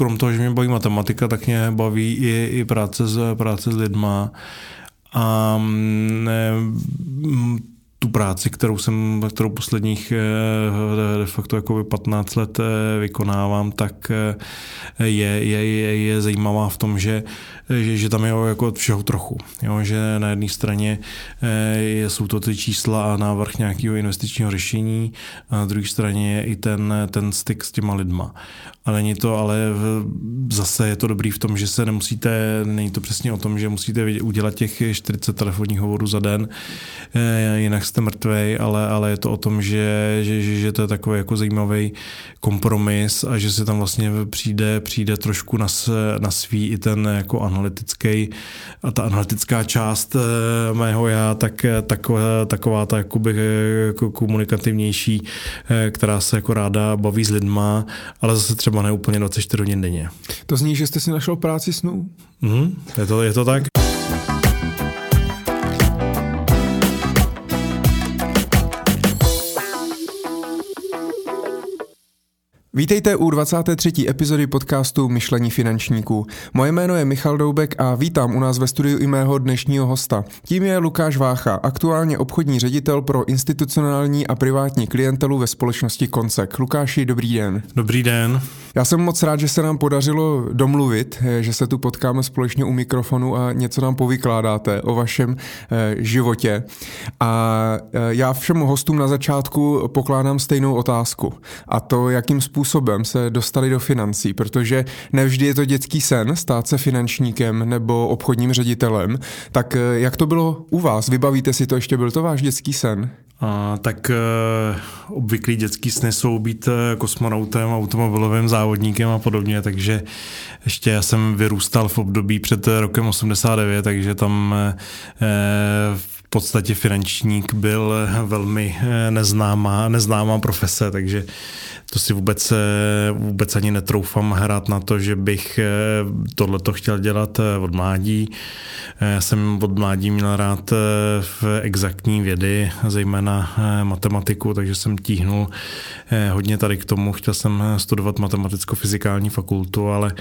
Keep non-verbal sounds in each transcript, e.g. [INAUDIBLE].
krom toho, že mě baví matematika, tak mě baví i, i práce, s, práce s lidma. A ne, tu práci, kterou jsem, kterou posledních eh, de facto jako 15 let eh, vykonávám, tak eh, je, je, je, je zajímavá v tom, že, že, že tam je jako všeho trochu. Jo? Že na jedné straně jsou to ty čísla a návrh nějakého investičního řešení, a na druhé straně je i ten, ten styk s těma lidma. A není to, ale zase je to dobrý v tom, že se nemusíte, není to přesně o tom, že musíte udělat těch 40 telefonních hovorů za den, jinak jste mrtvej, ale, ale je to o tom, že, že, že, že to je takový jako zajímavý kompromis a že se tam vlastně přijde, přijde trošku na, na svý i ten jako analytický a ta analytická část eh, mého já, tak taková, taková ta jakoby jako komunikativnější, eh, která se jako ráda baví s lidma, ale zase třeba ne úplně 24 hodin denně. To zní, že jste si našel práci snů? Mm, je, to, je to tak. Vítejte u 23. epizody podcastu Myšlení finančníků. Moje jméno je Michal Doubek a vítám u nás ve studiu i mého dnešního hosta. Tím je Lukáš Vácha, aktuálně obchodní ředitel pro institucionální a privátní klientelu ve společnosti Koncek. Lukáši, dobrý den. Dobrý den. Já jsem moc rád, že se nám podařilo domluvit, eh, že se tu potkáme společně u mikrofonu a něco nám povykládáte o vašem eh, životě. A eh, já všem hostům na začátku pokládám stejnou otázku. A to, jakým způsobem se dostali do financí, protože nevždy je to dětský sen stát se finančníkem nebo obchodním ředitelem. Tak jak to bylo u vás? Vybavíte si to ještě? Byl to váš dětský sen? A, tak e, obvyklý dětský sny jsou být e, kosmonautem, automobilovým závodníkem a podobně, takže ještě já jsem vyrůstal v období před rokem 89, takže tam e, podstatě finančník byl velmi neznámá, neznámá profese, takže to si vůbec, vůbec ani netroufám hrát na to, že bych tohleto chtěl dělat od mládí. Já jsem od mládí měl rád v exaktní vědy, zejména matematiku, takže jsem tíhnul hodně tady k tomu. Chtěl jsem studovat matematicko-fyzikální fakultu, ale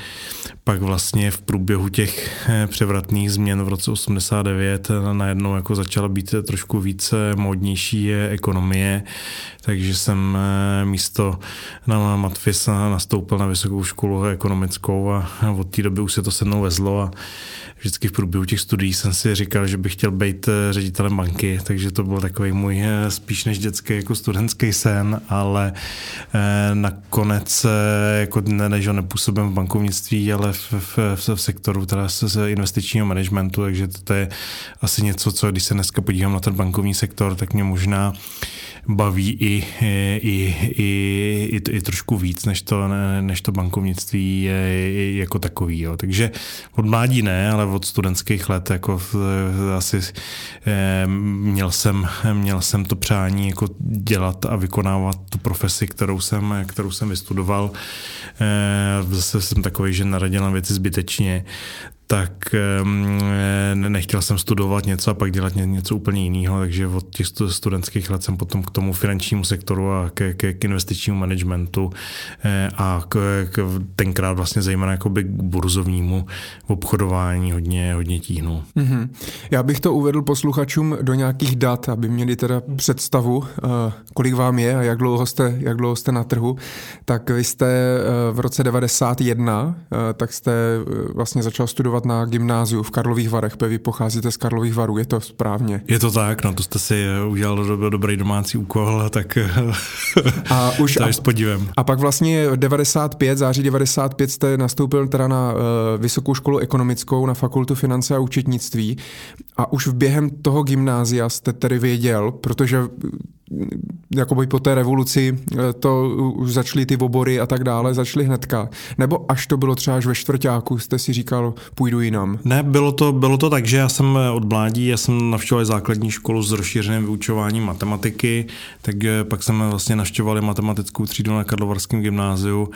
pak vlastně v průběhu těch převratných změn v roce 89 najednou jako začala být trošku více módnější ekonomie, takže jsem místo na Matfis nastoupil na vysokou školu ekonomickou a od té doby už se to se mnou vezlo a vždycky v průběhu těch studií jsem si říkal, že bych chtěl být eh, ředitelem banky, takže to byl takový můj eh, spíš než dětský jako studentský sen, ale eh, nakonec jako než ho nepůsobím v bankovnictví, ale v, v, v, v sektoru teda z investičního managementu, takže to je asi něco, co když se dneska podívám na ten bankovní sektor, tak mě možná baví i, i, i, i, i trošku víc, než to, než to bankovnictví je, jako takový. Jo. Takže od mládí ne, ale od studentských let jako asi eh, měl jsem, měl jsem to přání jako dělat a vykonávat tu profesi, kterou jsem, kterou jsem vystudoval. Eh, zase jsem takový, že naradil na věci zbytečně, tak nechtěl jsem studovat něco a pak dělat něco úplně jiného, takže od těch studentských let jsem potom k tomu finančnímu sektoru a k, k, k investičnímu managementu eh, a k, k, tenkrát vlastně zejména jakoby k burzovnímu obchodování hodně, hodně tíhnul. Mm-hmm. Já bych to uvedl posluchačům do nějakých dat, aby měli teda představu, eh, kolik vám je a jak dlouho jste, jak dlouho jste na trhu. Tak vy jste eh, v roce 91, tak jste vlastně začal studovat studovat na gymnáziu v Karlových Varech, vy pocházíte z Karlových Varů, je to správně? Je to tak, no to jste si udělal do, dobrý domácí úkol, [LAUGHS] tak a už [LAUGHS] a, s podívem. A pak vlastně 95, září 95 jste nastoupil teda na uh, Vysokou školu ekonomickou, na fakultu finance a účetnictví a už v během toho gymnázia jste tedy věděl, protože jakoby po té revoluci eh, to už začaly ty obory a tak dále, začaly hnedka. Nebo až to bylo třeba až ve čtvrtáku, jste si říkal, půjdu jinam? Ne, bylo to, bylo to tak, že já jsem eh, od mládí, já jsem navštěvoval základní školu s rozšířeným vyučováním matematiky, tak eh, pak jsme vlastně navštěvovali matematickou třídu na Karlovarském gymnáziu,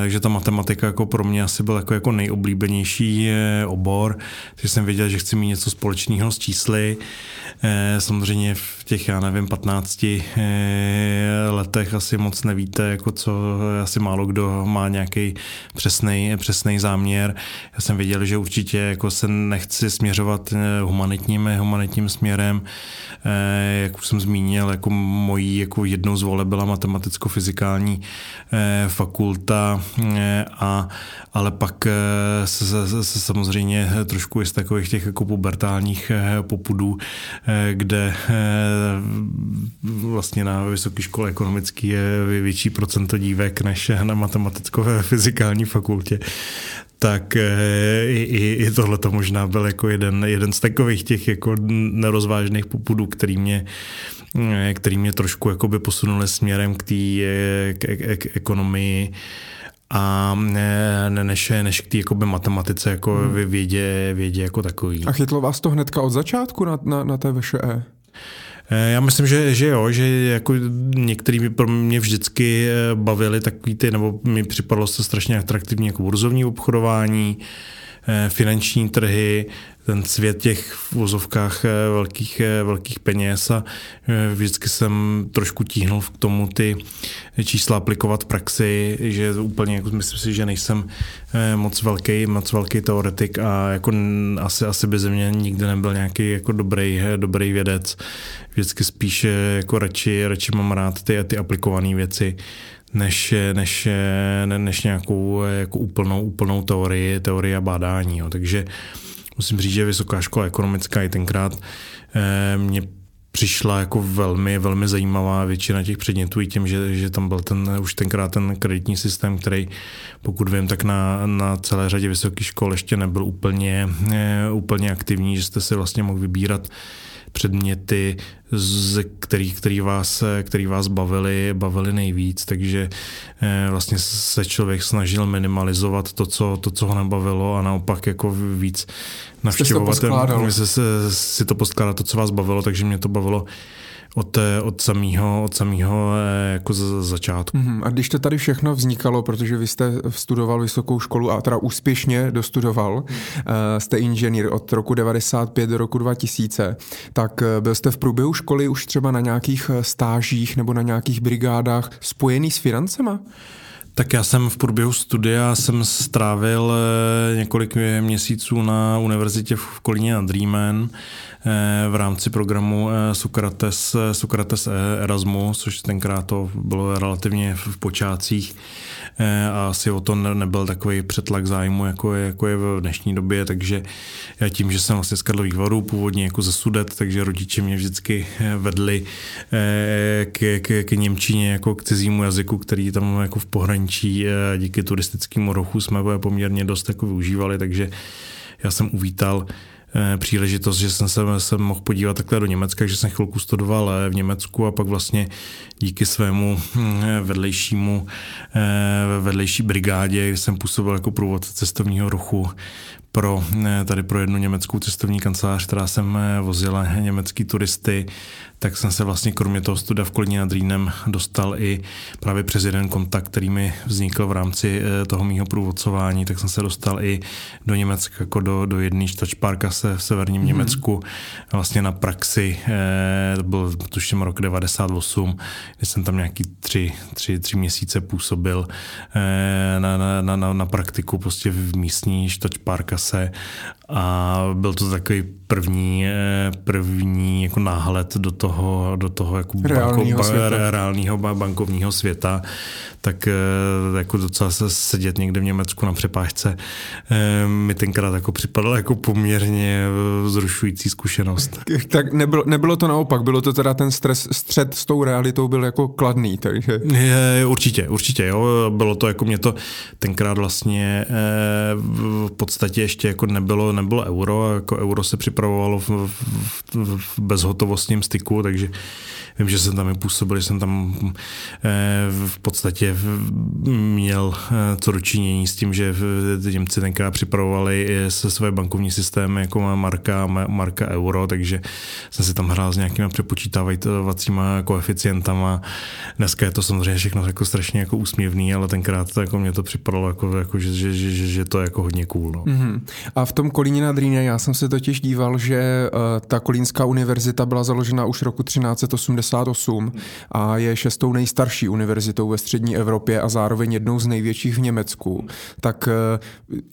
takže ta matematika jako pro mě asi byl jako, jako nejoblíbenější obor, takže jsem věděl, že chci mít něco společného s čísly. Samozřejmě v těch, já nevím, 15 letech asi moc nevíte, jako co asi málo kdo má nějaký přesný, přesný záměr. Já jsem věděl, že určitě jako se nechci směřovat humanitním, humanitním směrem. Jak už jsem zmínil, jako mojí jako jednou z vole byla matematicko-fyzikální fakulta, a, ale pak se, se, se samozřejmě trošku je z takových těch jako pubertálních popudů, kde vlastně na vysoké škole ekonomické je větší procento dívek než na matematicko-fyzikální fakultě tak eh, i, i, i tohle to možná byl jako jeden, jeden z takových těch jako nerozvážných popudů, který mě, eh, který mě trošku jakoby posunuli směrem k té eh, k, k, k ekonomii a ne, než, než k té jakoby matematice jako hmm. vědě, vědě jako takový. A chytlo vás to hnedka od začátku na, na, na té VŠE? Eh, já myslím, že, že jo, že jako některý pro mě vždycky eh, bavili takový ty, nebo mi připadlo to strašně atraktivní jako burzovní obchodování, finanční trhy, ten svět těch v vozovkách velkých, velkých peněz a vždycky jsem trošku tíhnul k tomu ty čísla aplikovat v praxi, že úplně jako myslím si, že nejsem moc velký, moc velký teoretik a jako asi, asi by ze mě nikdy nebyl nějaký jako dobrý, dobrý vědec. Vždycky spíš jako radši, radši mám rád ty, ty aplikované věci, než, než, než nějakou jako úplnou, úplnou teorii, teorii a bádání. Jo. Takže musím říct, že Vysoká škola ekonomická i tenkrát eh, mě přišla jako velmi, velmi zajímavá většina těch předmětů i tím, že, že tam byl ten, už tenkrát ten kreditní systém, který pokud vím, tak na, na celé řadě vysokých škol ještě nebyl úplně, eh, úplně aktivní, že jste si vlastně mohl vybírat předměty, z který, který, vás, který vás bavili, bavili nejvíc, takže eh, vlastně se člověk snažil minimalizovat to, co, to, co ho nebavilo a naopak jako víc navštěvovat. Jste si, si to poskládat to, co vás bavilo, takže mě to bavilo od, od samého od samýho eh, jako z, začátku. Mm-hmm. A když to tady všechno vznikalo, protože vy jste studoval vysokou školu a teda úspěšně dostudoval, mm. uh, jste inženýr od roku 95 do roku 2000, tak eh, byl jste v průběhu školy už třeba na nějakých stážích nebo na nějakých brigádách spojený s financema? Tak já jsem v průběhu studia jsem strávil několik měsíců na univerzitě v Kolíně nad Rýmen, Eh, v rámci programu eh, Sokrates, eh, Sokrates Erasmus, což tenkrát to bylo relativně v počátcích a asi o to nebyl takový přetlak zájmu, jako je, jako je v dnešní době, takže já tím, že jsem vlastně z Karlových varů, původně jako ze Sudet, takže rodiče mě vždycky vedli k, k, k Němčině jako k cizímu jazyku, který tam jako v pohraničí díky turistickému rochu jsme poměrně dost jako využívali, takže já jsem uvítal Eh, příležitost, že jsem se, se mohl podívat takhle do Německa, že jsem chvilku studoval eh, v Německu a pak vlastně díky svému hm, vedlejšímu, eh, vedlejší brigádě, jsem působil jako průvodce cestovního ruchu pro, tady pro jednu německou cestovní kancelář, která jsem vozila německý turisty, tak jsem se vlastně kromě toho studia v Kolíně nad Rýnem dostal i právě přes jeden kontakt, který mi vznikl v rámci toho mýho průvodcování, tak jsem se dostal i do Německa, jako do, do jedné čtvrtšparka se v severním mm-hmm. Německu, vlastně na praxi, to byl tuším rok 98, kdy jsem tam nějaký tři, tři, tři měsíce působil na, na, na, na praktiku prostě v místní štočpárkase a byl to takový první, první jako náhled do toho, do toho jako reálního, banko, světa. reálního bankovního světa, tak jako docela se sedět někde v Německu na přepážce mi tenkrát jako připadalo jako poměrně vzrušující zkušenost. Tak nebylo, nebylo to naopak, bylo to teda ten stres, střed s tou realitou byl jako kladný, takže... Je, určitě, určitě, jo, bylo to jako mě to tenkrát vlastně v podstatě ještě jako nebylo, nebylo euro, jako euro se připravovalo v, v, v bezhotovostním styku, takže Vím, že jsem tam i působil, že jsem tam eh, v podstatě měl eh, co dočinění s tím, že Němci tenkrát připravovali se své bankovní systémy jako marka, marka euro, takže jsem si tam hrál s nějakými přepočítávacíma koeficientama. Dneska je to samozřejmě všechno jako strašně jako úsměvný, ale tenkrát to jako mě to připadalo jako, jako že, že, že, že, to je jako hodně cool. No. Mm-hmm. A v tom Kolíně nad Rýně, já jsem se totiž díval že ta Kolínská univerzita byla založena už roku 1388 a je šestou nejstarší univerzitou ve střední Evropě a zároveň jednou z největších v Německu. Tak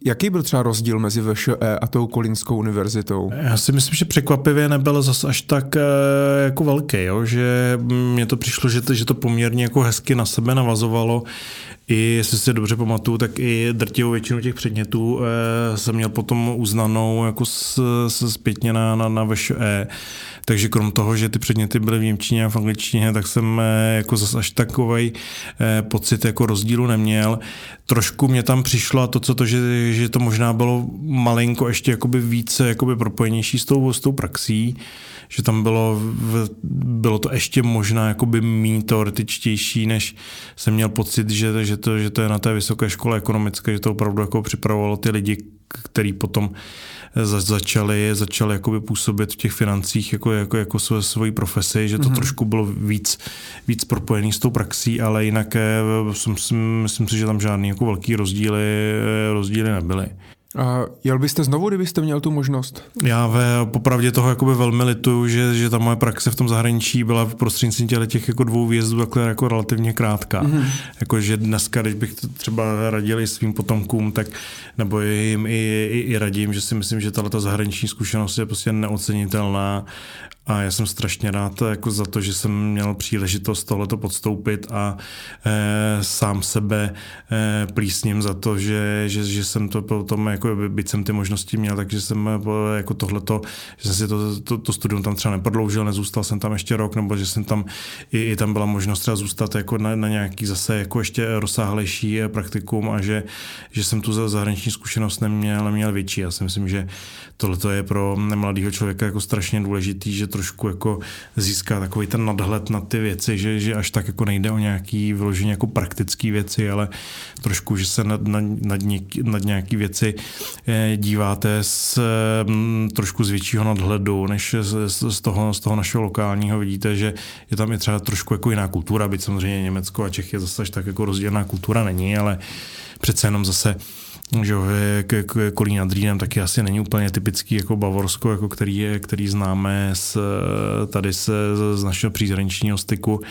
jaký byl třeba rozdíl mezi VŠE a tou Kolínskou univerzitou? Já si myslím, že překvapivě nebyl zase až tak jako velký, jo? že mně to přišlo, že to, že to poměrně jako hezky na sebe navazovalo i jestli si dobře pamatuju, tak i drtivou většinu těch předmětů eh, jsem měl potom uznanou jako zpětně na, na, na VŠE. Takže krom toho, že ty předměty byly v Němčině a v angličtině, tak jsem eh, jako zase až takový eh, pocit jako rozdílu neměl. Trošku mě tam přišlo to, co to, že, že to možná bylo malinko ještě jakoby více jakoby propojenější s tou, s tou praxí že tam bylo, bylo to ještě možná jakoby méně teoretičtější, než jsem měl pocit, že, že, to, že to je na té vysoké škole ekonomické, že to opravdu jako připravovalo ty lidi, který potom začali, začali jakoby působit v těch financích jako, jako, jako své, svoji profesi, že to mm-hmm. trošku bylo víc, víc propojený s tou praxí, ale jinak jsem, myslím si, že tam žádný jako velký rozdíly, rozdíly nebyly. A jel byste znovu, kdybyste měl tu možnost? Já ve, popravdě toho jakoby velmi lituju, že, že ta moje praxe v tom zahraničí byla v prostřednictvím těch, těch jako dvou výjezdů takhle jako relativně krátká. Mm-hmm. Jako, že dneska, když bych to třeba radil i svým potomkům, tak nebo jim i, i, i radím, že si myslím, že tato zahraniční zkušenost je prostě neocenitelná a já jsem strašně rád jako za to, že jsem měl příležitost tohleto podstoupit a e, sám sebe e, plísním za to, že, že, že jsem to potom, jako byť jsem ty možnosti měl, takže jsem jako tohleto, že jsem si to, to, to studium tam třeba neprodloužil, nezůstal jsem tam ještě rok, nebo že jsem tam, i, i tam byla možnost třeba zůstat jako na, na nějaký zase jako ještě rozsáhlejší praktikum a že, že jsem tu zahraniční zkušenost neměl, neměl větší. Já si myslím, že tohle je pro mladého člověka jako strašně důležitý, že trošku jako získá takový ten nadhled na ty věci, že, že až tak jako nejde o nějaký vyloženě jako praktické věci, ale trošku, že se nad, nad, nad, něk, nad nějaký věci eh, díváte z, mm, trošku z většího nadhledu, než z, z, toho, z toho našeho lokálního. Vidíte, že je tam i třeba trošku jako jiná kultura, byť samozřejmě Německo a Čechy zase tak jako rozdílná kultura není, ale přece jenom zase že Kolín nad Rýnem taky asi není úplně typický jako Bavorsko, jako který, je, který známe z, tady z, z našeho přízraničního styku.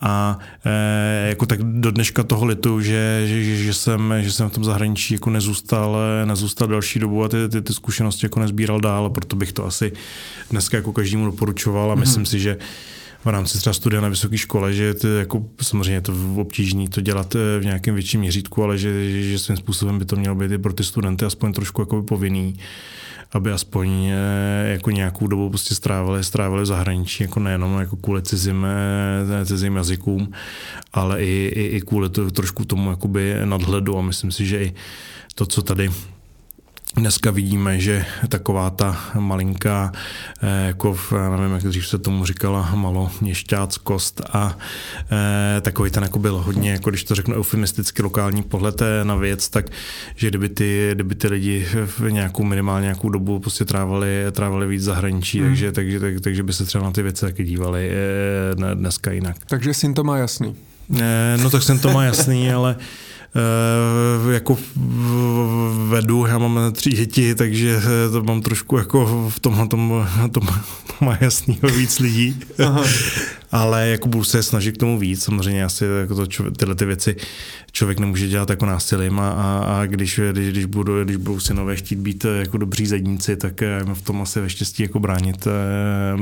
A e, jako tak do dneška toho litu, že, že, že, jsem, že jsem v tom zahraničí jako nezůstal, nezůstal další dobu a ty, ty, ty zkušenosti jako nezbíral dál, proto bych to asi dneska jako každému doporučoval a myslím mm-hmm. si, že v rámci třeba studia na vysoké škole, že to jako, samozřejmě je to obtížné to dělat eh, v nějakém větším měřítku, ale že, že, svým způsobem by to mělo být i pro ty studenty aspoň trošku jako povinný aby aspoň eh, jako nějakou dobu prostě strávili, strávili v zahraničí, jako nejenom jako kvůli cizím, eh, cizím jazykům, ale i, i, i kvůli to, trošku tomu jakoby nadhledu a myslím si, že i to, co tady Dneska vidíme, že taková ta malinká, eh, jako v, nevím, jak dřív se tomu říkala, malo měšťáckost a e, takový ten jako byl hodně, jako když to řeknu eufemisticky, lokální pohled na věc, tak že kdyby ty, kdyby ty lidi v nějakou minimálně nějakou dobu prostě trávali, trávali víc zahraničí, hmm. takže, takže, tak, takže by se třeba na ty věci taky dívali e, dneska jinak. Takže syn to má jasný. E, no tak jsem to má jasný, ale Eh, jako vedu, já mám tři děti, takže eh, to mám trošku jako v tomhle tom, [LAUGHS] tom má jasného víc lidí. [LAUGHS] Ale jako budu se snažit k tomu víc, samozřejmě asi jako to, tyhle ty věci člověk nemůže dělat jako násilím a, a, a když, když, když, budu, když budou synové chtít být eh, jako dobří zadníci, tak v tom asi ve štěstí jako bránit,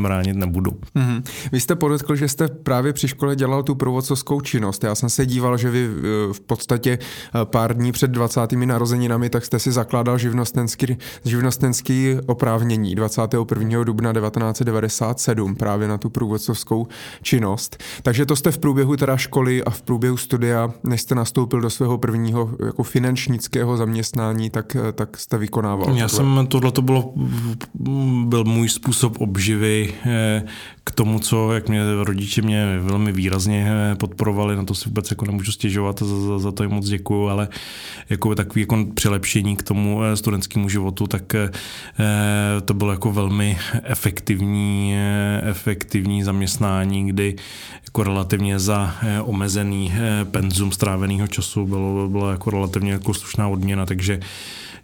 bránit nebudu. Mm-hmm. Vy jste podotkl, že jste právě při škole dělal tu průvodcovskou činnost. Já jsem se díval, že vy v podstatě pár dní před 20. narozeninami, tak jste si zakládal živnostenský, živnostenský oprávnění 21. dubna 1997 právě na tu průvodcovskou činnost. Takže to jste v průběhu teda školy a v průběhu studia, než jste nastoupil do svého prvního jako finančnického zaměstnání, tak, tak jste vykonával. Já tohle. jsem, tohle to bylo, byl můj způsob obživy eh, k tomu, co, jak mě rodiče mě velmi výrazně eh, podporovali, na to si vůbec jako nemůžu stěžovat, za, za, za to jim moc děkuju, ale jako takový jako přilepšení k tomu eh, studentskému životu, tak to bylo jako velmi efektivní, efektivní zaměstnání, kdy jako relativně za omezený penzum stráveného času bylo, bylo jako relativně jako slušná odměna, takže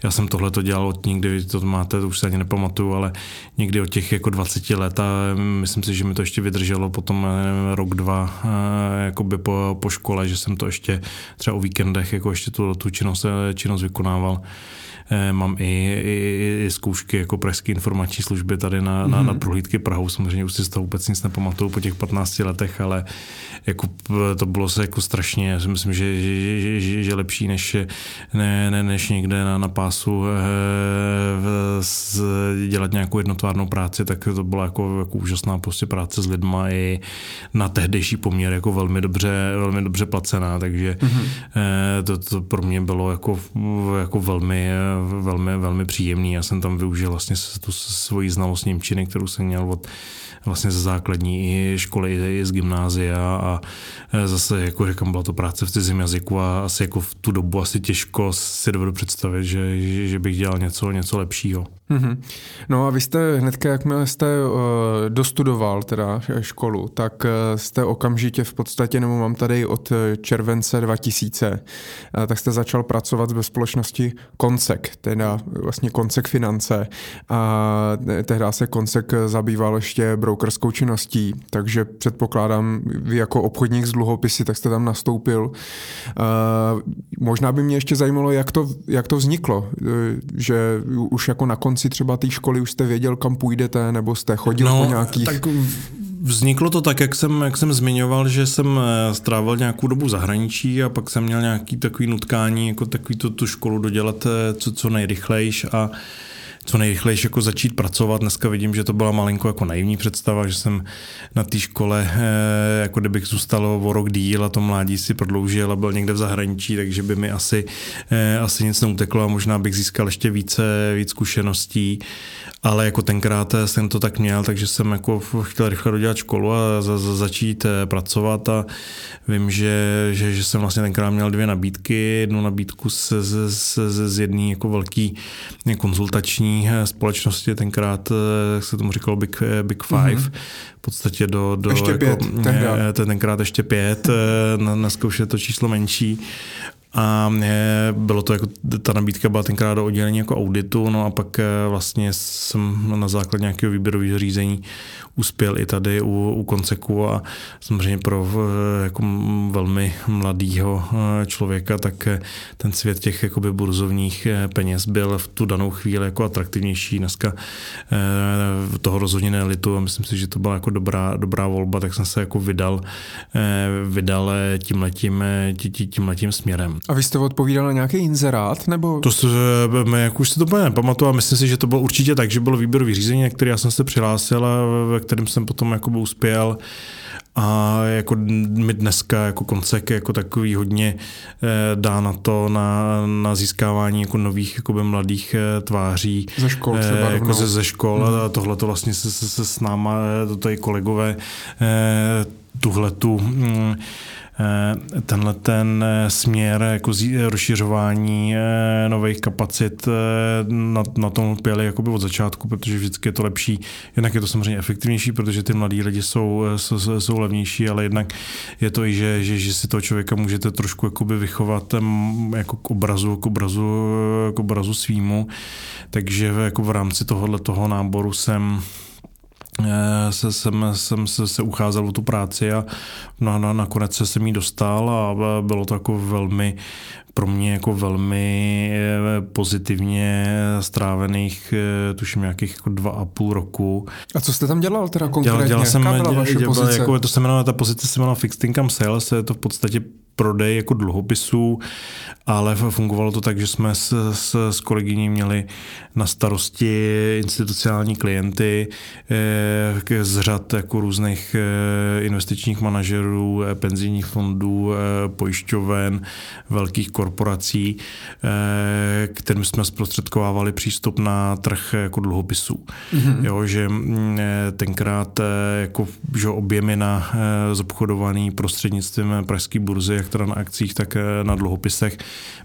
já jsem tohle to dělal od někdy, to máte, to už se ani nepamatuju, ale někdy od těch jako 20 let a myslím si, že mi to ještě vydrželo potom rok, dva jakoby po, po škole, že jsem to ještě třeba o víkendech jako ještě tu, tu činnost, činnost vykonával. Eh, mám i, i, i zkoušky jako pražské informační služby tady na, mm-hmm. na, na mhm. prohlídky Prahou. Samozřejmě už si z toho vůbec nic nepamatuju po těch 15 letech, ale jako to bylo se jako strašně, já si myslím, že, že, že, že, že lepší než, ne, ne, než někde na, na pásu e, s, dělat nějakou jednotvárnou práci, tak to byla jako, jako úžasná prostě práce s lidma i na tehdejší poměr jako velmi dobře, velmi dobře placená, takže mm-hmm. e, to, to pro mě bylo jako, jako velmi velmi, velmi příjemný. Já jsem tam využil vlastně tu svoji znalost Němčiny, kterou jsem měl od vlastně ze základní školy, i z gymnázia a zase, jako říkám, byla to práce v cizím jazyku a asi jako v tu dobu asi těžko si dovedu představit, že, že bych dělal něco, něco lepšího. Mm-hmm. No a vy jste hnedka, jakmile jste uh, dostudoval teda školu, tak uh, jste okamžitě v podstatě, nebo mám tady od července 2000, uh, tak jste začal pracovat ve společnosti Koncek, teda vlastně Koncek finance a tehdy se Koncek zabýval ještě brokerskou činností, takže předpokládám, vy jako obchodník z dluhopisy, tak jste tam nastoupil. Uh, možná by mě ještě zajímalo, jak to, jak to vzniklo, že už jako na konci třeba té školy už jste věděl, kam půjdete, nebo jste chodil no, po nějakých... Tak Vzniklo to tak, jak jsem, jak jsem zmiňoval, že jsem eh, strávil nějakou dobu zahraničí a pak jsem měl nějaký takový nutkání, jako takový tu, tu školu dodělat eh, co, co nejrychlejš a co nejrychleji jako začít pracovat. Dneska vidím, že to byla malinko jako naivní představa, že jsem na té škole, eh, jako kdybych zůstal o rok díl a to mládí si prodloužil a byl někde v zahraničí, takže by mi asi, eh, asi nic neuteklo a možná bych získal ještě více, víc zkušeností ale jako tenkrát jsem to tak měl, takže jsem jako chtěl rychle dodělat školu a za, za, začít eh, pracovat a vím, že, že, že jsem vlastně tenkrát měl dvě nabídky, jednu nabídku z, z, z, z jedné jako velký konzultační eh, společnosti, tenkrát eh, se tomu říkalo Big, Big Five, mm-hmm. v podstatě do... do ještě jako, pět, tenkrát. tenkrát ještě pět, na, na zkoušet to číslo menší a bylo to jako, ta nabídka byla tenkrát do oddělení jako auditu, no a pak vlastně jsem na základě nějakého výběrového řízení uspěl i tady u, u Konceku a samozřejmě pro jako velmi mladýho eh, člověka, tak eh, ten svět těch jakoby burzovních eh, peněz byl v tu danou chvíli jako atraktivnější. Dneska toho rozhodně nelitu a myslím si, že to byla jako dobrá, dobrá volba, tak jsem se jako vydal, vydal tímhletím, tímhletím směrem. A vy jste odpovídal na nějaký inzerát? Nebo? To se, jak už si to úplně nepamatuju, myslím si, že to bylo určitě tak, že bylo výběrový řízení, na který já jsem se přihlásil a ve kterém jsem potom jakoby uspěl. A jako mi dneska jako koncek jako takový hodně eh, dá na to, na, na získávání jako nových jakoby mladých eh, tváří. Ze škol třeba Jako ze, ze škol hmm. a tohle to vlastně se, se, se s náma, to tady kolegové tuhle tu mm, Eh, tenhle ten eh, směr jako rozšiřování eh, nových kapacit na, na tom pěli jakoby od začátku, protože vždycky je to lepší. Jednak je to samozřejmě efektivnější, protože ty mladí lidi jsou, jsou, jsou levnější, ale jednak je to i, že, že, že si toho člověka můžete trošku jakoby vychovat jako k obrazu, k obrazu, k obrazu svýmu. Takže jako v rámci tohohle toho náboru jsem Eh, se, jsem, jsem se, se ucházel o tu práci a na, na, nakonec se jsem jí dostal a bylo to jako velmi pro mě jako velmi eh, pozitivně strávených, eh, tuším nějakých jako dva a půl roku. A co jste tam dělal teda konkrétně? Dělal, dělal jsem, Jaká byla vaše dělal, pozice? Jako, to se jmenuje, ta pozice se jmenovala Fixed Income Sales, je to v podstatě prodej jako dluhopisů, ale fungovalo to tak, že jsme s, s, s kolegyní měli na starosti institucionální klienty eh, z řad jako různých eh, investičních manažerů, eh, penzijních fondů, eh, pojišťoven, velkých korporací, eh, kterým jsme zprostředkovávali přístup na trh jako dluhopisů. Mm-hmm. Jo, že mm, eh, tenkrát eh, jako, že objemy na eh, zobchodovaný prostřednictvím pražské burzy, jak teda na akcích, tak eh, na dluhopisech.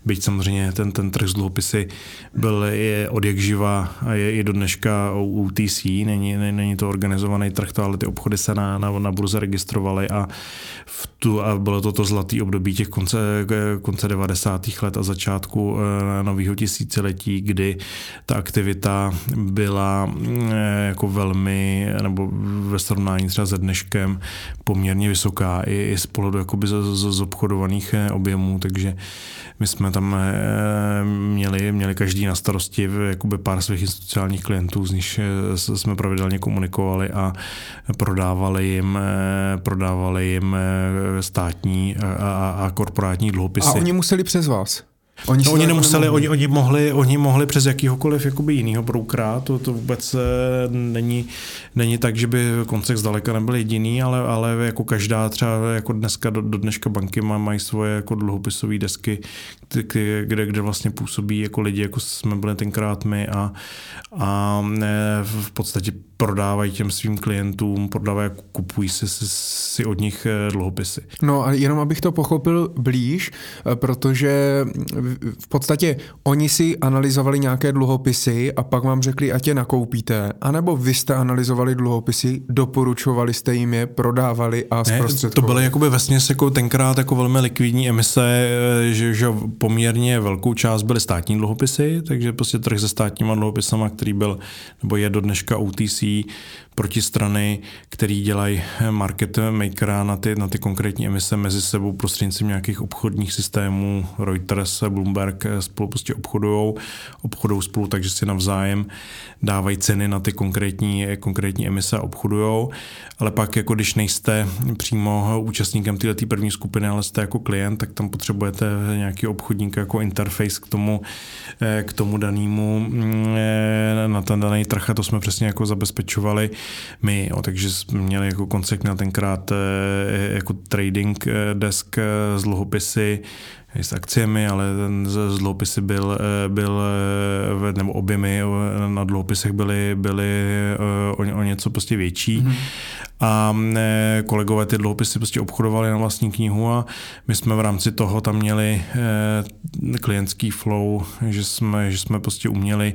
Byť samozřejmě ten, ten trh z dluhopisy byl je od jak živa a je i do dneška UTC, není, není to organizovaný trh, ale ty obchody se na, na, na burze registrovaly a, v tu, a bylo to to zlatý období těch konce, konce 90. let a začátku nového tisíciletí, kdy ta aktivita byla jako velmi, nebo ve srovnání třeba se dneškem poměrně vysoká i, i z pohledu jakoby z, z, z obchodovaných objemů, takže my jsme tam měli, měli každý na starosti jakoby pár svých institucionálních klientů, z nich jsme pravidelně komunikovali a prodávali jim, prodávali jim státní a, a korporátní dluhopisy. A oni museli přes vás? Oni, no, oni nemuseli, oni, oni, mohli, oni mohli přes jakýhokoliv jakoby jinýho broukra, to, to vůbec eh, není, není tak, že by koncek zdaleka nebyl jediný, ale, ale jako každá třeba jako dneska do, do dneška banky má, mají svoje jako dluhopisové desky, kde, kde, kde vlastně působí jako lidi, jako jsme byli tenkrát my a, a v podstatě prodávají těm svým klientům, prodávají, kupují si, si, si od nich eh, dluhopisy. No a jenom abych to pochopil blíž, eh, protože v podstatě oni si analyzovali nějaké dluhopisy a pak vám řekli, ať je nakoupíte, anebo vy jste analyzovali dluhopisy, doporučovali jste jim je, prodávali a zprostředkovali. To byly jakoby vesměs jako tenkrát jako velmi likvidní emise, eh, že, že poměrně velkou část byly státní dluhopisy, takže prostě trh se státníma dluhopisama, který byl, nebo je do dneška OTC, die protistrany, který dělají market makera na ty, na ty konkrétní emise mezi sebou prostřednictvím nějakých obchodních systémů. Reuters, Bloomberg spolu prostě obchodují, obchodují spolu, takže si navzájem dávají ceny na ty konkrétní, konkrétní emise a obchodují. Ale pak, jako když nejste přímo účastníkem této první skupiny, ale jste jako klient, tak tam potřebujete nějaký obchodník jako interface k tomu, k tomu danému mm, na ten daný trh a to jsme přesně jako zabezpečovali my. Jo, takže jsme měli jako koncept měl tenkrát eh, jako trading eh, desk eh, z dluhopisy, s akciemi, ale ten z dluhopisy byl, byl nebo objemy na dluhopisech byly, byly o, o něco prostě větší. Mm-hmm. A kolegové ty dluhopisy prostě obchodovali na vlastní knihu a my jsme v rámci toho tam měli klientský flow, že jsme, že jsme prostě uměli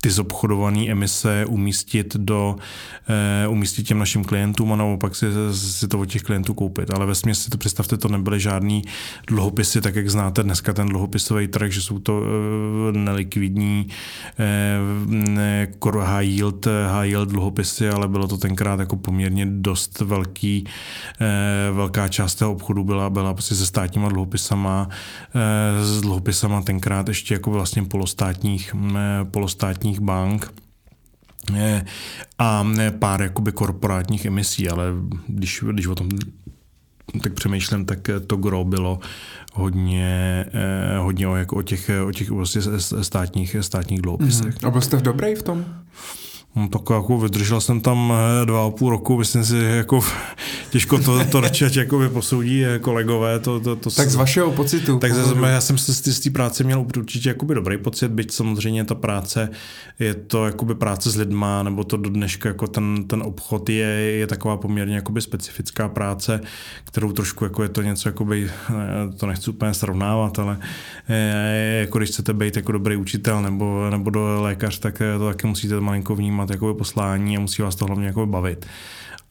ty zobchodované emise umístit do, uh, umístit těm našim klientům a naopak si, si to od těch klientů koupit. Ale ve si to představte, to nebyly žádný dluhopisy, tak jak znáte dneska ten dluhopisový trh, že jsou to uh, nelikvidní uh, high yield, high yield dluhopisy, ale bylo to tenkrát jako poměrně dost velký, uh, velká část toho obchodu byla, byla prostě se státníma dluhopisama, uh, s dluhopisama tenkrát ještě jako vlastně polostátních, uh, polostátních státních bank a pár jakoby korporátních emisí, ale když, když o tom tak přemýšlím, tak to gro bylo hodně, eh, hodně o, jako o těch, o těch vlastně státních, státních dluhopisech. Mm-hmm. A byl jste v dobrý v tom? No, tak jako vydržel jsem tam eh, dva a půl roku, myslím si, jako [LAUGHS] těžko to, to radši jako posoudí eh, kolegové. To, to, to tak z vašeho pocitu. Tak ze, já jsem z, z té práce měl určitě jakoby dobrý pocit, byť samozřejmě ta práce je to jakoby práce s lidma, nebo to do dneška jako ten, ten obchod je, je taková poměrně jakoby specifická práce, kterou trošku jako je to něco, jakoby, eh, to nechci úplně srovnávat, ale jako když chcete být jako dobrý učitel nebo, nebo do lékař, tak to taky musíte malinko vnímat máte jako poslání a musí vás to hlavně jako bavit.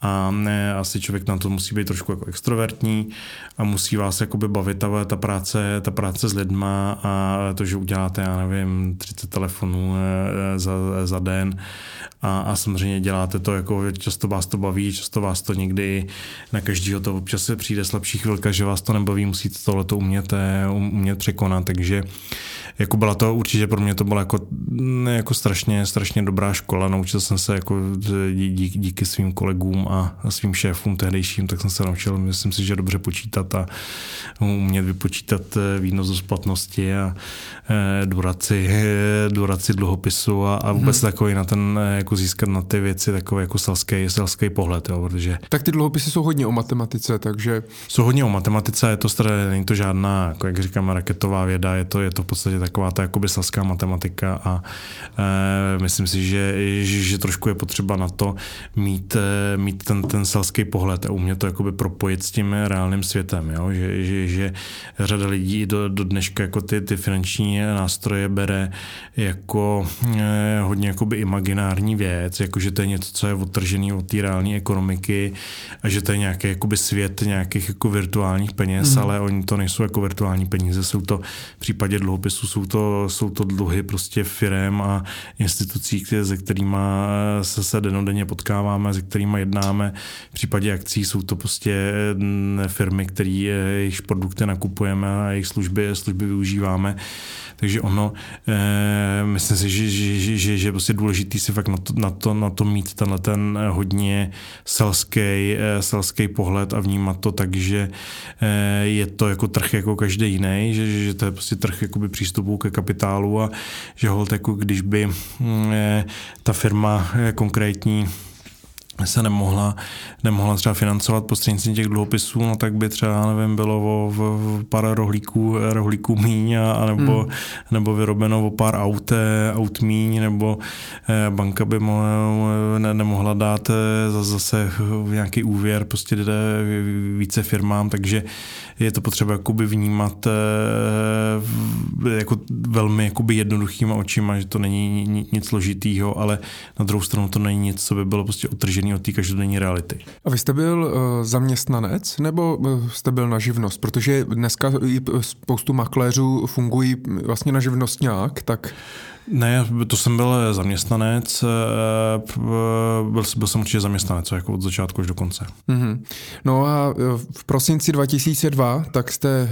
A ne, asi člověk na to musí být trošku jako extrovertní a musí vás jakoby bavit ta, ta, práce, ta práce s lidma a to, že uděláte, já nevím, 30 telefonů eh, za, za den a, a samozřejmě děláte to, jako často vás to baví, často vás to někdy na každého to občas se přijde slabší chvilka, že vás to nebaví, musíte tohle to umět, eh, umět překonat, takže jako byla to určitě pro mě to byla jako, jako strašně, strašně dobrá škola, naučil jsem se jako díky, díky svým kolegům a svým šéfům tehdejším, tak jsem se naučil, myslím si, že dobře počítat a umět vypočítat eh, výnos do splatnosti a eh, duraci, duraci dluhopisu a, a vůbec hmm. takový na ten, jako získat na ty věci takový jako selský, selský pohled, jo, protože... Tak ty dluhopisy jsou hodně o matematice, takže... Jsou hodně o matematice, je to, není to žádná, jako jak říkám, raketová věda, je to, je to v podstatě taková ta jakoby selská matematika a e, myslím si, že, že, že trošku je potřeba na to mít, e, mít ten, ten selský pohled a umět to jakoby propojit s tím reálným světem, jo? Že, že, že řada lidí do, do dneška jako ty, ty finanční nástroje bere jako e, hodně jakoby imaginární věc, jako že to je něco, co je odtržený od té reální ekonomiky a že to je nějaký jakoby svět nějakých jako virtuálních peněz, mm. ale oni to nejsou jako virtuální peníze, jsou to v případě dluhopisů jsou to, jsou to dluhy prostě firem a institucí, se kterými se, se denodenně potkáváme, se kterými jednáme. V případě akcí jsou to prostě mm, firmy, které jejich produkty nakupujeme a jejich služby, služby využíváme. Takže ono, e, myslím si, že, že, že, že, že prostě důležitý si fakt na to, na to, na to mít tenhle ten hodně selský, e, selský pohled a vnímat to tak, že e, je to jako trh jako každý jiný, že, že to je prostě trh jakoby přístupu ke kapitálu a že hold jako když by e, ta firma konkrétní se nemohla, nemohla třeba financovat prostřednictvím těch dluhopisů, no tak by třeba, nevím, bylo o, o pár rohlíků, rohlíků míň a, a nebo, hmm. nebo vyrobeno o pár aut, aut míň, nebo eh, banka by mo, ne, nemohla dát eh, zase nějaký úvěr, prostě jde více firmám, takže je to potřeba jakoby vnímat eh, jako velmi jakoby jednoduchýma očima, že to není nic složitýho, ale na druhou stranu to není nic, co by bylo prostě otržený od té každodenní reality. A vy jste byl uh, zaměstnanec nebo uh, jste byl na živnost? Protože dneska spoustu makléřů fungují vlastně na živnostňák, tak... Ne, to jsem byl zaměstnanec, eh, byl, byl jsem určitě zaměstnanec, jako od začátku až do konce. Mm-hmm. No a eh, v prosinci 2002 tak jste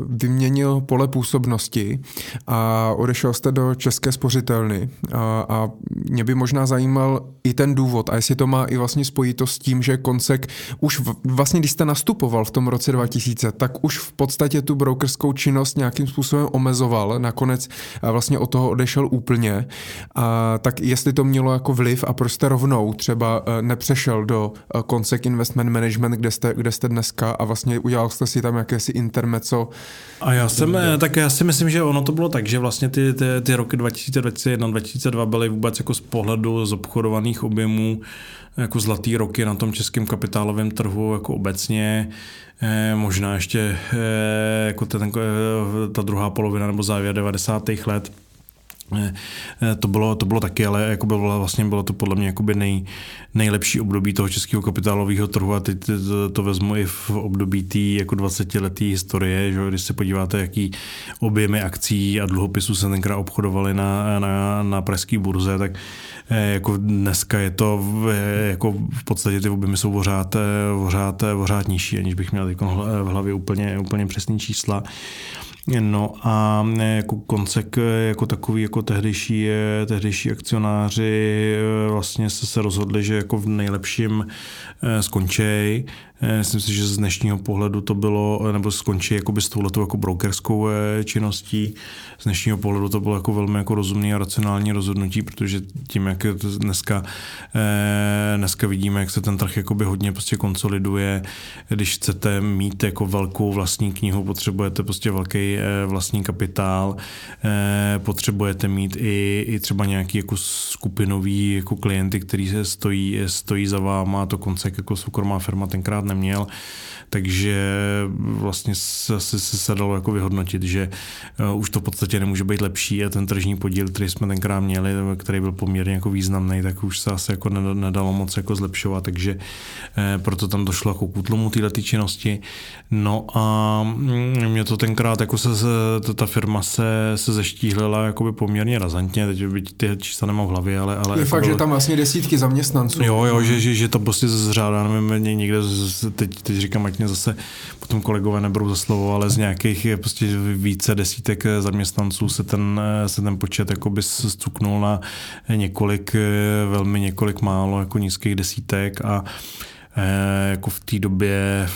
vyměnil pole působnosti a odešel jste do České spořitelny a, a mě by možná zajímal i ten důvod a jestli to má i vlastně spojitost s tím, že Koncek už v, vlastně, když jste nastupoval v tom roce 2000, tak už v podstatě tu brokerskou činnost nějakým způsobem omezoval, nakonec vlastně od toho odešel úplně, a tak jestli to mělo jako vliv a proč jste rovnou třeba eh, nepřešel do Consec eh, Investment Management, kde jste, kde jste dneska a vlastně udělal jste si tam jakési intermeco. A já jsem, eh, tak já si myslím, že ono to bylo tak, že vlastně ty, ty, ty roky 2021, 2002 byly vůbec jako z pohledu z obchodovaných objemů jako zlatý roky na tom českém kapitálovém trhu jako obecně. možná ještě jako ten, ta druhá polovina nebo závěr 90. let Eh, eh, to bylo, to bylo taky, ale jako bylo, vlastně bylo to podle mě nej, nejlepší období toho českého kapitálového trhu a teď to, to vezmu i v období té jako 20 letý historie, že když se podíváte, jaký objemy akcí a dluhopisů se tenkrát obchodovaly na, na, na pražské burze, tak eh, jako dneska je to jako v podstatě ty objemy jsou pořád, pořád, pořád nižší, aniž bych měl v hlavě úplně, úplně přesný čísla. No a jako koncek jako takový, jako tehdejší, tehdejší akcionáři eh, vlastně se, se rozhodli, že jako v nejlepším eh, skončej. Eh, myslím si, že z dnešního pohledu to bylo, eh, nebo skončí jakoby s touhletou jako brokerskou eh, činností. Z dnešního pohledu to bylo jako velmi jako rozumný a racionální rozhodnutí, protože tím, jak dneska, dneska vidíme, jak se ten trh jakoby hodně prostě konsoliduje, když chcete mít jako velkou vlastní knihu, potřebujete prostě velký vlastní kapitál, potřebujete mít i, i třeba nějaký jako skupinový jako klienty, který se stojí, stojí za váma, to konce jako soukromá firma tenkrát neměl, takže vlastně se, se, se dalo jako vyhodnotit, že uh, už to v podstatě nemůže být lepší a ten tržní podíl, který jsme tenkrát měli, který byl poměrně jako významný, tak už se asi jako nedalo moc jako zlepšovat, takže uh, proto tam došlo jako k útlumu této činnosti. No a mm, mě to tenkrát jako se, se ta firma se, se zeštíhlila jakoby poměrně razantně, teď byť ty čísla nemám v hlavě, ale... ale je jako fakt, bylo... že tam vlastně desítky zaměstnanců. Jo, jo, že, že, že to prostě zřádá, nevím, někde z teď, teď říkám, ať mě zase potom kolegové neberou za slovo, ale z nějakých prostě více desítek zaměstnanců se ten, se ten počet jakoby zcuknul na několik, velmi několik málo jako nízkých desítek a eh, jako v té době...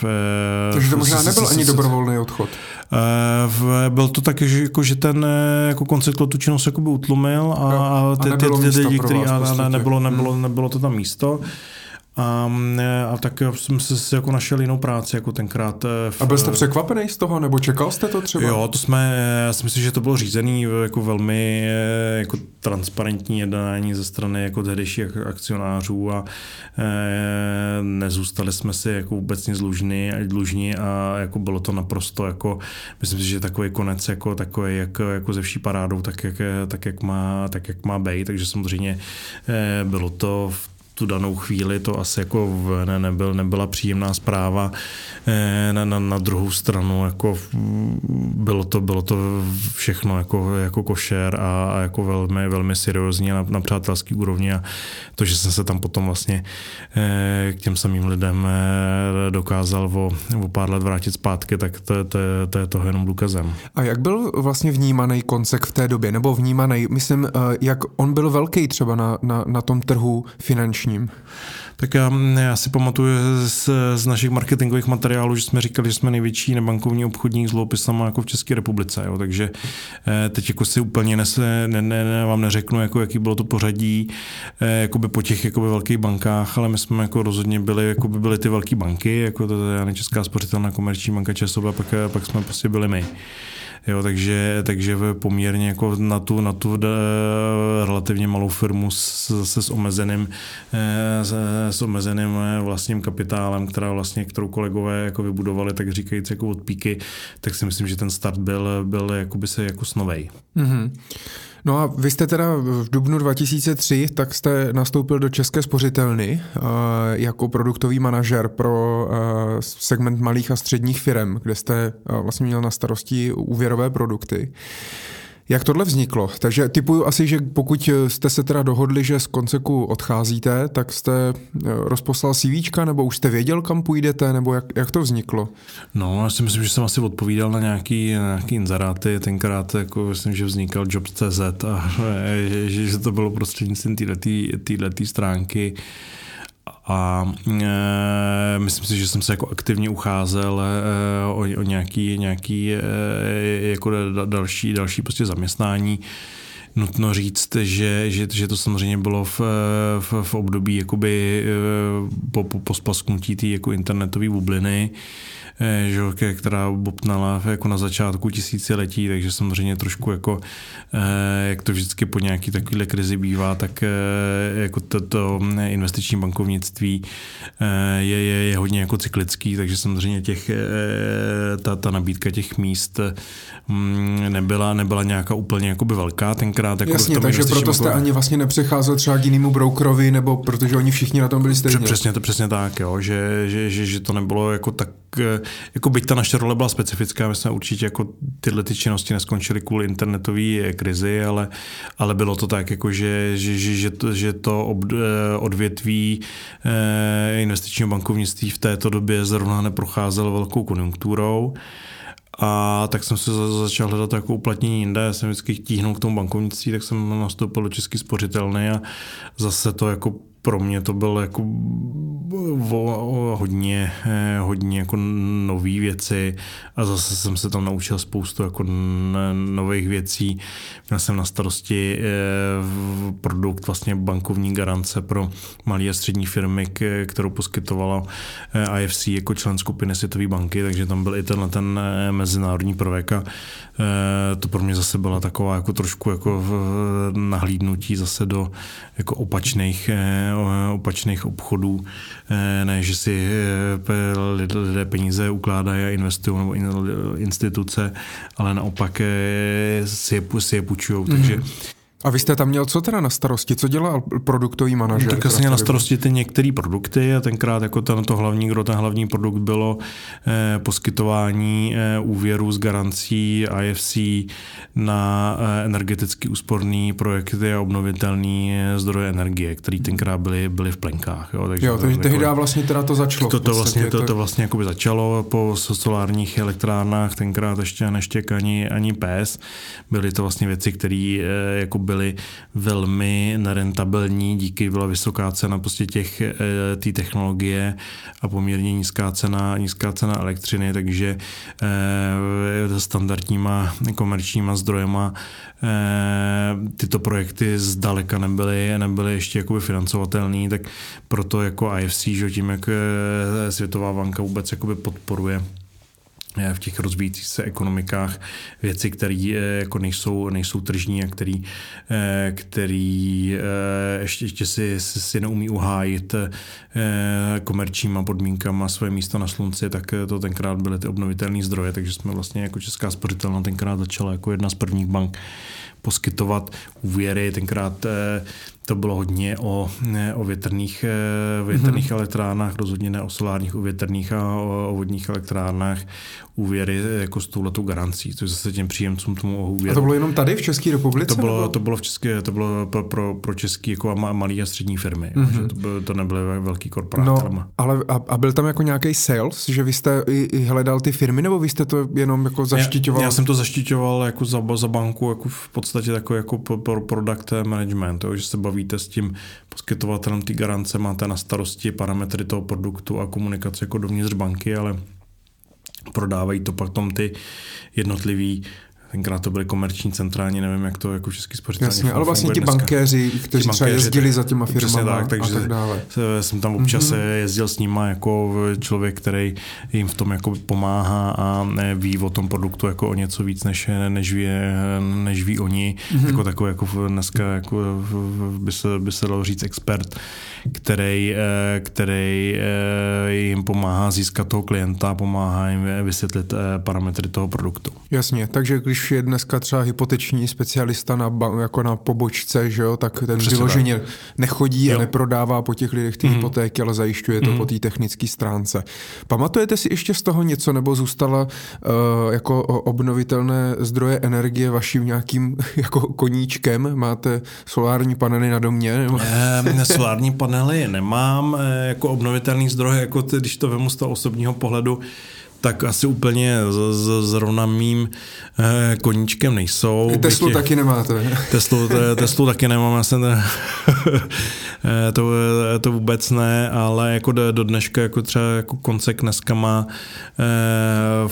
Takže to možná nebyl ani dobrovolný odchod. Eh, byl to tak, že, jako, že ten eh, jako koncept tu činnost jakoby utlumil a, a ty, ty, ty lidi, který nebylo, nebylo, nebylo to tam místo. A, a tak jsem se jako našel jinou práci, jako tenkrát. V, a byl jste překvapený z toho, nebo čekal jste to třeba? Jo, to jsme, já si myslím, že to bylo řízený jako velmi jako transparentní jednání ze strany jako tehdejších akcionářů a e, nezůstali jsme si jako vůbec nic dlužní, dlužní a jako bylo to naprosto jako, myslím si, že takový konec jako takový jako, jako ze vší parádou, tak jak, tak jak má, tak jak má být, takže samozřejmě e, bylo to v tu danou chvíli to asi jako ne, nebyl, nebyla příjemná zpráva. Eh, na, na, na druhou stranu jako bylo to, bylo to všechno jako, jako košer a, a jako velmi, velmi seriózní na, na přátelský úrovni a to, že jsem se tam potom vlastně eh, k těm samým lidem eh, dokázal o, o pár let vrátit zpátky, tak to, to, to je toho jenom důkazem. A jak byl vlastně vnímaný koncek v té době, nebo vnímaný, myslím, jak on byl velký třeba na, na, na tom trhu finanční ním? Tak já, já si pamatuju z, z našich marketingových materiálů, že jsme říkali, že jsme největší nebankovní obchodník s dluhopisama jako v České republice. Jo. Takže eh, teď jako si úplně nese, ne, ne, ne, vám neřeknu, jako, jaký bylo to pořadí eh, jakoby po těch jakoby velkých bankách, ale my jsme jako rozhodně byli, jako by byly ty velké banky, jako to je Česká spořitelná komerční banka Česova, a pak, pak jsme prostě byli my. Jo, takže, takže poměrně jako na tu, na tu eh, relativně malou firmu se s omezeným, eh, s, s omezeným eh, vlastním kapitálem, která vlastně, kterou kolegové jako vybudovali, tak říkajíc jako od píky, tak si myslím, že ten start byl, byl jakoby se jako snovej. Mm-hmm. No a vy jste teda v dubnu 2003, tak jste nastoupil do České spořitelny uh, jako produktový manažer pro uh, segment malých a středních firm, kde jste uh, vlastně měl na starosti úvěrové produkty. Jak tohle vzniklo? Takže typuju asi, že pokud jste se teda dohodli, že z konceku odcházíte, tak jste eh, rozposlal CV, nebo už jste věděl, kam půjdete, nebo jak, jak to vzniklo? No, já si myslím, že jsem asi odpovídal na nějaký, nějaký inzeráty, tenkrát jako myslím, že vznikal Jobs.cz a [LAUGHS] že, že to bylo prostřednictvím této stránky a e, myslím si, že jsem se jako aktivně ucházel e, o, o nějaký, nějaký e, jako další, další prostě zaměstnání. Nutno říct, že, že, že to samozřejmě bylo v, v, v období jakoby e, po, po, po spasknutí té jako internetové bubliny, Eh, že, která bobtnala jako na začátku tisíciletí, takže samozřejmě trošku jako, eh, jak to vždycky po nějaký takovýhle krizi bývá, tak eh, jako toto investiční bankovnictví je, je, je hodně jako cyklický, takže samozřejmě těch, ta, ta nabídka těch míst mm, nebyla, nebyla nějaká úplně jakoby velká tenkrát. Jako Jasně, takže proto jste ani vlastně nepřecházel třeba k jinému brokerovi, nebo protože oni všichni na tom byli stejně. Přesně to přesně tak, jo, že, že, že, že to nebylo jako tak jako byť ta naše role byla specifická, my jsme určitě jako tyhle ty činnosti neskončily kvůli internetové krizi, ale, ale bylo to tak, jako že, že, že, že to, že to eh, odvětví eh, investičního bankovnictví v této době zrovna neprocházelo velkou konjunkturou. A tak jsem se začal hledat jako uplatnění jinde. Já jsem vždycky tíhnul k tomu bankovnictví, tak jsem nastoupil do Český spořitelny a zase to jako pro mě to bylo jako hodně, eh, hodně jako nové věci a zase jsem se tam naučil spoustu jako nových věcí. Měl jsem na starosti eh, produkt vlastně bankovní garance pro malé a střední firmy, kterou poskytovala eh, IFC jako člen skupiny Světové banky, takže tam byl i tenhle ten mezinárodní prvek a to pro mě zase byla taková jako trošku jako nahlídnutí zase do jako opačných opačných obchodů, eh, ne, že si eh, lidé peníze ukládají a investují nebo instituce, ale naopak eh, si je, si je půjčují. Mm-hmm. Takže a vy jste tam měl co teda na starosti? Co dělal produktový manažer? No, tak asi na starosti ty některé produkty a tenkrát jako ten to hlavní, kdo ten hlavní produkt bylo eh, poskytování eh, úvěrů s garancí IFC na eh, energeticky úsporné projekty a obnovitelné eh, zdroje energie, které tenkrát byly, byly v plenkách. Jo, takže jo, takže tehdy jako, vlastně teda to začalo. To, to, vlastně, to, to vlastně jako by začalo po solárních elektrárnách, tenkrát ještě neštěk ani, ani PES. Byly to vlastně věci, které eh, jako byly velmi nerentabilní, díky byla vysoká cena prostě těch, té technologie a poměrně nízká cena, nízká cena elektřiny, takže standardníma komerčníma zdrojema tyto projekty zdaleka nebyly, nebyly ještě jakoby financovatelné, tak proto jako IFC, že tím, jak Světová banka vůbec jakoby podporuje v těch rozvíjících se ekonomikách věci, které eh, jako nejsou, nejsou tržní a který, eh, který eh, ještě, ještě si, si, si neumí uhájit komerčníma podmínkama své místo na slunci, tak to tenkrát byly ty obnovitelné zdroje, takže jsme vlastně jako Česká spořitelna tenkrát začala jako jedna z prvních bank poskytovat úvěry. Tenkrát to bylo hodně o, o větrných, eh, větrných mm-hmm. elektrárnách, rozhodně ne o solárních, o větrných a o, o vodních elektrárnách úvěry jako s touhletou garancí, což zase těm příjemcům tomu úvěru. A to bylo jenom tady v České republice? To bylo, nebo? to bylo, v České, to bylo pro, pro, pro české jako malé a střední firmy, mm-hmm. to, bylo, to nebyly velký korporáty. No, ale a, a, byl tam jako nějaký sales, že vy jste i, i hledal ty firmy, nebo vy jste to jenom jako zaštiťoval? Já, já jsem to zaštiťoval jako za, za banku, jako v podstatě takový jako pro product management, jo, že se bavíte s tím poskytovatelem ty garance, máte na starosti parametry toho produktu a komunikaci jako dovnitř banky, ale prodávají to pak tom ty jednotlivý tenkrát to byly komerční centrální, nevím, jak to jako český spořitelní Jasně, ale vlastně ti bankéři, kteří třeba jezdili za těma firmami tak, takže a tak dále. jsem tam občas mm-hmm. jezdil s nima jako člověk, který jim v tom jako pomáhá a ví o tom produktu jako o něco víc, než, než, ví, než ví oni. Mm-hmm. Jako takový jako dneska jako by, se, by se dalo říct expert, který, eh, který eh, jim pomáhá získat toho klienta, pomáhá jim vysvětlit eh, parametry toho produktu. Jasně, takže když když je dneska třeba hypoteční specialista na, jako na pobočce, že jo, tak ten Přesně vyloženě tak. nechodí jo. a neprodává po těch lidech ty mm. hypotéky, ale zajišťuje to mm. po té technické stránce. Pamatujete si ještě z toho něco, nebo zůstala uh, jako obnovitelné zdroje energie vaším nějakým [LAUGHS] jako koníčkem? Máte solární panely na domě? Nebo? E, [LAUGHS] solární panely nemám, e, jako obnovitelný zdroj, jako ty, když to vemu z toho osobního pohledu, tak asi úplně z, z, zrovna mým eh, koníčkem nejsou. Teslu Bytě, taky nemáte. Teslu, Teslu taky nemám, já jsem [LAUGHS] to, to vůbec ne, ale jako do, do dneška jako třeba jako koncek dneska má eh,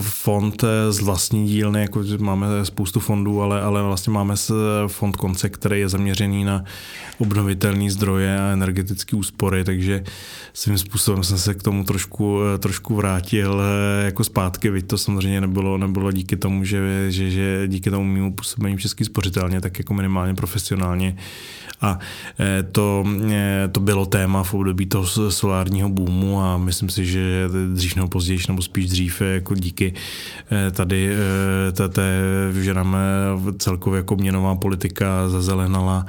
fond eh, z vlastní dílny, jako máme spoustu fondů, ale, ale vlastně máme fond konce, který je zaměřený na obnovitelné zdroje a energetické úspory, takže svým způsobem jsem se k tomu trošku, eh, trošku vrátil eh, jako zpátky, byť to samozřejmě nebylo, nebylo díky tomu, že, že, že díky tomu mému působení v Český spořitelně, tak jako minimálně profesionálně. A eh, to, to bylo téma v období toho solárního boomu a myslím si, že dřív nebo později, nebo spíš dřív, jako díky tady té, že nám celkově jako měnová politika zazelenala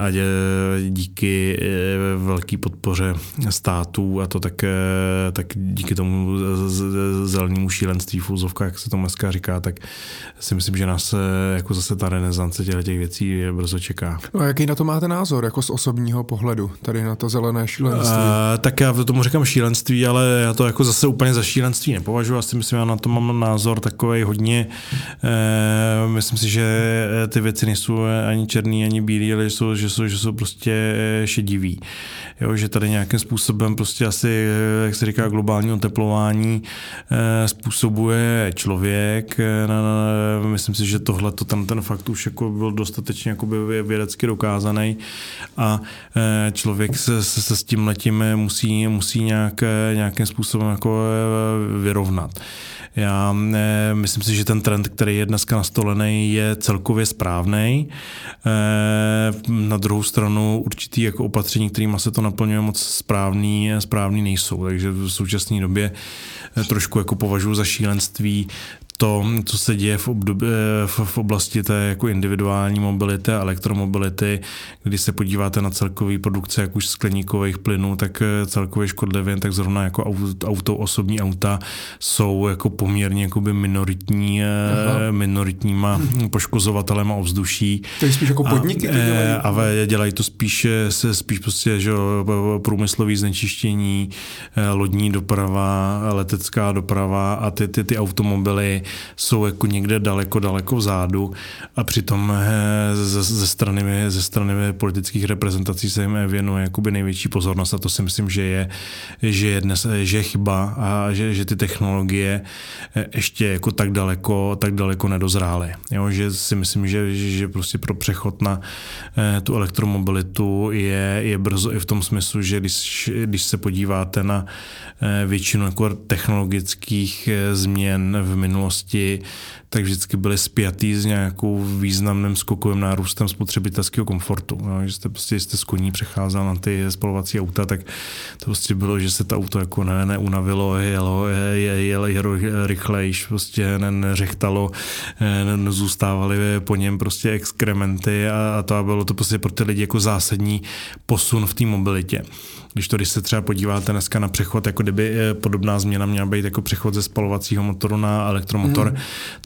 a díky velké podpoře států a to tak, tak díky tomu zelenému šílenství v úzovkách, jak se to dneska říká, tak si myslím, že nás jako zase ta renesance těch, věcí brzo čeká. No a jaký na to máte názor, jako z osobního pohledu, tady na to zelené šílenství? Uh, tak já tomu říkám šílenství, ale já to jako zase úplně za šílenství nepovažuji. Já si myslím, já na to mám názor takový hodně, uh, myslím si, že ty věci nejsou ani černý, ani bílý, ale že jsou, že jsou, že jsou prostě šedivý. Jo, že tady nějakým způsobem prostě asi, jak se říká, globální oteplování eh, způsobuje člověk. Eh, myslím si, že tohle to ten, ten fakt už jako byl dostatečně jakoby vědecky dokázaný a eh, člověk se, se, se s tím letím musí, musí nějak, nějakým způsobem jako vyrovnat. Já eh, myslím si, že ten trend, který je dneska nastolený, je celkově správný. Eh, na druhou stranu určitý jako opatření, kterými se to naplňuje, moc správný, správný nejsou. Takže v současné době eh, trošku jako považuji za šílenství to, co se děje v, období, v, v oblasti té jako individuální mobility a elektromobility, když se podíváte na celkový produkce jak už skleníkových plynů, tak eh, celkově škodlivě, tak zrovna jako auto, auto osobní auta jsou jako poměrně jakoby minoritní, eh, Aha. minoritníma poškozovatelema ovzduší. To je spíš jako podniky? A, to dělají. a dělají to spíš, se spíš prostě, že průmyslový znečištění, lodní doprava, letecká doprava a ty, ty, ty automobily jsou jako někde daleko, daleko vzadu a přitom ze, ze, strany, ze strany politických reprezentací se jim věnuje jakoby největší pozornost a to si myslím, že je, že je, dnes, že je chyba a že, že ty technologie ještě jako tak daleko, tak daleko nedozrály. Jo, že si myslím, že, že prostě pro přechod na tu elektromobilitu je, je brzo i v tom smyslu, že když, když se podíváte na většinu jako technologických změn v minulosti, tak vždycky byly spjatý s nějakou významným skokovým nárůstem spotřebitelského komfortu. No, že jste prostě, jste z koní přecházel na ty spalovací auta, tak to prostě bylo, že se to auto jako ne, neunavilo, jelo, je, jelo, jelo rychlejš, prostě ne, neřechtalo, ne, nezůstávaly po něm prostě exkrementy a, a to bylo to prostě pro ty lidi jako zásadní posun v té mobilitě. Když to, když se třeba podíváte dneska na přechod, jako kdyby eh, podobná změna měla být jako přechod ze spalovacího motoru na elektromotor, mm.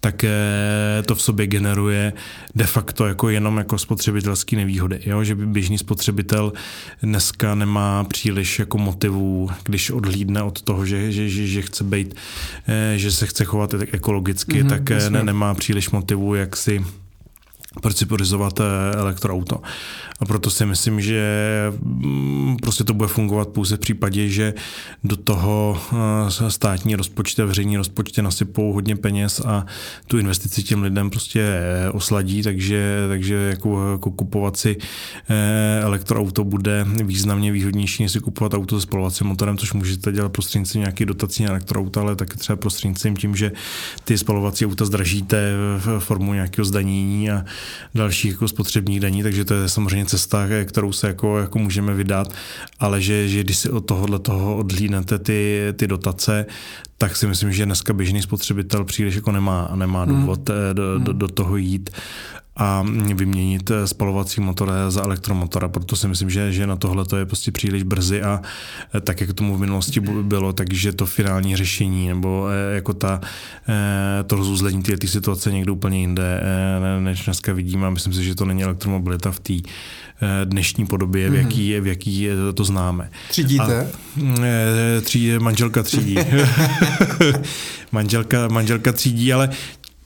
tak eh, to v sobě generuje de facto jako jenom jako spotřebitelský nevýhody. Jo? Že běžný spotřebitel dneska nemá příliš jako motivů, když odhlídne od toho, že, že, že, že chce být, eh, že se chce chovat ekologicky, mm, tak ne, nemá příliš motivů, jak si proč si pořizovat elektroauto. A proto si myslím, že mm, prostě to bude fungovat pouze v případě, že do toho eh, státní rozpočty a veřejní rozpočty nasypou hodně peněz a tu investici těm lidem prostě eh, osladí, takže, takže jako, jako kupovat si eh, elektroauto bude významně výhodnější, než si kupovat auto se spalovacím motorem, což můžete dělat prostřednictvím nějaký dotací na elektroauta, ale také třeba prostřednictvím tím, že ty spalovací auta zdražíte v formu nějakého zdanění a dalších jako spotřebních daní, takže to je samozřejmě cesta, kterou se jako, jako můžeme vydat, ale že, že když si od tohohle toho odhlínete ty, ty dotace, tak si myslím, že dneska běžný spotřebitel příliš jako nemá, nemá hmm. důvod hmm. do, do, do toho jít a vyměnit spalovací motor za elektromotor. A proto si myslím, že, že na tohle to je prostě příliš brzy a tak, jak tomu v minulosti bylo, takže to finální řešení nebo jako ta, to rozuzlení té situace někde úplně jinde, než dneska vidíme. A myslím si, že to není elektromobilita v té Eh, dnešní podobě, v jaký, v jaký to známe. Třídíte? A, eh, tří, manželka třídí. [LAUGHS] [LAUGHS] manželka, manželka třídí, ale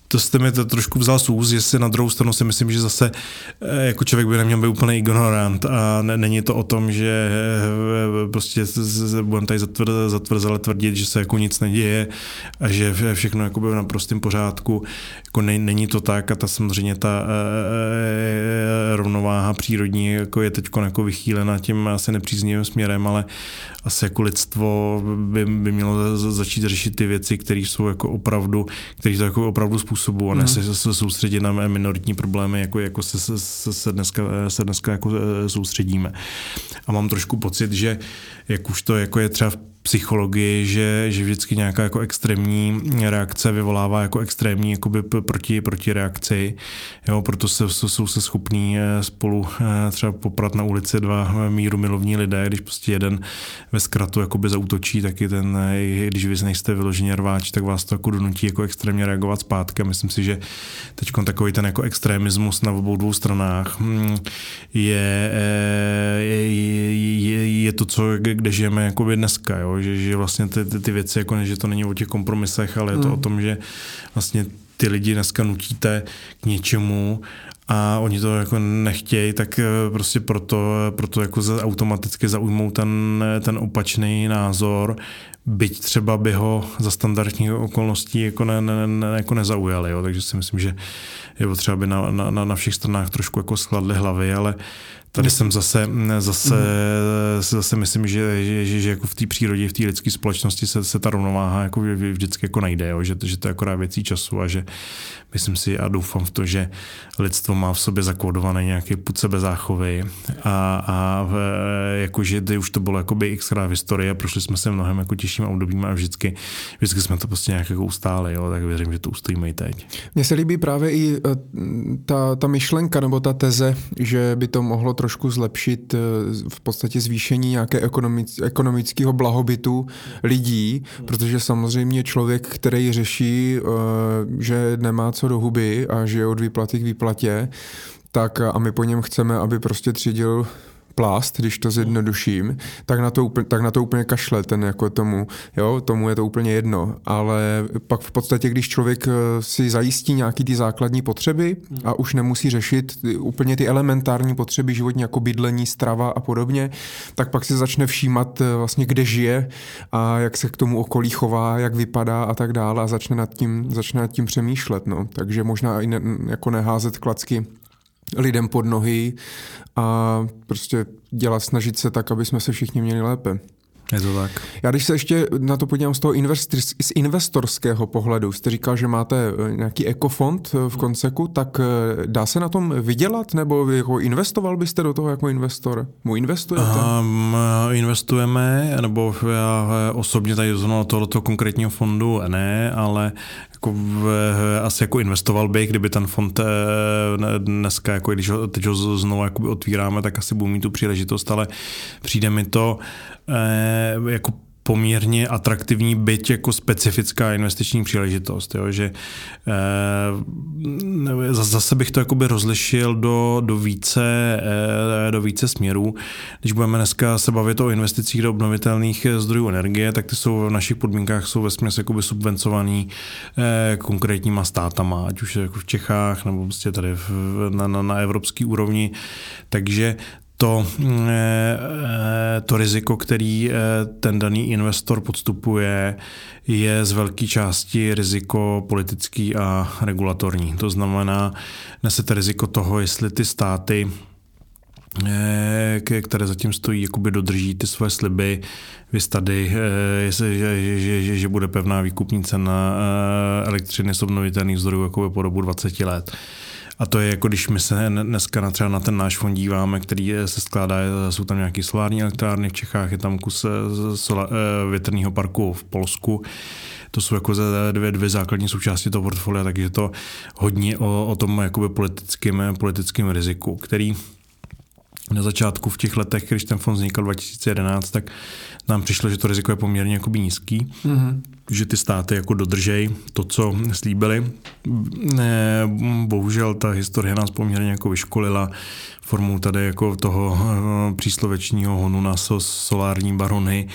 to jste mi to trošku vzal z úst, jestli na druhou stranu si myslím, že zase eh, jako člověk by neměl být úplně ignorant a ne, není to o tom, že eh, prostě budeme tady zatvrd, zatvrzele tvrdit, že se jako nic neděje a že všechno jako by v naprostém pořádku. Jako ne, není to tak a ta samozřejmě ta e, rovnováha přírodní jako je teď jako vychýlena tím asi nepříznivým směrem, ale asi jako lidstvo by, by mělo začít řešit ty věci, které jsou jako opravdu, které to jako opravdu způsobu a ne mm. se, se soustředit na minoritní problémy, jako, jako se, se, se, dneska, se dneska jako e, soustředíme. A mám trošku pocit, že jak už to jako je třeba v psychologii, že, že vždycky nějaká jako extrémní reakce vyvolává jako extrémní jakoby proti, proti reakci. Jo, proto se, jsou se schopní eh, spolu eh, třeba poprat na ulici dva míru milovní lidé, když prostě jeden ve zkratu jakoby zautočí, taky ten, eh, když vy nejste vyloženě rváč, tak vás to jako donutí jako extrémně reagovat zpátky. Myslím si, že teď takový ten jako extremismus na obou dvou stranách hm, je, je, je, je to, co, kde žijeme jakoby dneska. Jo? Že, že vlastně ty, ty, ty věci, jako ne, že to není o těch kompromisech, ale je to hmm. o tom, že vlastně ty lidi dneska nutíte k něčemu a oni to jako nechtějí, tak eh, prostě proto, proto jako automaticky zaujmou ten, ten opačný názor, byť třeba by ho za standardních okolností jako, ne, ne, ne, jako nezaujali. Jo. Takže si myslím, že je potřeba, aby na, na, na všech stranách trošku jako skladly hlavy, ale Tady jsem zase, zase, mm. zase myslím, že, že, že jako v té přírodě, v té lidské společnosti se, se ta rovnováha jako vždycky jako najde, jo? Že, že to je akorát věcí času a že myslím si a doufám v to, že lidstvo má v sobě zakódované nějaké put sebezáchovy a, a jakože už to bylo jakoby xkrát v historii a prošli jsme se mnohem jako těžším obdobím a vždycky, vždycky jsme to prostě nějak jako ustáli, jo? tak věřím, že to ustojíme i teď. Mně se líbí právě i eh, ta, ta myšlenka nebo ta teze, že by to mohlo trošku zlepšit eh, v podstatě zvýšení nějaké ekonomic, ekonomického blahobytu lidí, protože samozřejmě člověk, který řeší, eh, že nemá co do huby a žije od výplaty k výplatě, tak a my po něm chceme, aby prostě třídil plást, když to zjednoduším, tak na to, úplně, tak na to úplně kašle ten jako tomu, jo, tomu je to úplně jedno, ale pak v podstatě, když člověk eh, si zajistí nějaký ty základní potřeby a už nemusí řešit úplně ty elementární potřeby životní jako bydlení, strava a podobně, tak pak si začne všímat eh, vlastně, kde žije a jak se k tomu okolí chová, jak vypadá a tak dále a začne nad tím, začne nad tím přemýšlet, no. Takže možná i ne, jako neházet klacky lidem pod nohy a prostě dělat, snažit se tak, aby jsme se všichni měli lépe. Je to tak. Já když se ještě na to podívám z toho investor, z investorského pohledu, jste říkal, že máte eh, nějaký ekofond eh, v Konceku, tak eh, dá se na tom vydělat, nebo jako investoval byste do toho jako investor? Mu investujete? Um, investujeme, nebo já osobně tady zrovna tohoto konkrétního fondu ne, ale jako v, asi jako investoval bych, kdyby ten fond dneska, jako když ho, teď ho znovu otvíráme, tak asi budu mít tu příležitost, ale přijde mi to eh, jako poměrně atraktivní, byť jako specifická investiční příležitost, jo, že e, zase bych to jakoby rozlišil do, do, více, e, do více směrů. Když budeme dneska se bavit o investicích do obnovitelných zdrojů energie, tak ty jsou v našich podmínkách jsou ve směs jakoby subvencovaný e, konkrétníma státama, ať už jako v Čechách nebo prostě tady v, na, na, na evropské úrovni. Takže to, eh, eh, to riziko, který eh, ten daný investor podstupuje, je z velké části riziko politický a regulatorní. To znamená, nesete riziko toho, jestli ty státy které zatím stojí, jakoby dodrží ty svoje sliby. Vy tady, že, že, že, že bude pevná výkupní cena elektřiny z obnovitelných zdrojů jakoby po dobu 20 let. A to je jako když my se dneska na třeba na ten náš fond díváme, který se skládá, jsou tam nějaké solární elektrárny v Čechách, je tam kus eh, eh, větrného parku v Polsku. To jsou jako dvě, dvě základní součásti toho portfolia, takže to hodně o, o tom jakoby politickým, politickým riziku, který na začátku v těch letech, když ten fond vznikl 2011, tak nám přišlo, že to riziko je poměrně jakoby nízký, mm-hmm. Že ty státy jako dodržejí to, co slíbili. Bohužel ta historie nás poměrně jako vyškolila formou tady jako toho eh, příslovečního honu na solární barony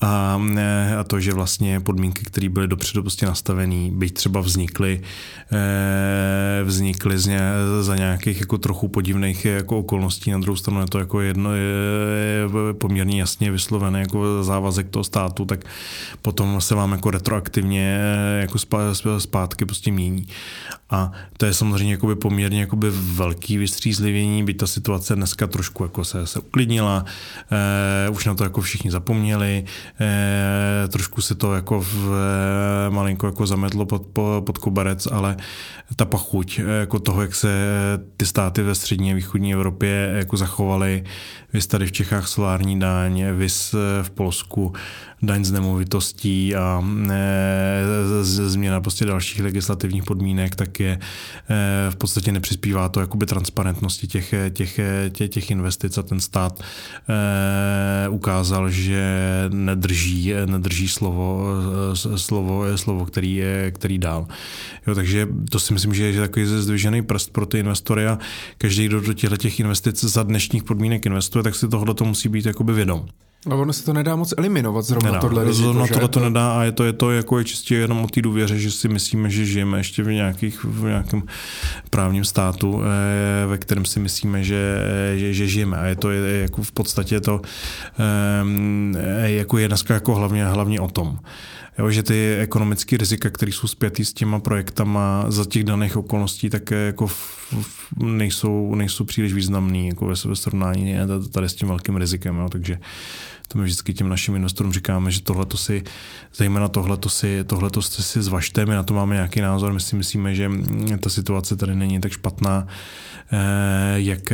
a, eh, a to, že vlastně podmínky, které byly dopředu prostě nastavené, byť třeba vznikly, eh, vznikly z ně, za nějakých jako trochu podivných jako okolností, na druhou stranu je to jako jedno, je, poměrně jasně vyslovené jako závazek toho státu, tak potom se vám jako retroaktivně jako zpátky prostě mění. A to je samozřejmě jakoby poměrně jakoby velký vystřízlivění, byť ta situace dneska trošku jako se, se uklidnila, eh, už na to jako všichni zapomněli, eh, trošku se to jako v, eh, malinko jako zametlo pod, pod koberec, ale ta pachuť eh, jako toho, jak se ty státy ve střední a východní Evropě jako zachovaly, vys tady v Čechách solární daň, vys v Polsku daň z nemovitostí a e, změna prostě dalších legislativních podmínek, tak je e, v podstatě nepřispívá to jakoby transparentnosti těch, těch, těch, těch investic a ten stát e, ukázal, že nedrží, nedrží slovo, slovo, slovo který, je, který dál. Jo, takže to si myslím, že je takový zdvižený prst pro ty investory a každý, kdo do těchto těch investic za dnešních podmínek investuje, tak si tohle to musí být jakoby vědom. Ale ono se to nedá moc eliminovat zrovna nedá. tohle riziko, Zrovna tohle to nedá a je to, je to jako je čistě jenom o té důvěře, že si myslíme, že žijeme ještě v, nějakých, v nějakém právním státu, eh, ve kterém si myslíme, že, že, že žijeme. A je to je, jako v podstatě to eh, jako je dneska jako hlavně, hlavně o tom. Jo, že ty ekonomické rizika, které jsou zpěty s těma projektama za těch daných okolností, tak jako v, v, nejsou, nejsou příliš významný jako ve, ve srovnání tady s tím velkým rizikem. Jo, takže to my vždycky těm našim investorům říkáme, že tohle si, zejména tohle si, tohleto si zvažte, my na to máme nějaký názor, my si myslíme, že ta situace tady není tak špatná, eh, jak,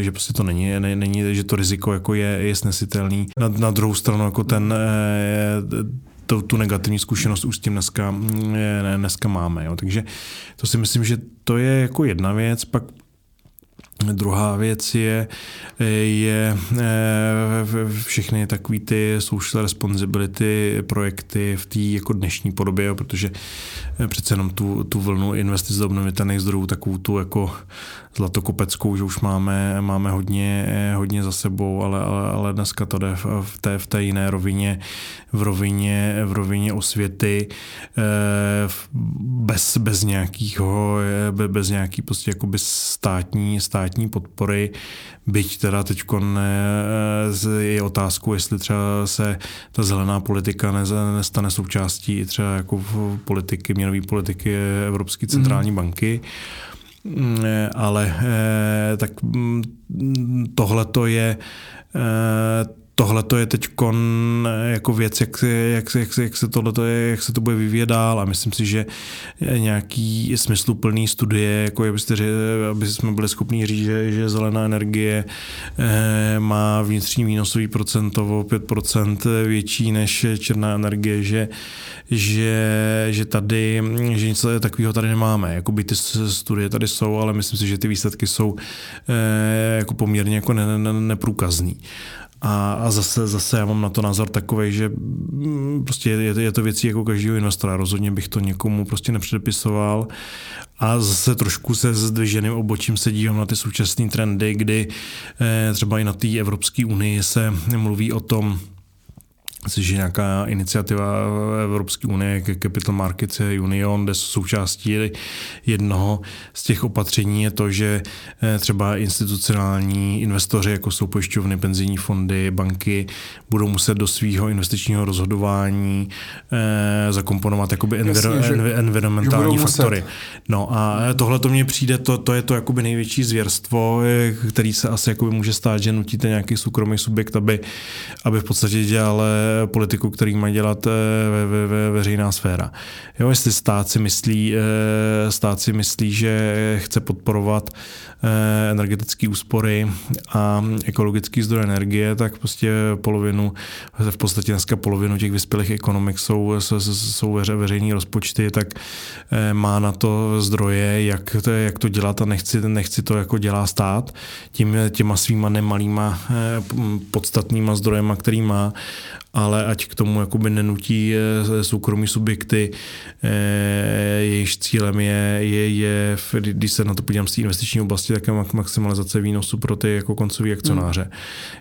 že prostě to není, není, že to riziko jako je, je snesitelný. Na, na druhou stranu jako ten eh, to, tu negativní zkušenost už s tím dneska, dneska máme. Jo. Takže to si myslím, že to je jako jedna věc. Pak Druhá věc je, je eh, všechny takové ty social responsibility projekty v té jako dnešní podobě, protože eh, přece jenom tu, tu vlnu investic do obnovitelných zdrojů, takovou tu jako Zlatokopeckou, že už máme, máme hodně, hodně za sebou, ale, ale, ale dneska to jde v té, v té jiné rovině, v rovině, v rovině osvěty, bez, bez nějakého, bez nějaký prostě jakoby státní, státní podpory, byť teda teď je otázku, jestli třeba se ta zelená politika nestane součástí třeba jako v politiky, měnové politiky Evropské centrální mm. banky ale eh, tak mm, tohle to je eh, tohle to je teď jako věc, jak, jak, jak, jak, se je, jak se to bude vyvíjet dál a myslím si, že nějaký smysluplný studie, jako abyste, aby jsme byli schopni říct, že, že zelená energie eh, má vnitřní výnosový procento o 5% větší než černá energie, že, že, že tady, že něco takového tady nemáme. Jakoby ty studie tady jsou, ale myslím si, že ty výsledky jsou eh, jako poměrně jako ne, ne, neprůkazný. A, a zase, zase já mám na to názor takový, že mm, prostě je, je to věcí jako každého investora. Rozhodně bych to někomu prostě nepředepisoval. A zase trošku se zdviženým obočím se dívám na ty současné trendy, kdy eh, třeba i na té Evropské unii se mluví o tom, Myslím, že nějaká iniciativa Evropské unie, Capital Markets Union, kde součástí jednoho z těch opatření je to, že eh, třeba institucionální investoři, jako jsou pojišťovny, penzijní fondy, banky, budou muset do svého investičního rozhodování eh, zakomponovat jakoby enviro, Jasně, že, environmentální že faktory. Muset. No a tohle to mně přijde, to, to je to jakoby největší zvěrstvo, eh, který se asi jakoby může stát, že nutíte nějaký soukromý subjekt, aby, aby v podstatě dělal politiku, který má dělat eh, ve, ve, ve, veřejná sféra. Jo, jestli stát si myslí, eh, stát si myslí, že chce podporovat energetické úspory a ekologický zdroj energie, tak prostě polovinu, v podstatě dneska polovinu těch vyspělých ekonomik jsou, jsou veřejné rozpočty, tak má na to zdroje, jak to, jak to dělat a nechci, nechci to jako dělá stát tím, těma svýma nemalýma podstatnýma zdrojema, který má ale ať k tomu jakoby nenutí eh, soukromí subjekty, eh, jejichž cílem je, je, je, když se na to podívám z té investiční oblasti, tak je maximalizace výnosu pro ty jako koncový akcionáře. Hmm.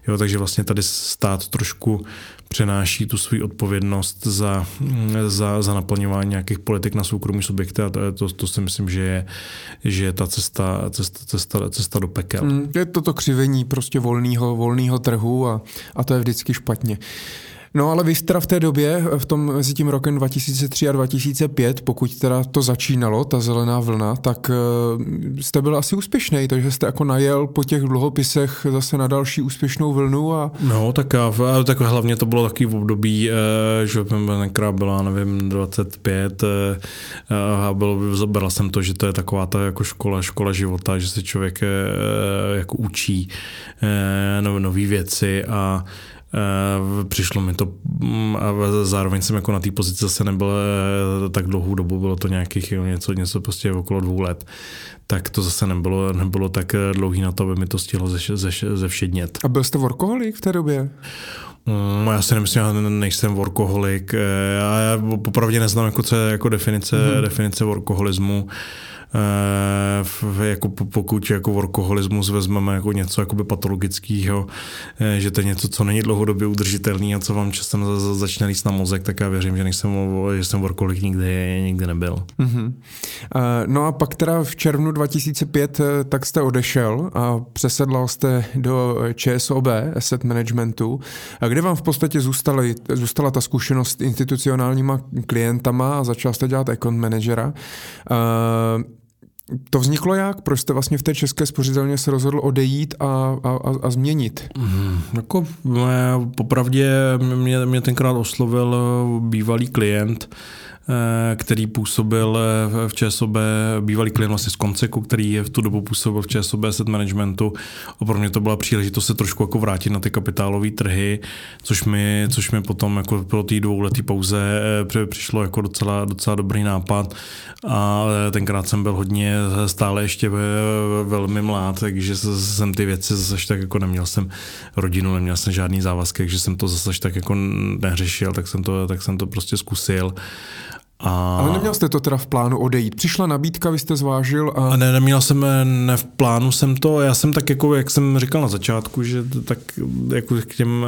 Jo, takže vlastně tady stát trošku přenáší tu svou odpovědnost za, za, za naplňování nějakých politik na soukromí subjekty a to, to, to si myslím, že je, že je ta cesta, cesta, cesta, cesta do pekel. Hmm, je to to křivení prostě volného volného trhu a, a to je vždycky špatně. No ale vy v té době, v tom mezi tím rokem 2003 a 2005, pokud teda to začínalo, ta zelená vlna, tak eh, jste byl asi úspěšný, takže jste jako najel po těch dluhopisech zase na další úspěšnou vlnu a... No, tak, a, tak hlavně to bylo taky v období, eh, že tenkrát byla, nevím, 25 eh, a byl, zabral jsem to, že to je taková ta jako škola, škola života, že se člověk jako učí nové věci a přišlo mi to mm, a zároveň jsem jako na té pozici zase nebyl eh, tak dlouhou dobu, bylo to nějakých něco, něco prostě okolo dvou let, tak to zase nebylo, nebylo tak eh, dlouhý na to, aby mi to stihlo ze, ze, ze všednět. A byl jste workoholik v té době? Mm, já si nemyslím, že nejsem workoholik. Já popravdě neznám, jako, co je jako definice, mm-hmm. definice workoholismu. Eh, jako pokud jako workoholismus vezmeme jako něco jakoby patologického, eh, že to je něco, co není dlouhodobě udržitelný a co vám časem začne líst na mozek, tak já věřím, že, nejsem, že jsem workoholik nikdy, nikdy nebyl. Mm-hmm. No a pak teda v červnu 2005 tak jste odešel a přesedlal jste do ČSOB, Asset Managementu, kde vám v podstatě zůstala, zůstala ta zkušenost institucionálníma klientama a začal jste dělat account managera. To vzniklo jak? Proč jste vlastně v té české spořitelně se rozhodl odejít a, a, a změnit? Mm, jako popravdě mě, mě tenkrát oslovil bývalý klient, který působil eh, v ČSOB, bývalý klient vlastně z Konceku, který v tu dobu působil v ČSOB Asset Managementu. A pro mě to byla příležitost se trošku jako vrátit na ty kapitálové trhy, což mi, což mi potom jako pro té dvouletý pauze eh, přišlo jako docela, docela dobrý nápad. A tenkrát jsem byl hodně stále ještě velmi mlád, takže jsem ty věci zase tak jako neměl jsem rodinu, neměl jsem žádný závazky, takže jsem to zase tak jako neřešil, tak jsem to, tak jsem to prostě zkusil. A... Ale neměl jste to teda v plánu odejít. Přišla nabídka, vy jste zvážil a... Ne, neměl jsem, ne v plánu jsem to, já jsem tak jako, jak jsem říkal na začátku, že tak jako k těm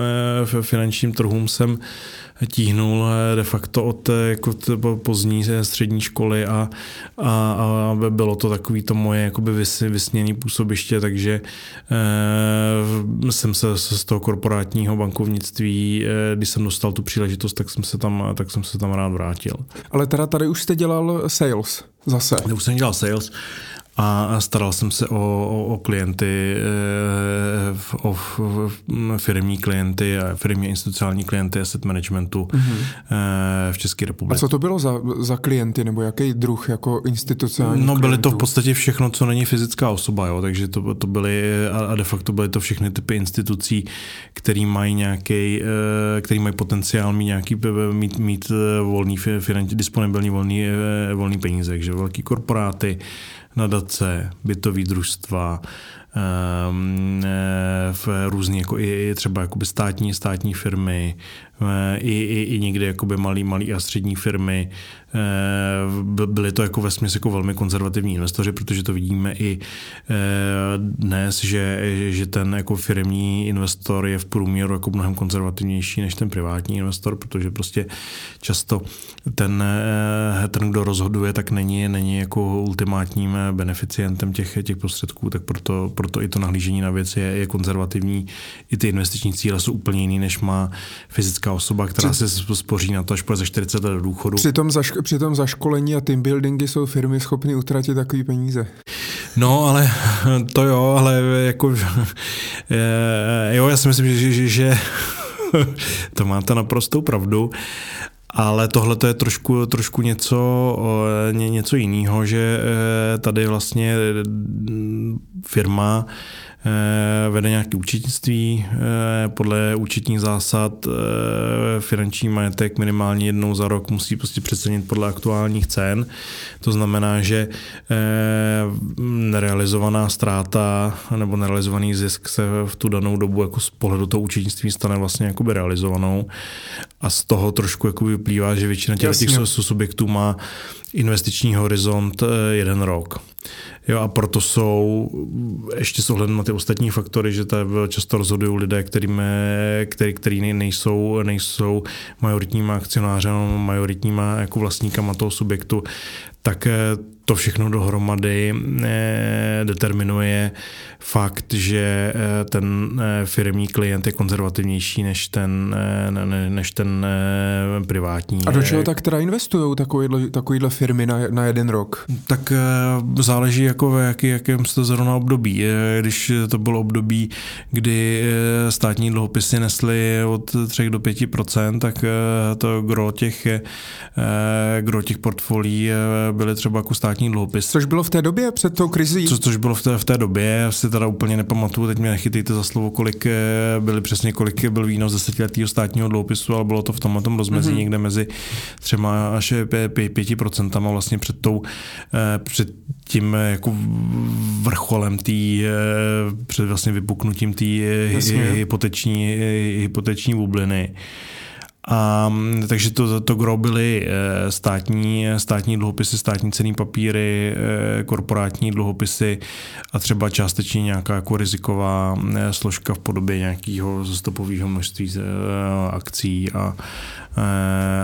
eh, finančním trhům jsem tíhnul eh, de facto od eh, jako pozdní střední školy a, a, a bylo to takový to moje jakoby vys, vysněné působiště, takže eh, jsem se z toho korporátního bankovnictví, eh, když jsem dostal tu příležitost, tak jsem se tam, tak jsem se tam rád vrátil. Ale teda tady už jste dělal sales zase. Už jsem dělal sales a staral jsem se o, o, o klienty, eh, o firmní klienty a firmní institucionální klienty asset managementu mm-hmm. v České republice. A co to bylo za, za klienty, nebo jaký druh jako institucionální No byly klientů? to v podstatě všechno, co není fyzická osoba, jo, takže to, to byly a de facto byly to všechny typy institucí, který mají nějaký, eh, který mají potenciál mít nějaký, mít, mít volný disponibilní volný, volný peníze, takže velký korporáty, nadace, bytový družstva, ehm, eh, v různý jako i, třeba jakoby státní, státní firmy, i, i, i někde jakoby malý, malý a střední firmy, Eh, byli to jako ve jako velmi konzervativní investoři, protože to vidíme i eh, dnes, že, že ten jako firmní investor je v průměru jako mnohem konzervativnější než ten privátní investor, protože prostě často ten, eh, ten kdo rozhoduje, tak není, není jako ultimátním beneficientem těch, těch prostředků, tak proto, proto i to nahlížení na věc je, je konzervativní. I ty investiční cíle jsou úplně jiný, než má fyzická osoba, která se spoří na to až po za 40 let do důchodu. Přitom za při tom zaškolení a team buildingy jsou firmy schopny utratit takové peníze. No, ale to jo, ale jako [LAUGHS] jo, já si myslím, že, že, že [LAUGHS] to máte naprostou pravdu. Ale tohle to je trošku, trošku něco, ně, něco jiného, že eh, tady vlastně firma vede nějaké účetnictví, eh, podle účetních zásad eh, finanční majetek minimálně jednou za rok musí prostě přecenit podle aktuálních cen. To znamená, že nerealizovaná ztráta nebo nerealizovaný zisk se v tu danou dobu jako z pohledu toho účetnictví stane vlastně jakoby realizovanou a z toho trošku jako vyplývá, že většina těch, těch subjektů má investiční horizont jeden rok. Jo, a proto jsou ještě s ohledem na ty ostatní faktory, že to často rozhodují lidé, kterým, který, který nejsou, nejsou majoritníma akcionářem, majoritníma jako vlastníkama toho subjektu, tak to všechno dohromady eh, determinuje fakt, že eh, ten eh, firmní klient je konzervativnější než ten, než ten privátní. A do čeho tak teda investují takovýhle, takovýhle firmy na, na jeden rok? Tak záleží jako v jaký, jakém jste zrovna období. Když to bylo období, kdy státní dluhopisy nesly od 3 do 5% tak to gro těch, gro těch portfolií byly třeba jako státní státní dluhopis. Což bylo v té době před tou krizí? Co, což bylo v té, v té době, já si teda úplně nepamatuju, teď mě nechytejte za slovo, kolik eh, byly přesně, kolik byl výnos desetiletého státního dluhopisu, ale bylo to v tomhle tom rozmezí mm-hmm. někde mezi třema až pěti procentama vlastně před tou, eh, před tím eh, jako vrcholem tý, před vlastně vypuknutím té hypoteční, hypoteční bubliny. A, takže to, to gro byly eh, státní, státní dluhopisy, státní cený papíry, eh, korporátní dluhopisy a třeba částečně nějaká jako riziková eh, složka v podobě nějakého stopového množství akcí a,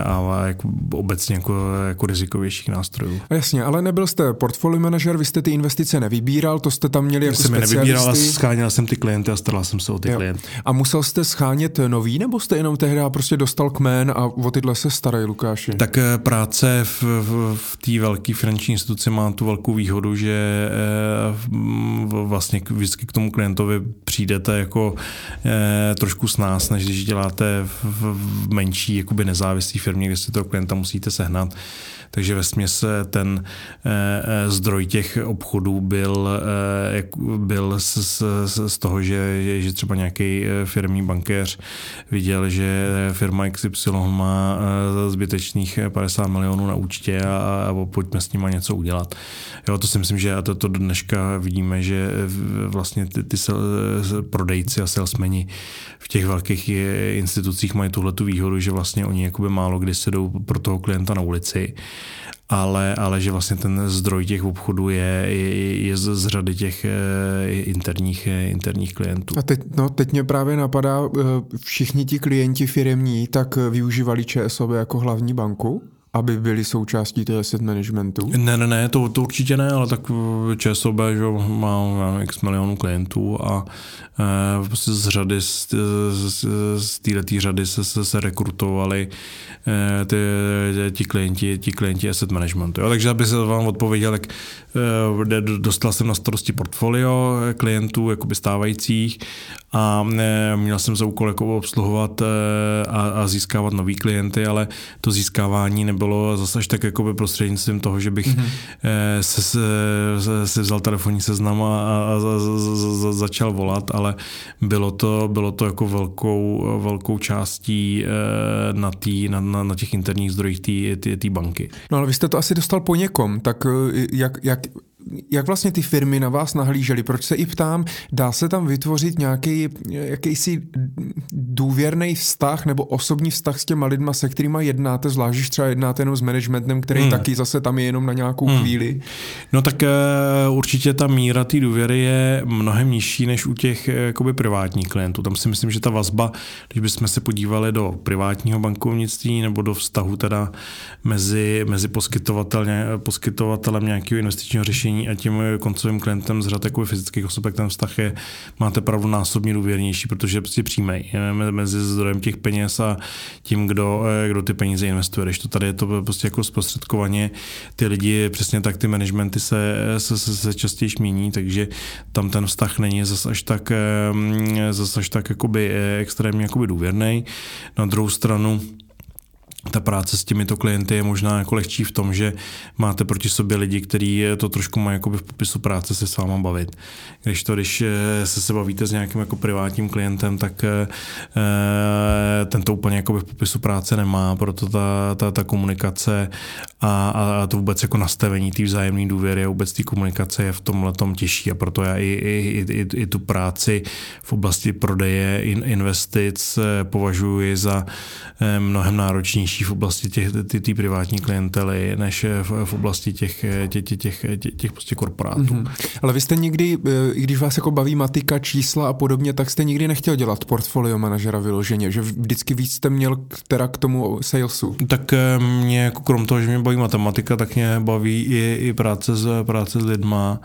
a jako obecně jako, jako rizikovějších nástrojů. Jasně, ale nebyl jste portfolio manažer, vy jste ty investice nevybíral, to jste tam měli jako jsem specialisty. nevybíral, ale scháněl jsem ty klienty a staral jsem se o ty jo. klienty. A musel jste schánět nový, nebo jste jenom tehdy prostě dostal kmen a o tyhle se starají, Lukáši? Tak eh, práce v, v, v té velké finanční instituci má tu velkou výhodu, že eh, vlastně vždycky k tomu klientovi přijdete jako eh, trošku s nás, než když děláte v, v menší jakoby nezávislý firmě, kde si toho klienta musíte sehnat takže ve směs ten eh, eh, zdroj těch obchodů byl, eh, byl z, z, z toho, že, že třeba nějaký firmní bankéř viděl, že firma XY má zbytečných 50 milionů na účtě a, a pojďme s nima něco udělat. Jo, to si myslím, že a to, to dneška vidíme, že vlastně ty, ty prodejci a salesmeni v těch velkých institucích mají tuhle tu výhodu, že vlastně oni jakoby málo kdy se jdou pro toho klienta na ulici ale, ale že vlastně ten zdroj těch obchodů je, je, je z, z řady těch eh, interních, eh, interních klientů. A teď, no, teď mě právě napadá, eh, všichni ti klienti firemní tak využívali ČSOB jako hlavní banku? Aby byli součástí toho asset managementu? Ne, ne, ne, to, to určitě ne, ale tak ČSOB že má, má x milionů klientů a e, prostě z řady, z, z, z této řady se, se, se rekrutovali e, ty, ti klienti, ti klienti asset managementu. Jo? Takže aby se vám odpověděl, tak e, dostal jsem na starosti portfolio klientů jakoby stávajících a e, měl jsem za úkol jako obsluhovat e, a, a získávat nový klienty, ale to získávání nebylo zase až tak jako prostřednictvím toho, že bych mm-hmm. se, se, se vzal telefonní seznam a, a, a za, začal volat, ale bylo to, bylo to jako velkou, velkou částí na, tý, na, na, na těch interních zdrojích té banky. No ale vy jste to asi dostal po někom, tak jak, jak jak vlastně ty firmy na vás nahlížely? Proč se i ptám, dá se tam vytvořit nějaký jakýsi důvěrný vztah nebo osobní vztah s těma lidma, se kterými jednáte, zvlášť, když třeba jednáte jenom s managementem, který hmm. taky zase tam je jenom na nějakou hmm. chvíli? No tak uh, určitě ta míra té důvěry je mnohem nižší než u těch uh, jakoby privátních klientů. Tam si myslím, že ta vazba, když bychom se podívali do privátního bankovnictví nebo do vztahu teda mezi, mezi poskytovatelem, poskytovatelem nějakého investičního řešení řešení a tím koncovým klientem z řad jako fyzických osob, tak ten vztah je, máte pravdu, násobně důvěrnější, protože je prostě přímej mezi zdrojem těch peněz a tím, kdo, eh, kdo ty peníze investuje. Když to tady je to prostě jako zprostředkovaně, ty lidi, přesně tak ty managementy se, se, se, se častěji mění, takže tam ten vztah není zase až tak, eh, zase až tak jakoby eh, extrémně jakoby důvěrný. Na druhou stranu, ta práce s těmito klienty je možná jako lehčí v tom, že máte proti sobě lidi, kteří to trošku mají jako v popisu práce se s váma bavit. Když to, když eh, se se bavíte s nějakým jako privátním klientem, tak eh, ten to úplně jako v popisu práce nemá, proto ta, ta, ta komunikace a, a to vůbec jako nastavení té vzájemné důvěry a vůbec té komunikace je v tomhle tom těžší a proto já i, i, i, i tu práci v oblasti prodeje investic eh, považuji za mnohem náročnější nižší v oblasti těch ty, ty privátní klientely, než v, v oblasti těch, těch, těch, těch, těch prostě korporátů. Mm-hmm. Ale vy jste nikdy, eh, i když vás jako baví matika, čísla a podobně, tak jste nikdy nechtěl dělat portfolio manažera vyloženě, že vždycky víc jste měl teda k tomu salesu. Tak eh, mě jako krom toho, že mě baví matematika, tak mě baví i, i práce s, práce s lidma.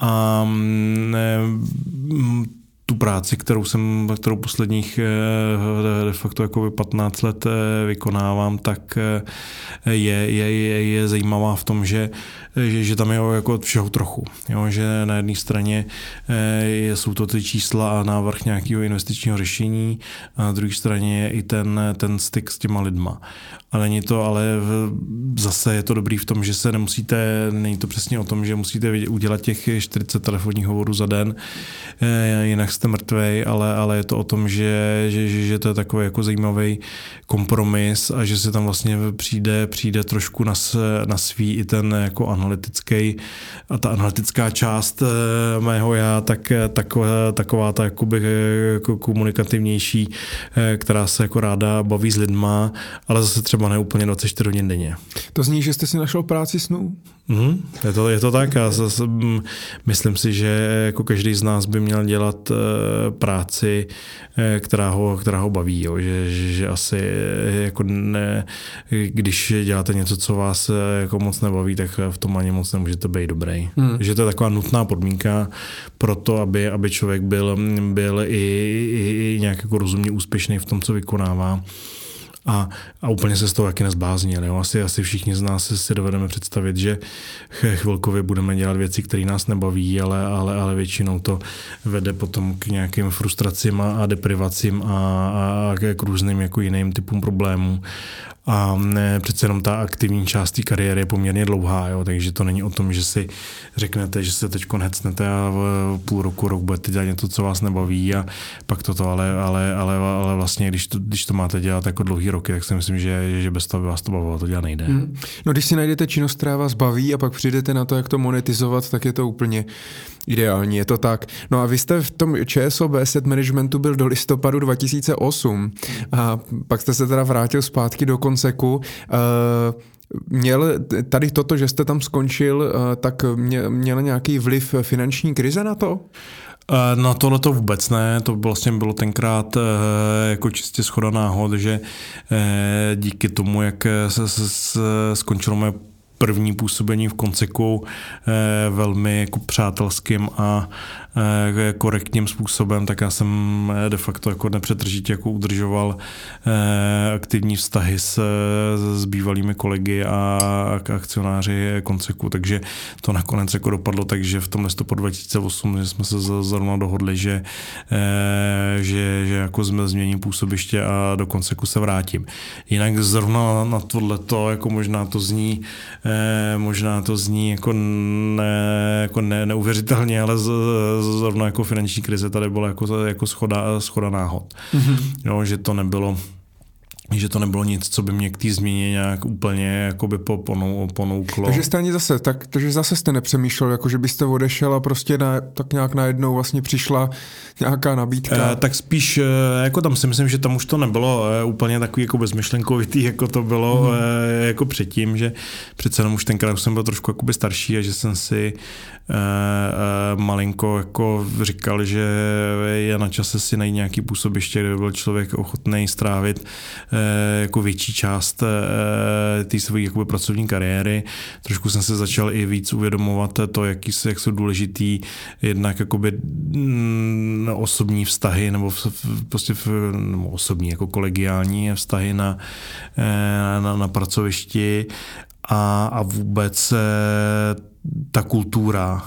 A mm, ne, tu práci, kterou jsem, kterou posledních eh, de facto jako 15 let eh, vykonávám, tak eh, je, je, je, je zajímavá v tom, že, že, že tam je jako od všeho trochu. Jo? Že na jedné straně jsou to ty čísla a návrh nějakého investičního řešení, a na druhé straně je i ten, ten styk s těma lidma. A není to, ale zase je to dobrý v tom, že se nemusíte, není to přesně o tom, že musíte udělat těch 40 telefonních hovorů za den, jinak jste mrtvej, ale, ale je to o tom, že, že, že, že to je takový jako zajímavý kompromis a že se tam vlastně přijde, přijde trošku na, na svý i ten jako analytický a ta analytická část eh, mého já, tak taková, taková ta jakoby jako komunikativnější, eh, která se jako ráda baví s lidma, ale zase třeba ne úplně 24 hodin denně. To zní, že jste si našel práci snů? Mm, je, to, je to tak. Já zase, myslím si, že jako každý z nás by měl dělat eh, práci, eh, která ho, která ho baví. Jo. Že, že, že asi eh, jako ne, když děláte něco, co vás jako moc nebaví, tak v tom ani moc nemůžete být dobrý. Mm. Že to je taková nutná podmínka pro to, aby, aby člověk byl, byl i, i, i nějak jako rozumně úspěšný v tom, co vykonává a, a úplně se z toho taky nezbláznili. Jo. Asi, asi všichni z nás si dovedeme představit, že chvilkově budeme dělat věci, které nás nebaví, ale, ale, ale většinou to vede potom k nějakým frustracím a, a deprivacím a, a, a k různým jako jiným typům problémů. A ne, přece jenom ta aktivní část té kariéry je poměrně dlouhá, jo, takže to není o tom, že si řeknete, že se teď hecnete a v půl roku, rok budete dělat něco, co vás nebaví a pak toto, ale, ale, ale, ale vlastně, když to, když to máte dělat jako dlouhý roky, tak si myslím, že, že bez toho by vás to bavilo, to dělat nejde. Hmm. No když si najdete činnost, která vás baví a pak přijdete na to, jak to monetizovat, tak je to úplně Ideální, je to tak. No a vy jste v tom ČSOB Asset Managementu byl do listopadu 2008 a pak jste se teda vrátil zpátky do Konseku. Uh, Měl tady toto, že jste tam skončil, eh, tak měl nějaký vliv finanční krize na to? Eh, na tohle to vůbec ne, to vlastně bylo tenkrát eh, jako čistě schoda náhod, že díky tomu, jak se, se skončilo moje první působení v Konceku velmi jako přátelským a Eh, korektním způsobem, tak já jsem eh, de facto jako nepřetržitě jako udržoval eh, aktivní vztahy s, s bývalými kolegy a akcionáři Konceku, takže to nakonec jako dopadlo tak, že v tom listopadu 2008 že jsme se zrovna dohodli, že, že, že jako jsme změním působiště a do Konceku se vrátím. Jinak zrovna na tohleto, jako možná to zní, možná to zní jako, ne, jako ne, neuvěřitelně, ale z, zrovna jako finanční krize tady byla jako, jako schoda, schoda náhod. Mm-hmm. Jo, že to nebylo že to nebylo nic, co by mě k té změně nějak úplně jakoby ponou, ponouklo. Takže jste ani zase, tak, takže zase jste nepřemýšlel, jako že byste odešel a prostě na, tak nějak najednou vlastně přišla nějaká nabídka. E, tak spíš, e, jako tam si myslím, že tam už to nebylo e, úplně takový jako bezmyšlenkovitý, [LAUGHS] jako to bylo hmm. e, jako předtím, že přece jenom už tenkrát jsem byl trošku jakoby starší a že jsem si e, e, malinko jako říkal, že je na čase si najít nějaký působiště, kde by byl člověk ochotný strávit e, jako větší část e, té své jakoby pracovní kariéry. Trošku jsem se začal i víc uvědomovat to, jaký, jak jsou důležitý jednak jakoby mm, osobní vztahy nebo v, prostě v, nebo osobní jako kolegiální vztahy na, e, na, na pracovišti a, a vůbec ta kultura,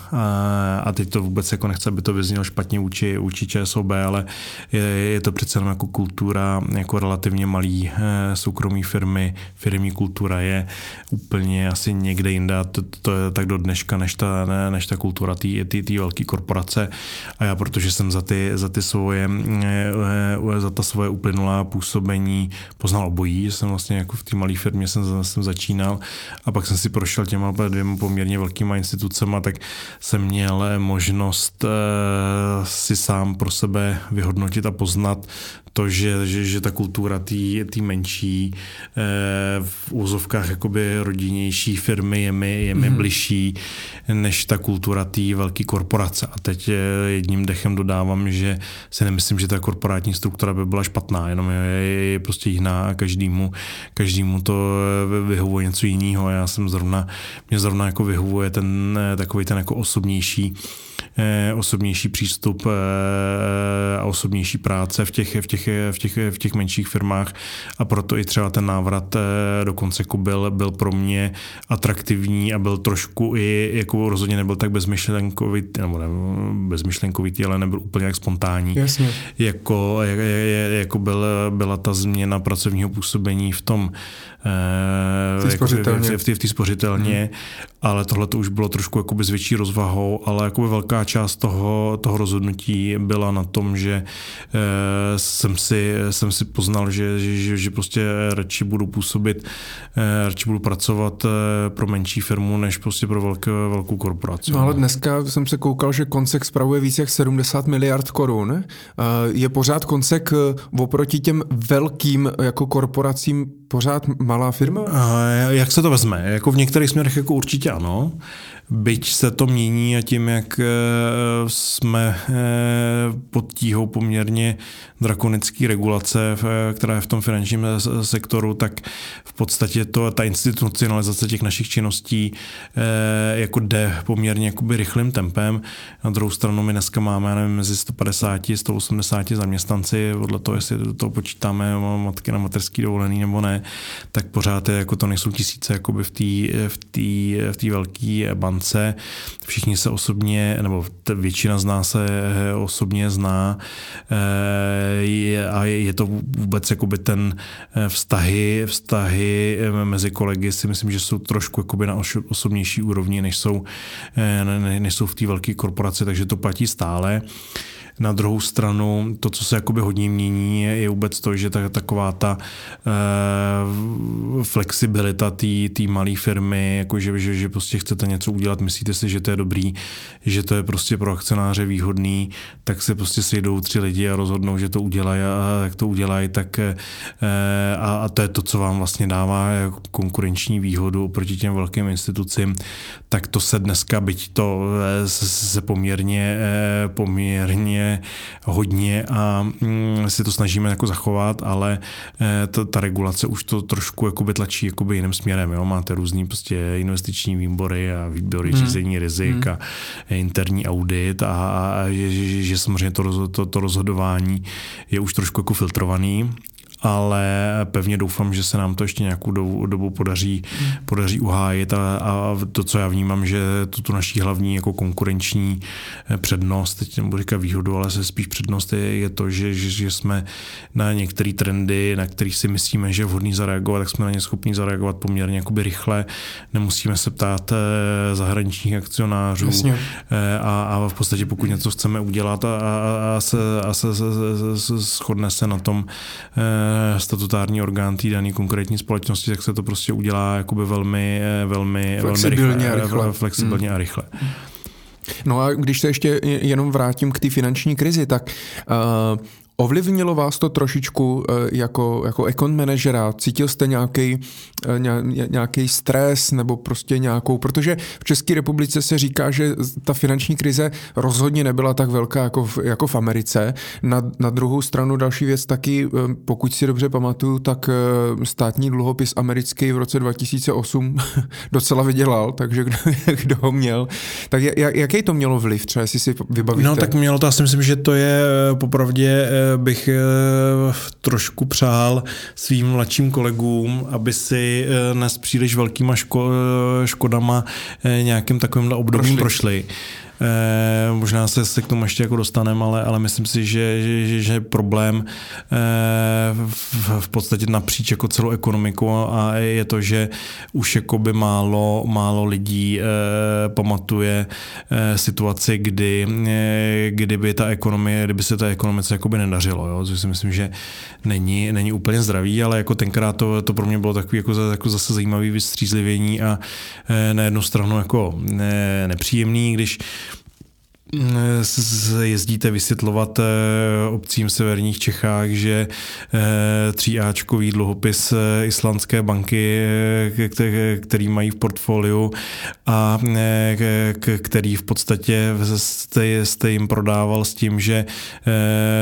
a teď to vůbec jako nechce, aby to vyznělo špatně vůči, vůči ČSOB, ale je, je to přece jenom jako kultura, jako relativně malý eh, soukromý firmy, firmní kultura je úplně asi někde jinde to, to je tak do dneška, než ta, ne, než ta kultura té velké korporace. A já, protože jsem za ty, za ty svoje, eh, eh, za ta svoje uplynulá působení poznal obojí, jsem vlastně jako v té malé firmě jsem, jsem začínal a pak jsem si prošel těma dvěma poměrně velkými těma institucema, tak jsem měl možnost eh, si sám pro sebe vyhodnotit a poznat to, že, že, že ta kultura té menší eh, v úzovkách jakoby rodinnější firmy je mi, je mi mm-hmm. bližší než ta kultura té velké korporace. A teď eh, jedním dechem dodávám, že si nemyslím, že ta korporátní struktura by byla špatná, jenom je, je, je prostě jiná a každému, každému to vyhovuje něco jiného. Já jsem zrovna, mě zrovna jako vyhovuje ten takový ten jako osobnější Eh, osobnější přístup eh, a osobnější práce v těch, v těch, v těch, v těch menších firmách a proto i třeba ten návrat eh, do Konceku byl, byl pro mě atraktivní a byl trošku i, jako rozhodně nebyl tak bezmyšlenkovitý, nebo ne, bezmyšlenkovitý, ale nebyl úplně jak spontánní. Jasně. Jako, jak, jako byl, byla ta změna pracovního působení v tom v té spořitelně, v, v, v spořitelně hmm. ale tohle to už bylo trošku jakoby s větší rozvahou, ale jakoby velká část toho, toho rozhodnutí byla na tom, že eh, jsem, si, jsem si poznal, že, že, že prostě radši budu působit, eh, radši budu pracovat eh, pro menší firmu, než prostě pro velké, velkou korporaci. No ale dneska jsem se koukal, že Konsek spravuje víc jak 70 miliard korun. Je pořád Konsek oproti těm velkým jako korporacím pořád malá firma? A jak se to vezme? Jako v některých směrech jako určitě ano. Byť se to mění a tím, jak eh, jsme eh, pod tíhou poměrně drakonické regulace, která je v tom finančním sektoru, tak v podstatě to, ta institucionalizace těch našich činností eh, jako jde poměrně jakoby rychlým tempem. Na druhou stranu my dneska máme nevím, mezi 150 a 180 zaměstnanci, podle toho, jestli do toho počítáme matky na materský dovolený nebo ne, tak pořád je, jako to nejsou tisíce jakoby v té v v velké bance. Všichni se osobně, nebo většina z nás se osobně zná je, a je to vůbec jakoby ten eh, vztahy, vztahy eh, mezi kolegy si myslím, že jsou trošku jakoby na osobnější úrovni, než jsou, eh, než jsou v té velké korporaci, takže to platí stále. Na druhou stranu, to, co se jakoby hodně mění, je, je vůbec to, že ta, taková ta uh, flexibilita té malé firmy, jako že, že, prostě chcete něco udělat, myslíte si, že to je dobrý, že to je prostě pro akcionáře výhodný, tak se prostě sejdou tři lidi a rozhodnou, že to udělají a jak to udělají, tak uh, a, a to je to, co vám vlastně dává konkurenční výhodu oproti těm velkým institucím, tak to se dneska, byť to se poměrně, poměrně hodně a mm, si to snažíme jako zachovat, ale ta, ta regulace už to trošku jakoby tlačí jakoby jiným směrem. Jo? Máte různý prostě investiční výbory a výbory hmm. řízení rizik hmm. a interní audit a, a že, že, že samozřejmě to, to, to rozhodování je už trošku jako filtrovaný ale pevně doufám, že se nám to ještě nějakou dobu, dobu podaří, podaří uhájit a, a to, co já vnímám, že to tu naší hlavní jako konkurenční eh, přednost, teď nebudu říkat výhodu, ale se spíš přednost je, je to, že, že, že jsme na některé trendy, na kterých si myslíme, že je vhodný zareagovat, tak jsme na ně schopni zareagovat poměrně jakoby rychle, nemusíme se ptát eh, zahraničních akcionářů Jasně. Eh, a, a v podstatě pokud něco chceme udělat a, a, a, se, a se, se, se, se shodne se na tom statutární orgán té dané konkrétní společnosti, tak se to prostě udělá jakoby velmi, velmi, flexibilně velmi rychle, a rychle. Flexibilně hmm. a rychle. No a když se ještě jenom vrátím k té finanční krizi, tak uh, Ovlivnilo vás to trošičku eh, jako, jako account manažera? Cítil jste nějaký, eh, nějaký stres nebo prostě nějakou, protože v České republice se říká, že ta finanční krize rozhodně nebyla tak velká jako v, jako v Americe. Na, na druhou stranu další věc taky, eh, pokud si dobře pamatuju, tak státní dluhopis americký v roce 2008 [LAUGHS] docela vydělal, takže kdo, [LAUGHS] kdo ho měl. Tak jak, jaký to mělo vliv, třeba jestli si vybavíte? No tak mělo to, já si myslím, že to je popravdě bych eh, trošku přál svým mladším kolegům, aby si eh, nes příliš velkýma ško- eh, škodama nějakým takovýmhle obdobím prošli. prošli Eh, možná se, se k tomu ještě jako dostaneme, ale, ale myslím si, že, že, že problém eh, v, v podstatě napříč jako celou ekonomiku a je to, že už jakoby málo, málo lidí eh, pamatuje situaci, kdy, kdyby ta ekonomie, kdyby se ta ekonomice jakoby nedařilo, jo? což si myslím, že není, není úplně zdravý, ale jako tenkrát to, to pro mě bylo takový jako, jako zase zajímavý vystřízlivění a na jednu stranu jako ne, nepříjemný, když jezdíte vysvětlovat eh, obcím v severních Čechách, že eh, tříáčkový dluhopis eh, islandské banky, který mají v portfoliu a který v podstatě jste, jste jim prodával s tím, že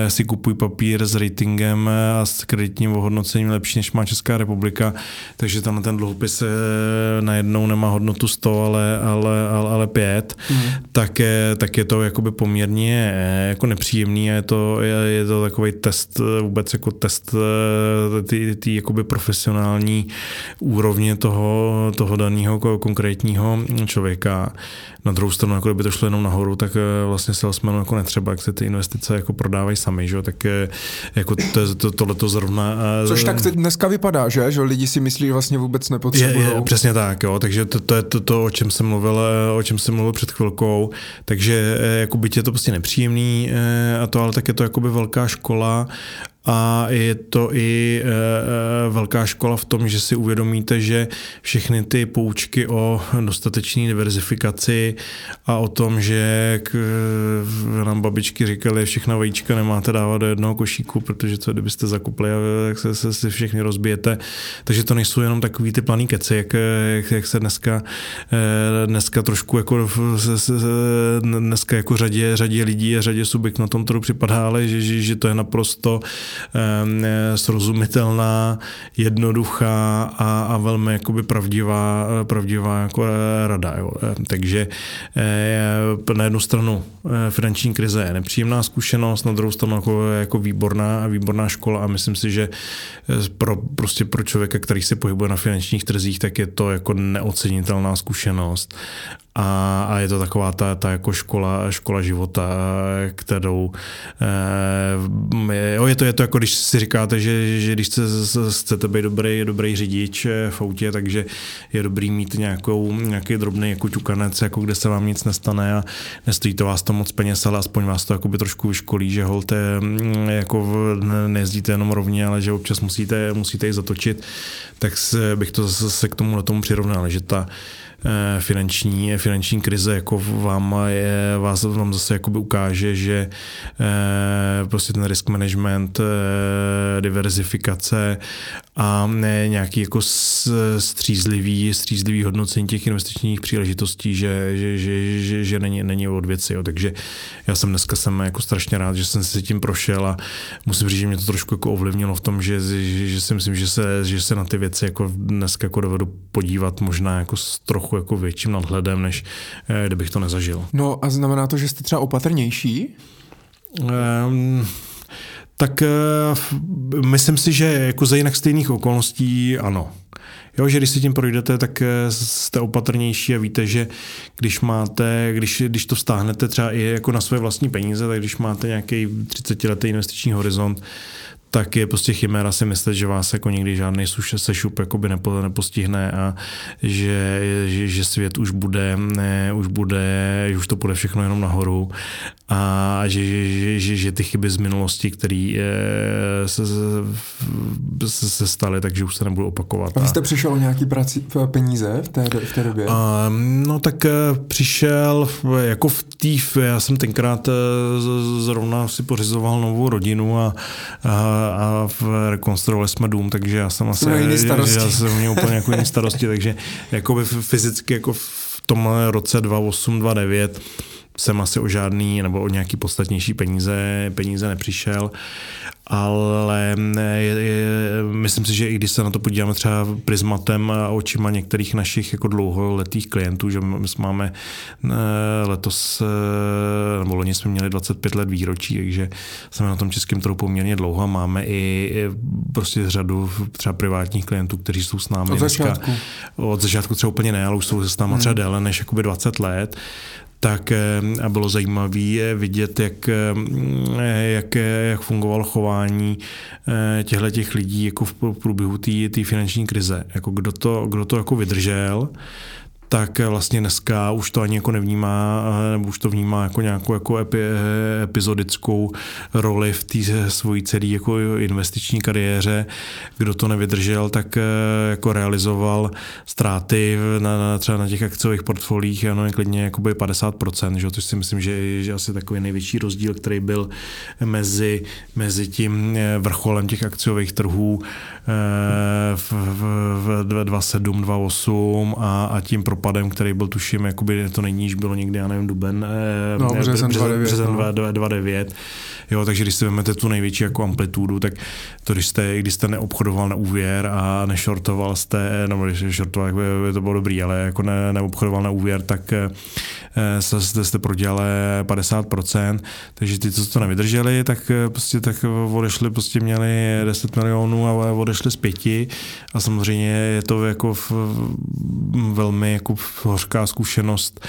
si kupují papír s ratingem a s kreditním ohodnocením lepší, než má Česká republika, takže tam ten dluhopis najednou nemá hodnotu 100, ale, ale, ale, ale 5, mm. tak, tak je to jakoby poměrně eh, jako nepříjemný a je to, je, je to takový test, eh, vůbec jako test eh, ty, ty jakoby profesionální úrovně toho, toho daného konkrétního člověka. Na druhou stranu, jako by to šlo jenom nahoru, tak vlastně salesmanu jako netřeba, jak se ty investice jako prodávají sami, že? tak jako to, to, tohle to zrovna... Což tak dneska vypadá, že? že lidi si myslí, že vlastně vůbec nepotřebují. Je, je, přesně tak, jo, takže to, to je to, to, o čem jsem mluvil, o čem jsem mluvil před chvilkou, takže jako byť je to prostě nepříjemný a to, ale tak je to jakoby velká škola a je to i e, e, velká škola v tom, že si uvědomíte, že všechny ty poučky o dostatečné diverzifikaci a o tom, že k, nám babičky říkali, všechna vajíčka nemáte dávat do jednoho košíku, protože co kdybyste zakupli tak se, se, se všechny rozbijete. Takže to nejsou jenom takový ty planý keci, jak, jak, jak se dneska, dneska trošku jako dneska jako řadě, řadě lidí a řadě subjekt na tom trhu připadá, ale že, že, že to je naprosto srozumitelná, jednoduchá a, a velmi jakoby pravdivá, pravdivá jako rada. Jo. Takže eh, na jednu stranu eh, finanční krize je nepříjemná zkušenost, na druhou stranu jako, jako výborná, výborná škola a myslím si, že eh, pro, prostě pro člověka, který se pohybuje na finančních trzích, tak je to jako neocenitelná zkušenost a, a je to taková ta, ta jako škola, škola života, kterou eh, jo, je, to, je to jako když si říkáte, že, že když chcete, chcete být dobrý, dobrý řidič v autě, takže je dobrý mít nějakou, nějaký drobný jako ťukanec, jako kde se vám nic nestane a nestojí to vás to moc peněz, ale aspoň vás to jakoby trošku vyškolí, že holte jako nejezdíte jenom rovně, ale že občas musíte, musíte i zatočit, tak se, bych to zase k tomu na tomu přirovnal, že ta Eh, finanční, finanční krize jako vám, je, vás vám zase ukáže, že eh, prostě ten risk management, eh, diverzifikace a ne nějaký jako střízlivý, střízlivý hodnocení těch investičních příležitostí, že, že, že, že, že není, není od věci. Jo. Takže já jsem dneska jsem jako strašně rád, že jsem si tím prošel a musím říct, že mě to trošku jako ovlivnilo v tom, že, že, že si myslím, že se, že se na ty věci jako dneska jako dovedu podívat možná jako s trochu jako větším nadhledem, než eh, kdybych to nezažil. No a znamená to, že jste třeba opatrnější? Um, tak uh, myslím si, že jako za jinak stejných okolností ano. Jo, že když si tím projdete, tak eh, jste opatrnější a víte, že když máte, když, když to stáhnete třeba i jako na své vlastní peníze, tak když máte nějaký 30 letý investiční horizont, tak je prostě chiméra si myslet, že vás jako nikdy žádný suše sešup jakoby nepo, nepostihne a že, že, že svět už bude, ne, už bude, že už to bude všechno jenom nahoru a že, že, že, že ty chyby z minulosti, které eh, se, se, se staly, takže už se nebudou opakovat. A vy jste přišel o nějaký prací, peníze v té, v té době? A, no tak eh, přišel jako v té, já jsem tenkrát eh, zrovna si pořizoval novou rodinu a, a a rekonstruovali jsme dům, takže já jsem asi, já jsem měl úplně jako jiný starosti, takže jako fyzicky jako v tom roce 2008, 2009 jsem asi o žádný nebo o nějaký podstatnější peníze, peníze nepřišel ale je, je, myslím si, že i když se na to podíváme třeba prismatem a očima některých našich jako dlouholetých klientů, že my máme letos, eh, nebo loni jsme měli 25 let výročí, takže jsme na tom českém trhu poměrně dlouho a máme i, prostě řadu třeba privátních klientů, kteří jsou s námi. Od začátku. od začátku třeba úplně ne, ale už jsou s námi hmm. třeba déle než jakoby 20 let tak eh, a bylo zajímavé vidět, jak, eh, jak, jak fungovalo chování eh, těchto těch lidí jako v průběhu té finanční krize. Jako kdo to, kdo to jako vydržel, tak vlastně dneska už to ani jako nevnímá, nebo už to vnímá jako nějakou jako epi, epizodickou roli v té svojí celé jako investiční kariéře. Kdo to nevydržel, tak eh, jako realizoval ztráty na, na třeba na těch akciových portfolích, ano, je klidně jakoby 50%, že, což si myslím, že, že asi takový největší rozdíl, který byl mezi, mezi tím eh, vrcholem těch akciových trhů eh, v, v, v 27, 28 a, a tím pro propadem, který byl tuším, jakoby to není, bylo někdy, já nevím, duben, no, ne, březen, březen, březen 29. Jo, takže když si vezmete tu největší jako amplitudu, tak to, když jste, když jste neobchodoval na úvěr a nešortoval jste, nebo když šortoval, jak to bylo dobrý, ale jako ne, neobchodoval na úvěr, tak eh, jste, jste prodělali 50%, takže ty, co to nevydrželi, tak eh, prostě tak odešli, prostě měli 10 milionů a odešli z pěti a samozřejmě je to jako v, velmi jako hořká zkušenost.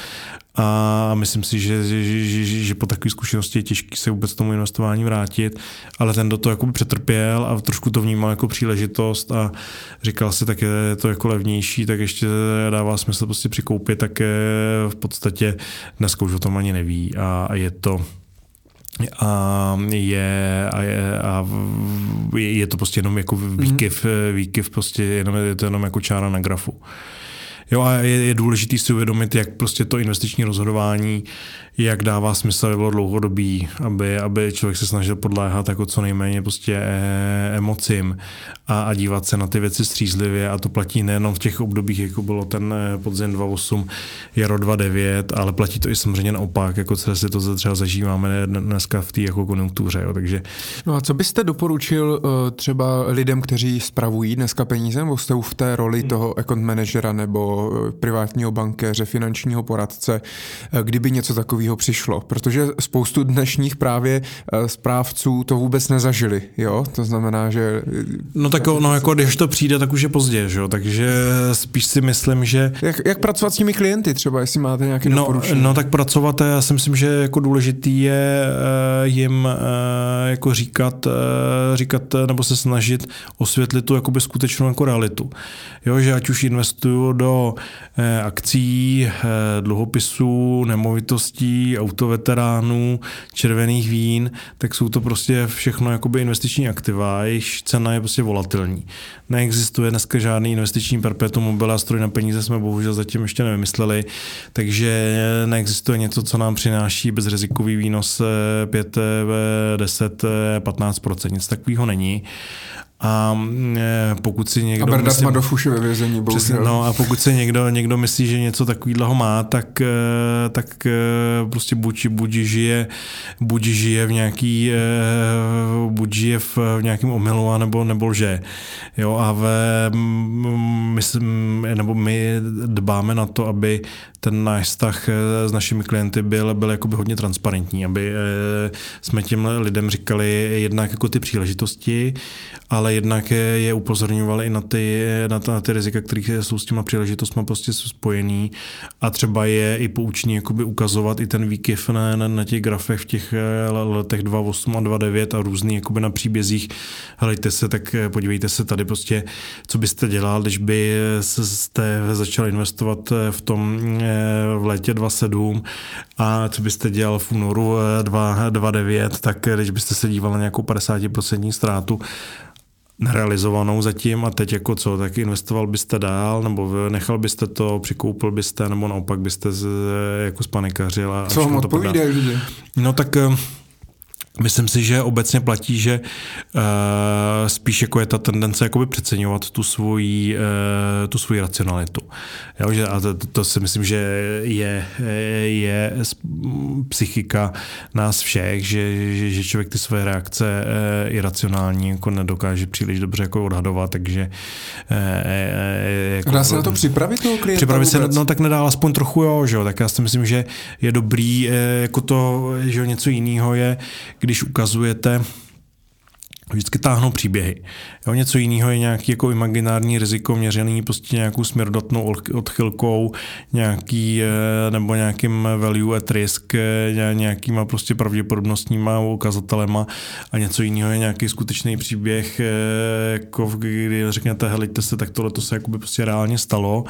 A myslím si, že, že, že, že, po takové zkušenosti je těžké se vůbec tomu investování vrátit, ale ten do toho jako přetrpěl a trošku to vnímal jako příležitost a říkal si, tak je to jako levnější, tak ještě dává smysl prostě přikoupit, tak v podstatě dneska už o tom ani neví a je to a je, a je, a je to prostě jenom jako výkyv, mm. výkyv prostě jenom, je to jenom jako čára na grafu. Jo a je, je důležité si uvědomit, jak prostě to investiční rozhodování jak dává smysl, aby bylo dlouhodobý, aby, aby člověk se snažil podléhat jako co nejméně prostě e, emocím a, a dívat se na ty věci střízlivě a to platí nejenom v těch obdobích, jako bylo ten e, podzim 2.8, jaro 2.9, ale platí to i samozřejmě naopak, jako se si to třeba zažíváme dneska v té jako konjunktuře. Jo, takže... No a co byste doporučil uh, třeba lidem, kteří spravují dneska peníze, nebo jste v té roli hmm. toho account managera nebo privátního bankéře, finančního poradce, kdyby něco takového přišlo. Protože spoustu dnešních právě správců to vůbec nezažili, jo? To znamená, že... No tak no, jako když to přijde, tak už je pozdě, že jo? Takže spíš si myslím, že... Jak, jak pracovat s těmi klienty třeba, jestli máte nějaké no, doporučení? No tak pracovat, já si myslím, že jako důležitý je jim jako říkat, říkat nebo se snažit osvětlit tu jakoby skutečnou jako realitu. Jo, že ať už investuju do eh, akcí, eh, dluhopisů, nemovitostí, autoveteránů, červených vín, tak jsou to prostě všechno jakoby investiční aktiva, jejichž cena je prostě volatilní. Neexistuje dneska žádný investiční perpetuum mobile a stroj na peníze jsme bohužel zatím ještě nevymysleli, takže neexistuje něco, co nám přináší bezrizikový výnos 5, 10, 15% Nic takového není. A e, pokud si někdo... A Brda myslí, do fuše ve vězení, přesně, no, a pokud si někdo, někdo myslí, že něco takového má, tak, e, tak e, prostě buď, buď, žije, buď žije v nějaký, buď žije v, v nějakém omylu, nebo, nebo lže. Jo, a ve, myslím, nebo my dbáme na to, aby ten náš vztah s našimi klienty byl, byl jakoby hodně transparentní, aby jsme těm lidem říkali jednak jako ty příležitosti, ale jednak je upozorňovali i na ty, na, ta, na ty rizika, které jsou s těma příležitostmi prostě spojený a třeba je i poučný jakoby ukazovat i ten výkyv na, na, na těch grafech v těch eh, letech 2.8 a 2.9 a různý jakoby na příbězích. Helejte se, tak eh, podívejte se tady prostě, co byste dělal, když by jste začal investovat eh, v tom v létě 2.7 a co byste dělal v únoru 2.9, tak když byste se díval na nějakou 50% ztrátu, nerealizovanou zatím a teď jako co, tak investoval byste dál, nebo nechal byste to, přikoupil byste, nebo naopak byste z, jako spanikařil a Co vám odpovídají No tak eh, Myslím si, že obecně platí, že uh, spíš jako je ta tendence jakoby přeceňovat tu svoji, uh, tu svoji racionalitu. Jo, že, a to, to si myslím, že je, je psychika nás všech, že, že, že člověk ty své reakce uh, iracionální jako nedokáže příliš dobře jako odhadovat, takže uh, jako, Dá se na to připravit toho klienta Připravit se, no tak nedá aspoň trochu jo, že jo, tak já si myslím, že je dobrý, uh, jako to, že něco jiného je, když ukazujete vždycky táhnou příběhy. Jo, něco jiného je nějaký jako imaginární riziko měřený prostě nějakou směrodatnou odchylkou, nějaký, eh, nebo nějakým value at risk, eh, nějakýma prostě pravděpodobnostníma ukazatelema a něco jiného je nějaký skutečný příběh, eh, jako kdy řeknete, helejte se, tak tohle to se jakoby prostě reálně stalo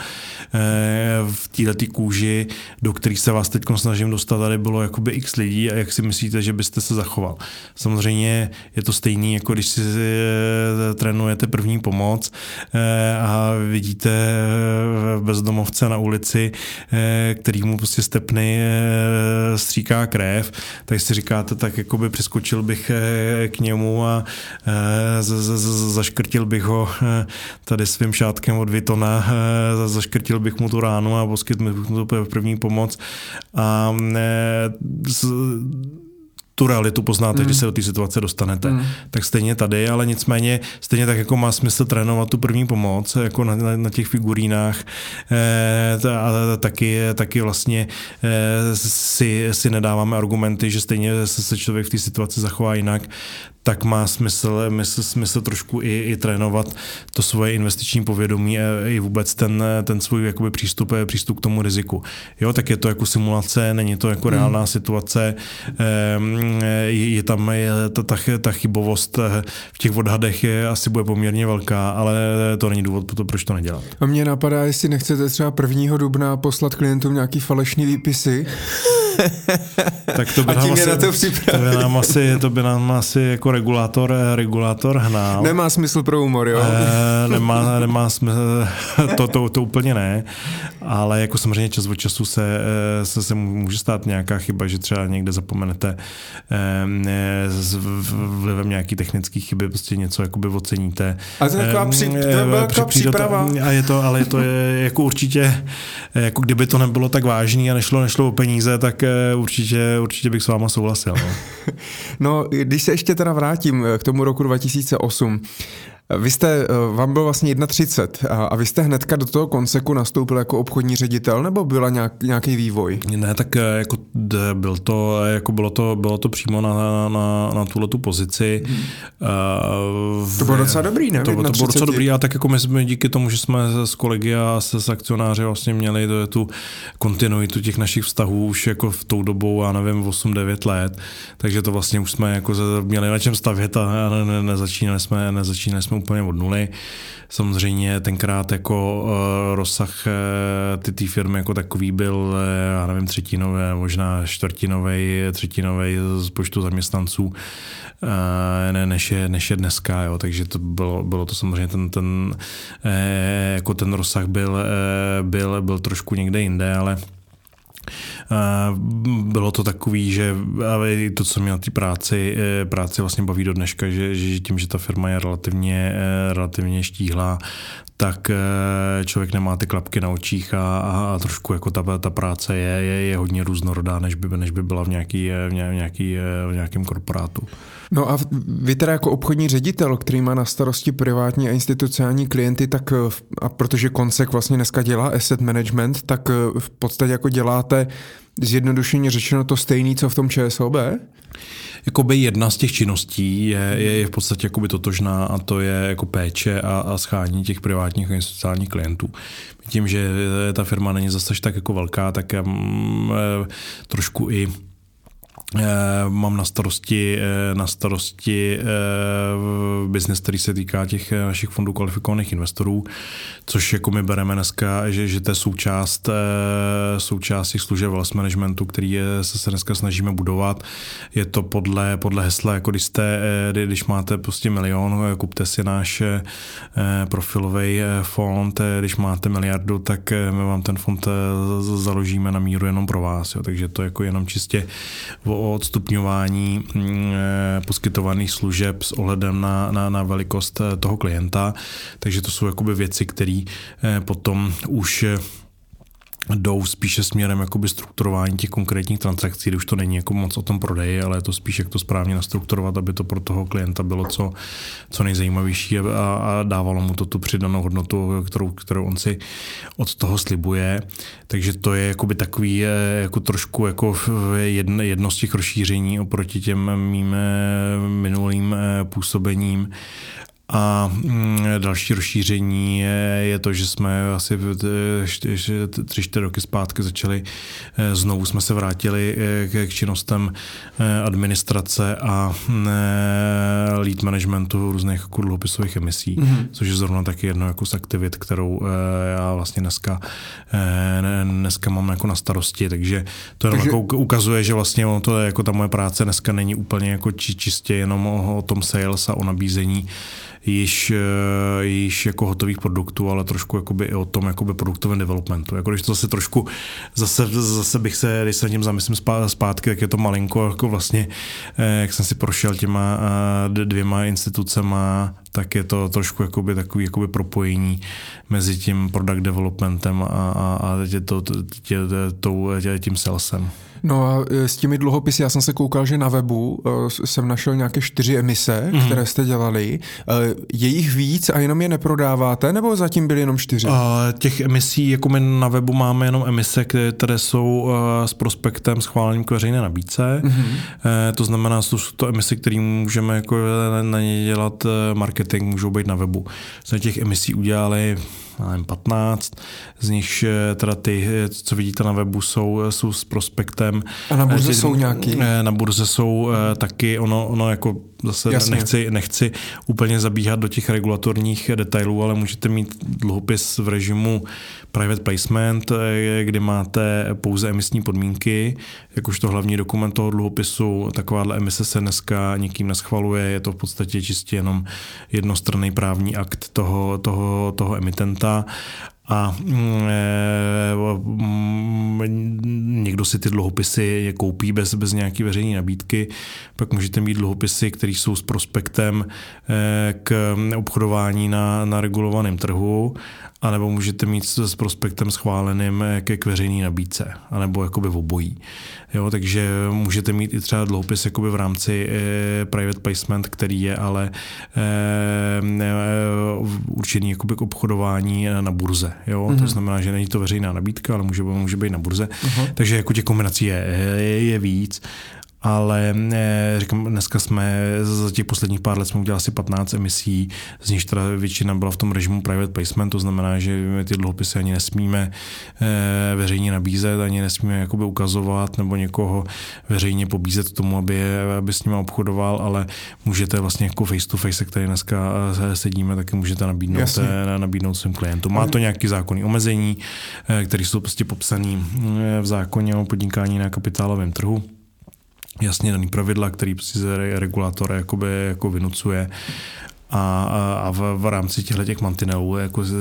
v této kůži, do kterých se vás teď snažím dostat, tady bylo jakoby x lidí a jak si myslíte, že byste se zachoval. Samozřejmě je to stejný, jako když si trénujete první pomoc eh, a vidíte eh, bezdomovce na ulici, eh, který mu prostě stepny stříká krev, tak si říkáte, tak jako by přeskočil bych k němu a zaškrtil bych ho tady svým šátkem od Vitona, zaškrtil bych mu tu ránu a poskytl bych mu tu první pomoc. A tu realitu poznáte, mm. když se do té situace dostanete. Mm. Tak stejně tady, ale nicméně stejně tak jako má smysl trénovat tu první pomoc, jako na, na, na těch figurínách e, a taky, taky vlastně e, si, si nedáváme argumenty, že stejně se, se člověk v té situaci zachová jinak, tak má smysl, smysl, smysl trošku i, i trénovat to svoje investiční povědomí a i vůbec ten, ten svůj jakoby přístup, přístup k tomu riziku. Jo, tak je to jako simulace, není to jako reálná hmm. situace, ehm, je, tam je, ta, ta, ta chybovost eh, v těch odhadech je asi bude poměrně velká, ale to není důvod pro to, proč to nedělat. A mě napadá, jestli nechcete třeba 1. dubna poslat klientům nějaký falešný výpisy, [LAUGHS] tak to by, nám asi, to by nám asi, to by nám asi jako regulátor, regulátor hnal. Nemá smysl pro humor, jo? E, nemá, nemá smysl, [LAUGHS] to, to, to úplně ne, ale jako samozřejmě čas od času se, eh, se, se může stát nějaká chyba, že třeba někde zapomenete s vlivem nějaký technický chyby, prostě něco jakoby oceníte. A to je taková, při, to je taková příprava. A je to, ale je to je, [LAUGHS] jako určitě, jako kdyby to nebylo tak vážný a nešlo, nešlo o peníze, tak určitě, určitě bych s váma souhlasil. No. [LAUGHS] no, když se ještě teda vrátím k tomu roku 2008, Vy jste, vám bylo vlastně 31 a vy jste hnedka do toho konseku nastoupil jako obchodní ředitel, nebo byla nějak, nějaký vývoj? Ne, tak jako byl to, jako bylo to, bylo to přímo na, na, na tuhle tu pozici. Hmm. Uh, to bylo docela dobrý, ne? To, to bylo docela dobrý a tak jako my jsme díky tomu, že jsme s kolegy a se s akcionáři vlastně měli to, tu kontinuitu těch našich vztahů už jako v tou dobou, já nevím, 8-9 let, takže to vlastně už jsme jako měli na čem stavět a ne, ne, nezačínali, jsme, nezačínali jsme úplně od nuly. Samozřejmě tenkrát jako uh, rozsah uh, ty, ty firmy jako takový byl, uh, já nevím, třetinový, možná čtvrtinový, třetinový z počtu zaměstnanců, ne, než, je, než je dneska, jo. takže to bylo, bylo to samozřejmě ten, ten, jako ten rozsah byl, byl, byl trošku někde jinde, ale bylo to takový, že to, co mě na té práci, e, práci vlastně baví do dneška, že, že tím, že ta firma je relativně, e, relativně štíhlá, tak člověk nemá ty klapky na očích a, a trošku jako ta, ta práce je, je, je hodně různorodá, než by, než by byla v, nějaký, v, nějaký, v nějakém korporátu. No a vy teda jako obchodní ředitel, který má na starosti privátní a institucionální klienty, tak a protože Konsek vlastně dneska dělá asset management, tak v podstatě jako děláte zjednodušeně řečeno to stejné, co v tom ČSOB? Jakoby jedna z těch činností je, je, je v podstatě jakoby totožná a to je jako péče a, a schání těch privátních a institucionálních klientů. Tím, že ta firma není zase tak jako velká, tak um, trošku i Eh, mám na starosti, eh, na starosti eh, biznes, který se týká těch našich fondů kvalifikovaných investorů, což jako my bereme dneska, že, že to je součást, součást těch služeb wealth managementu, který je, se, se dneska snažíme budovat. Je to podle, podle hesla, jako když, jste, když máte prostě milion, kupte si náš profilový fond, když máte miliardu, tak my vám ten fond založíme na míru jenom pro vás. Jo. Takže to jako jenom čistě o o odstupňování mm, eh, poskytovaných služeb s ohledem na, na, na velikost eh, toho klienta. Takže to jsou jakoby věci, které eh, potom už jdou spíše směrem jakoby strukturování těch konkrétních transakcí, kdy už to není jako moc o tom prodeji, ale je to spíš jak to správně nastrukturovat, aby to pro toho klienta bylo co, co nejzajímavější a, a dávalo mu to tu přidanou hodnotu, kterou, kterou on si od toho slibuje. Takže to je jakoby takový eh, jako trošku jako jedno, jedno z těch rozšíření oproti těm mým eh, minulým eh, působením. A mm, další rozšíření je, je to, že jsme asi tři, čtyři roky zpátky začali, eh, znovu jsme se vrátili eh, k činnostem eh, administrace a lead managementu různých jako dluhopisových emisí, mm-hmm. což je zrovna taky jedno jako z aktivit, kterou já vlastně dneska, dneska mám jako na starosti, takže to jenom takže... jako ukazuje, že vlastně ono to je, jako ta moje práce dneska není úplně jako či, čistě jenom o, o tom sales a o nabízení již, eh, již jako hotových produktů, ale trošku jakoby i o tom jakoby produktovém developmentu. Jako když to zase trošku, zase, zase bych se, když se tím zamyslím zpátky, tak je to malinko jako vlastně, eh, jak jsem si prošel těma eh, dvěma institucema, tak je to trošku jakoby takový jakoby propojení mezi tím product developmentem a, a, a tě, to, tě, tě, tě, tím salesem. No a e, s těmi dluhopisy, já jsem se koukal, že na webu e, jsem našel nějaké čtyři emise, mm-hmm. které jste dělali. E, je jich víc a jenom je neprodáváte, nebo zatím byly jenom čtyři? Uh, těch emisí, jako my na webu máme jenom emise, které jsou uh, s prospektem schváleným k veřejné nabídce. Mm-hmm. To znamená, jsou to emise, které můžeme jako na ně dělat marketing, můžou být na webu. Z těch emisí udělali nevím, 15, z nich eh, teda ty, eh, co vidíte na webu, jsou, eh, jsou s prospektem. A na burze jsou nějaký? Na burze jsou taky, ono, ono jako zase Jasně. nechci, nechci úplně zabíhat do těch regulatorních detailů, ale můžete mít dluhopis v režimu private placement, kdy máte pouze emisní podmínky, jakožto hlavní dokument toho dluhopisu. Takováhle emise se dneska nikým neschvaluje, je to v podstatě čistě jenom jednostranný právní akt toho, toho, toho emitenta a mm, někdo si ty dluhopisy koupí bez, bez nějaké veřejné nabídky, pak můžete mít dluhopisy, které jsou s prospektem k obchodování na, na regulovaném trhu anebo můžete mít s prospektem schváleným ke k veřejné nabídce, anebo jakoby v obojí. Jo, takže můžete mít i třeba dluhopis jakoby v rámci e, private placement, který je ale e, e, určený jakoby k obchodování na burze. Jo? Mm-hmm. To mhm. znamená, že není to veřejná nabídka, ale může, může být na burze. Uh-huh. Takže jako těch kombinací je, je, je víc ale eh, říkám, dneska jsme za těch posledních pár let jsme udělali asi 15 emisí, z nich teda většina byla v tom režimu private placement, to znamená, že my ty dluhopisy ani nesmíme eh, veřejně nabízet, ani nesmíme jakoby ukazovat nebo někoho veřejně pobízet k tomu, aby, aby s nimi obchodoval, ale můžete vlastně jako face to face, který dneska eh, sedíme, taky můžete nabídnout, Jasně. nabídnout svým klientům. Má to nějaký zákonný omezení, které jsou prostě popsané v zákoně o podnikání na kapitálovém trhu jasně daný pravidla, který si regulátor jakoby, jako vynucuje a, a v, v rámci těchto těch mantinelů jako s,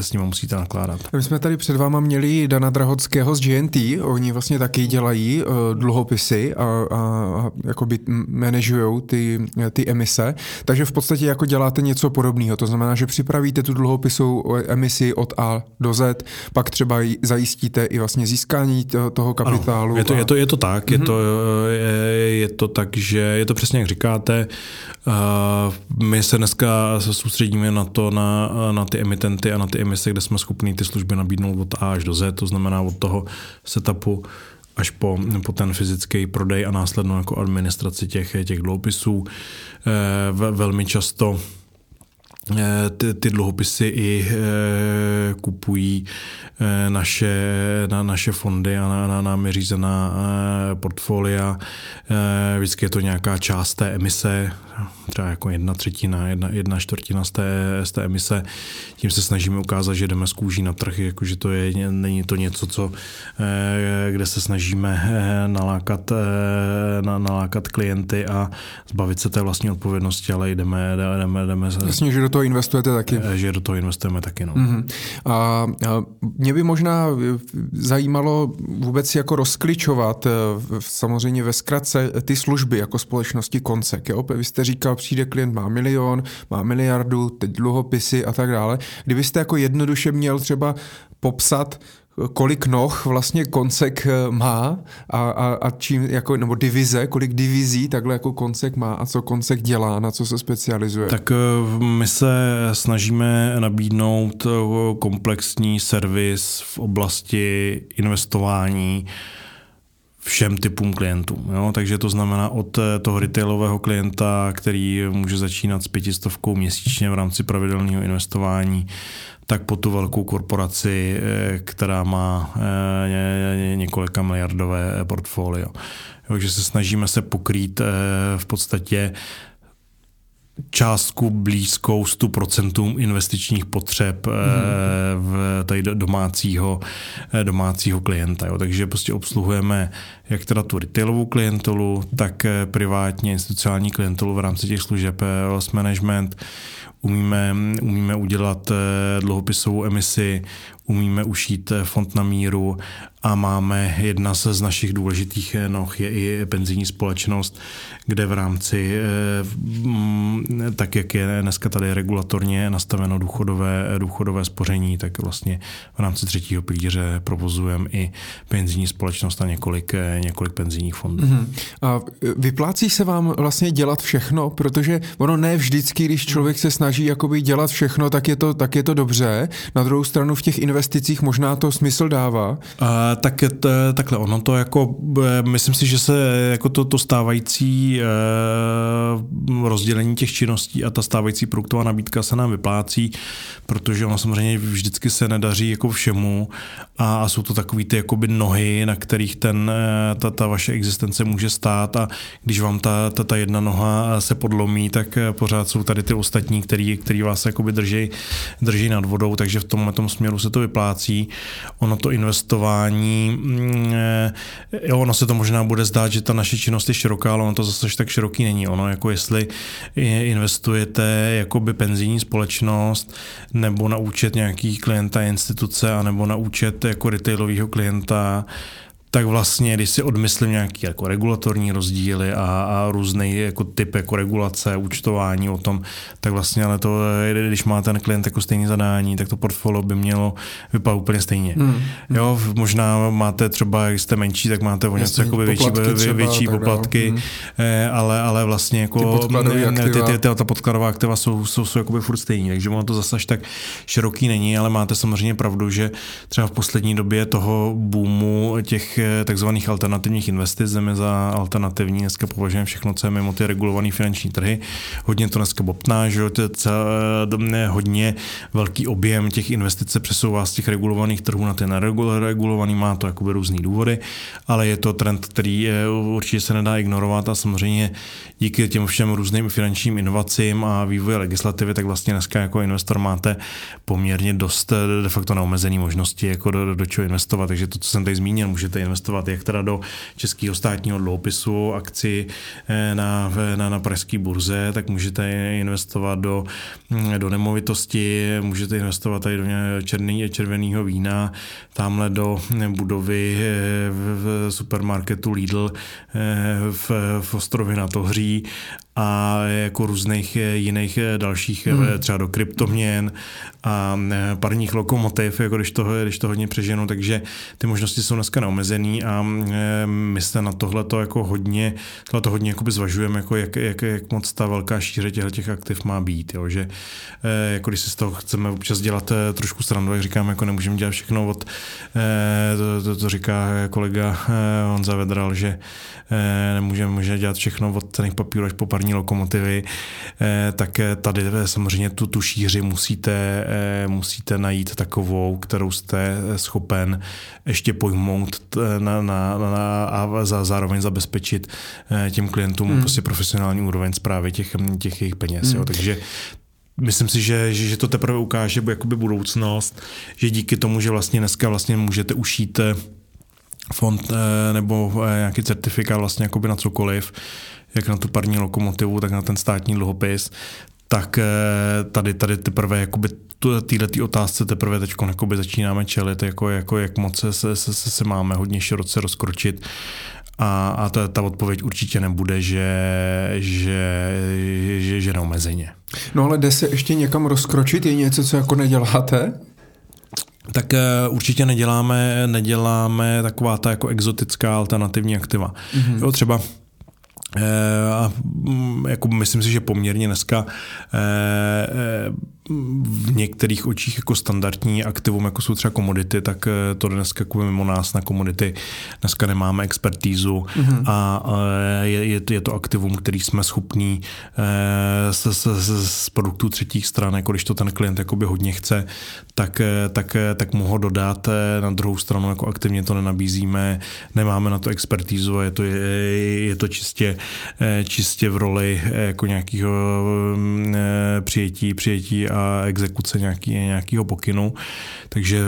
s nimi musíte nakládat. My jsme tady před váma měli Dana Drahodského z GNT, oni vlastně taky dělají uh, dluhopisy a, a, a jakoby manažují ty, ty emise, takže v podstatě jako děláte něco podobného, to znamená, že připravíte tu dluhopisou emisi od A do Z, pak třeba zajistíte i vlastně získání toho kapitálu. Ano, je, to, a... je, to, je to tak, mm-hmm. je, to, je, je to tak, že je to přesně jak říkáte, uh, my se dnes dneska se soustředíme na to, na, na ty emitenty a na ty emise, kde jsme schopni ty služby nabídnout od A až do Z, to znamená od toho setupu až po, po ten fyzický prodej a následnou jako administraci těch, těch dluhopisů. E, velmi často ty, ty dluhopisy i e, kupují e, naše, na naše fondy a na, na námi řízená e, portfolia. E, vždycky je to nějaká část té emise, třeba jako jedna třetina, jedna, jedna čtvrtina z té, z té emise. Tím se snažíme ukázat, že jdeme z kůží na trh, jakože to je, není to něco, co, e, kde se snažíme nalákat, e, na, nalákat klienty a zbavit se té vlastní odpovědnosti, ale jdeme, jdeme, jdeme Jasně, že do toho investujete taky. Eh, že do toho investujeme taky, no. Mm-hmm. A, a mě by možná zajímalo vůbec jako rozkličovat eh, samozřejmě ve zkratce ty služby jako společnosti Koncek. Jo? Vy jste říkal, přijde klient, má milion, má miliardu, teď dluhopisy a tak dále. Kdybyste jako jednoduše měl třeba popsat kolik noh vlastně koncek eh, má a, a, a čím, jako, nebo divize, kolik divizí takhle jako koncek má a co koncek dělá, na co se specializuje? Tak eh, my se snažíme nabídnout eh, komplexní servis v oblasti investování všem typům klientů. Jo? Takže to znamená od toho retailového klienta, který může začínat s pětistovkou měsíčně v rámci pravidelného investování, tak po tu velkou korporaci, eh, která má eh, několika miliardové portfolio. Takže se snažíme se pokrýt eh, v podstatě částku blízkou 100% investičních potřeb mm. v tady domácího, domácího klienta. Jo. Takže prostě obsluhujeme jak teda tu retailovou klientelu, tak privátně institucionální klientelu v rámci těch služeb wealth management, umíme, umíme udělat eh, dluhopisovou emisi, umíme ušít eh, fond na míru a máme jedna z našich důležitých eh, noh je i penzijní společnost, kde v rámci, mm, tak jak je dneska tady regulatorně nastaveno důchodové, důchodové spoření, tak vlastně v rámci třetího pilíře provozujeme i penzijní společnost a několik, několik penzijních fondů. Mm-hmm. A vyplácí se vám vlastně dělat všechno, protože ono ne vždycky, když člověk se snaží jakoby dělat všechno, tak je to, tak je to dobře. Na druhou stranu v těch investicích možná to smysl dává. Uh, tak to, takhle, ono to jako, eh, myslím si, že se jako to, to stávající uh, rozdělení těch činností a ta stávající produktová nabídka se nám vyplácí, protože ono samozřejmě vždycky se nedaří jako všemu a, a jsou to takový ty jakoby nohy, na kterých ten, eh, ta, ta vaše existence může stát a když vám ta, ta, ta jedna noha se podlomí, tak pořád jsou tady ty ostatní, který, který vás jakoby drží, drží nad vodou, takže v tomhle tom směru se to vyplácí. Ono to investování, mm, eh, jo, ono se to možná bude zdát, že ta naše činnost je široká, ale ono to zase tak široký není. Ono jako jestli investujete jakoby penzijní společnost nebo na účet nějaký klienta instituce, anebo na účet jako retailového klienta, tak vlastně, když si odmyslím nějaké jako regulatorní rozdíly a, a různý jako typ jako regulace, účtování o tom, tak vlastně ale to, když má ten klient jako stejné zadání, tak to portfolio by mělo vypadat úplně stejně. Hmm. Jo, možná máte třeba, když jste menší, tak máte o něco jako větší, třeba, větší poplatky, hmm. Eh, ale, ale vlastně jako ty, ty, ty, ty, ta podkladová aktiva jsou, jsou, jsou jakoby furt stejný, takže ono to zase až tak široký není, ale máte samozřejmě pravdu, že třeba v poslední době toho boomu těch takzvaných alternativních investic, jdeme za alternativní, dneska považujeme všechno, co je mimo ty regulované finanční trhy. Hodně to dneska bobtná, že je hodně velký objem těch investic se přesouvá z těch regulovaných trhů na ty neregulovaný, má to jakoby různý důvody, ale je to trend, který určitě se nedá ignorovat a samozřejmě díky těm všem různým finančním inovacím a vývoji legislativy, tak vlastně dneska jako investor máte poměrně dost de facto neomezený možnosti, jako do, do, do čeho investovat. Takže to, co jsem tady zmínil, můžete investovat jak teda do českého státního dluhopisu, akci eh, na, na, na pražské burze, tak můžete investovat do, mm, do nemovitosti, můžete investovat tady do černý, červeného vína, tamhle do budovy eh, v supermarketu Lidl eh, v, v Ostrově na Tohří a jako různých jiných dalších, hmm. třeba do kryptoměn a parních lokomotiv, jako když to, když to hodně přeženu, takže ty možnosti jsou dneska neomezený a my se na tohle to jako hodně, tohle to hodně jakoby zvažujeme, jako jak, jak, jak moc ta velká šíře těch, těch aktiv má být, jo, že jako když si z toho chceme občas dělat trošku stranu, jak říkám, jako nemůžeme dělat všechno od, to, to, to říká kolega Honza Vedral, že nemůžeme, můžeme dělat všechno od cených papírů až po parní lokomotivy, tak tady samozřejmě tu, tu šíři musíte Eh, musíte najít takovou, kterou jste schopen ještě pojmout na, na, na, a za, zároveň zabezpečit eh, těm klientům hmm. prostě profesionální úroveň zprávy těch, těch jejich peněz. Hmm. Jo. Takže Myslím si, že, že, že to teprve ukáže jakoby budoucnost, že díky tomu, že vlastně dneska vlastně můžete ušít eh, fond nebo nějaký certifikát vlastně jakoby na cokoliv, jak na tu parní lokomotivu, tak na ten státní dluhopis, tak tady, tady teprve jakoby téhle tý otázce teprve teď začínáme čelit, jako, jako jak moc se, se, se, se máme hodně široce rozkročit. A, a ta, ta odpověď určitě nebude, že, že, že, že neomezeně. No ale jde se ještě někam rozkročit? Je něco, co jako neděláte? tak uh, určitě neděláme, neděláme taková ta jako exotická alternativní aktiva. Mm-hmm. Jo, třeba Eh, a mm, jako myslím si, že poměrně dneska eh, eh, v některých očích jako standardní aktivum, jako jsou třeba komodity, tak to dneska jako mimo nás na komodity dneska nemáme expertízu mm-hmm. a je, je to aktivum, který jsme schopní z, z, z, z produktů třetích stran, jako když to ten klient jakoby hodně chce, tak, tak, tak mu ho dodat. Na druhou stranu jako aktivně to nenabízíme, nemáme na to expertízu a je to, je, je to čistě Eh, čistě v roli eh, jako nějakého mm, eh, přijetí, přijetí a exekuce nějaký, nějakého pokynu. Takže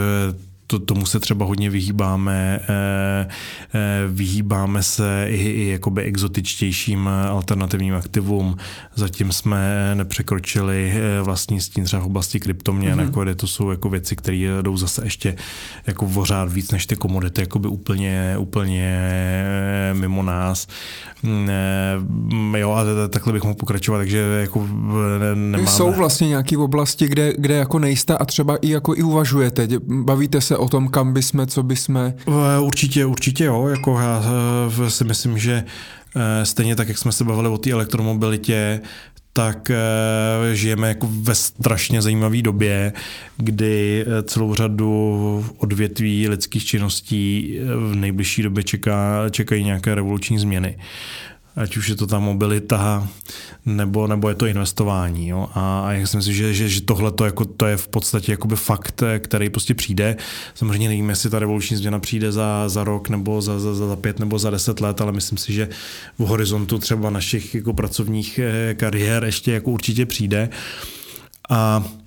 to, tomu se třeba hodně vyhýbáme, eh, eh, vyhýbáme se i, i jakoby exotičtějším alternativním aktivům. Zatím jsme nepřekročili eh, vlastní stín třeba v oblasti kryptoměn, mm-hmm. jako, kde to jsou jako věci, které jdou zase ještě jako vořád víc než ty komodity, jakoby úplně, úplně mimo nás. Mm, jo, a takhle bych mohl pokračovat, takže jako nemáme. Jsou vlastně nějaké oblasti, kde, kde jako nejste a třeba i jako i uvažujete, bavíte se o tom, kam jsme, co jsme? Určitě, určitě jo, jako já eh, si myslím, že eh, stejně tak, jak jsme se bavili o té elektromobilitě, tak eh, žijeme jako ve strašně zajímavé době, kdy celou řadu odvětví lidských činností v nejbližší době čeká, čekají nějaké revoluční změny ať už je to ta mobilita, nebo, nebo je to investování. Jo? A, a já si myslím, že, že, že tohle to, jako, to je v podstatě jakoby fakt, který prostě přijde. Samozřejmě nevím, jestli ta revoluční změna přijde za, za rok, nebo za, za, za pět, nebo za deset let, ale myslím si, že v horizontu třeba našich jako pracovních eh, kariér ještě jako určitě přijde. A Eh,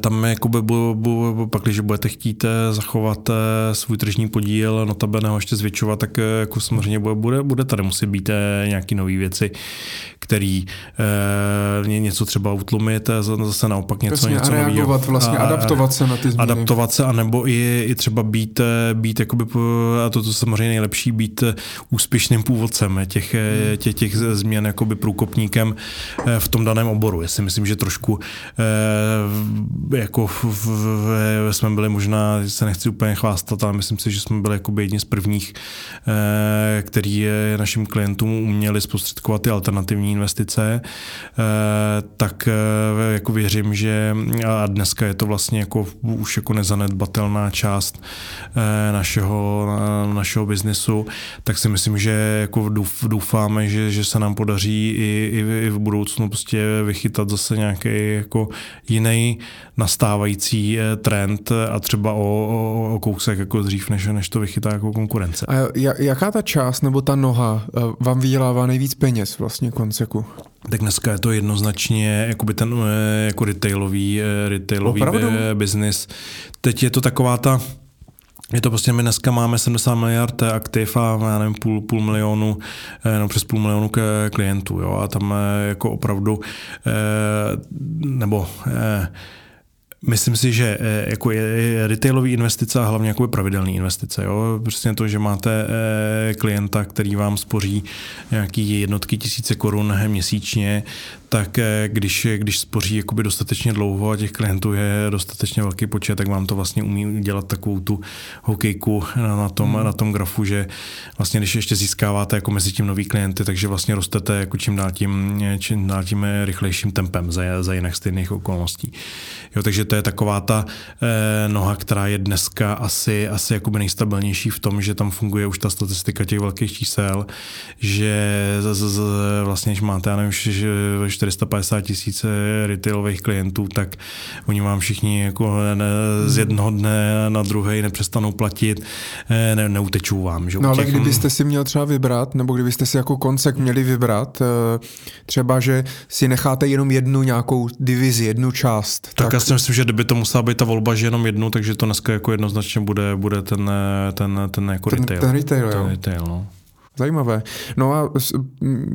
tam jakoby, bu, bu, pak, když budete chtít eh, zachovat eh, svůj tržní podíl, notabene ho ještě zvětšovat, tak jako samozřejmě bude, bude, bude tady muset být nějaké nové věci, který e, něco třeba utlumit, zase naopak něco, Přesně, něco nového. vlastně, a, adaptovat se na ty změny. Adaptovat se, anebo i, i třeba být, být jakoby, a to, to samozřejmě nejlepší, být úspěšným původcem těch, hmm. těch, těch změn, jakoby průkopníkem v tom daném oboru. Já si myslím, že trošku e, jako v, v, jsme byli možná, se nechci úplně chvástat, ale myslím si, že jsme byli jakoby jedni z prvních, e, který našim klientům uměli zprostředkovat ty alternativní investice, eh, tak eh, jako věřím, že a dneska je to vlastně jako už jako nezanedbatelná část eh, našeho, našeho biznesu, tak si myslím, že jako doufáme, že, že se nám podaří i, i, i v budoucnu prostě vychytat zase nějaký jako jiný nastávající trend a třeba o, o, o kousek jako dřív, než, než to vychytá jako konkurence. A jaká ta část nebo ta noha vám vydělává nejvíc peněz vlastně konce úseku? Tak dneska je to jednoznačně jakoby ten eh, jako retailový, eh, retailový business. Teď je to taková ta je to prostě, my dneska máme 70 miliard aktiv a já nevím, půl, půl milionu, eh, no přes půl milionu klientů, jo, a tam jako opravdu, nebo Myslím si, že eh, jako je retailový investice a hlavně jako pravidelné investice. Jo? Prostě to, že máte eh, klienta, který vám spoří nějaký jednotky tisíce korun měsíčně, tak když, když spoří jakoby dostatečně dlouho a těch klientů je dostatečně velký počet, tak vám to vlastně umí dělat takovou tu hokejku na tom, hmm. na tom grafu, že vlastně když ještě získáváte jako mezi tím nový klienty, takže vlastně rostete jako čím dál tím, čím dál tím rychlejším tempem za, za jinak stejných okolností. Jo, takže to je taková ta eh, noha, která je dneska asi, asi jakoby nejstabilnější v tom, že tam funguje už ta statistika těch velkých čísel, že z, z, z, vlastně, když máte, já nevím, 450 tisíc eh, retailových klientů, tak oni vám všichni jako ne, z jednoho dne na druhý nepřestanou platit, eh, ne, neutečou vám. Že? No ale těch... kdybyste si měl třeba vybrat, nebo kdybyste si jako koncek měli vybrat, eh, třeba, že si necháte jenom jednu nějakou divizi, jednu část. Tak, tak já si myslím, že kdyby to musela být ta volba, že jenom jednu, takže to dneska jako jednoznačně bude, bude ten, ten, ten jako ten, retail. Ten retail, ten retail no. Zajímavé. No a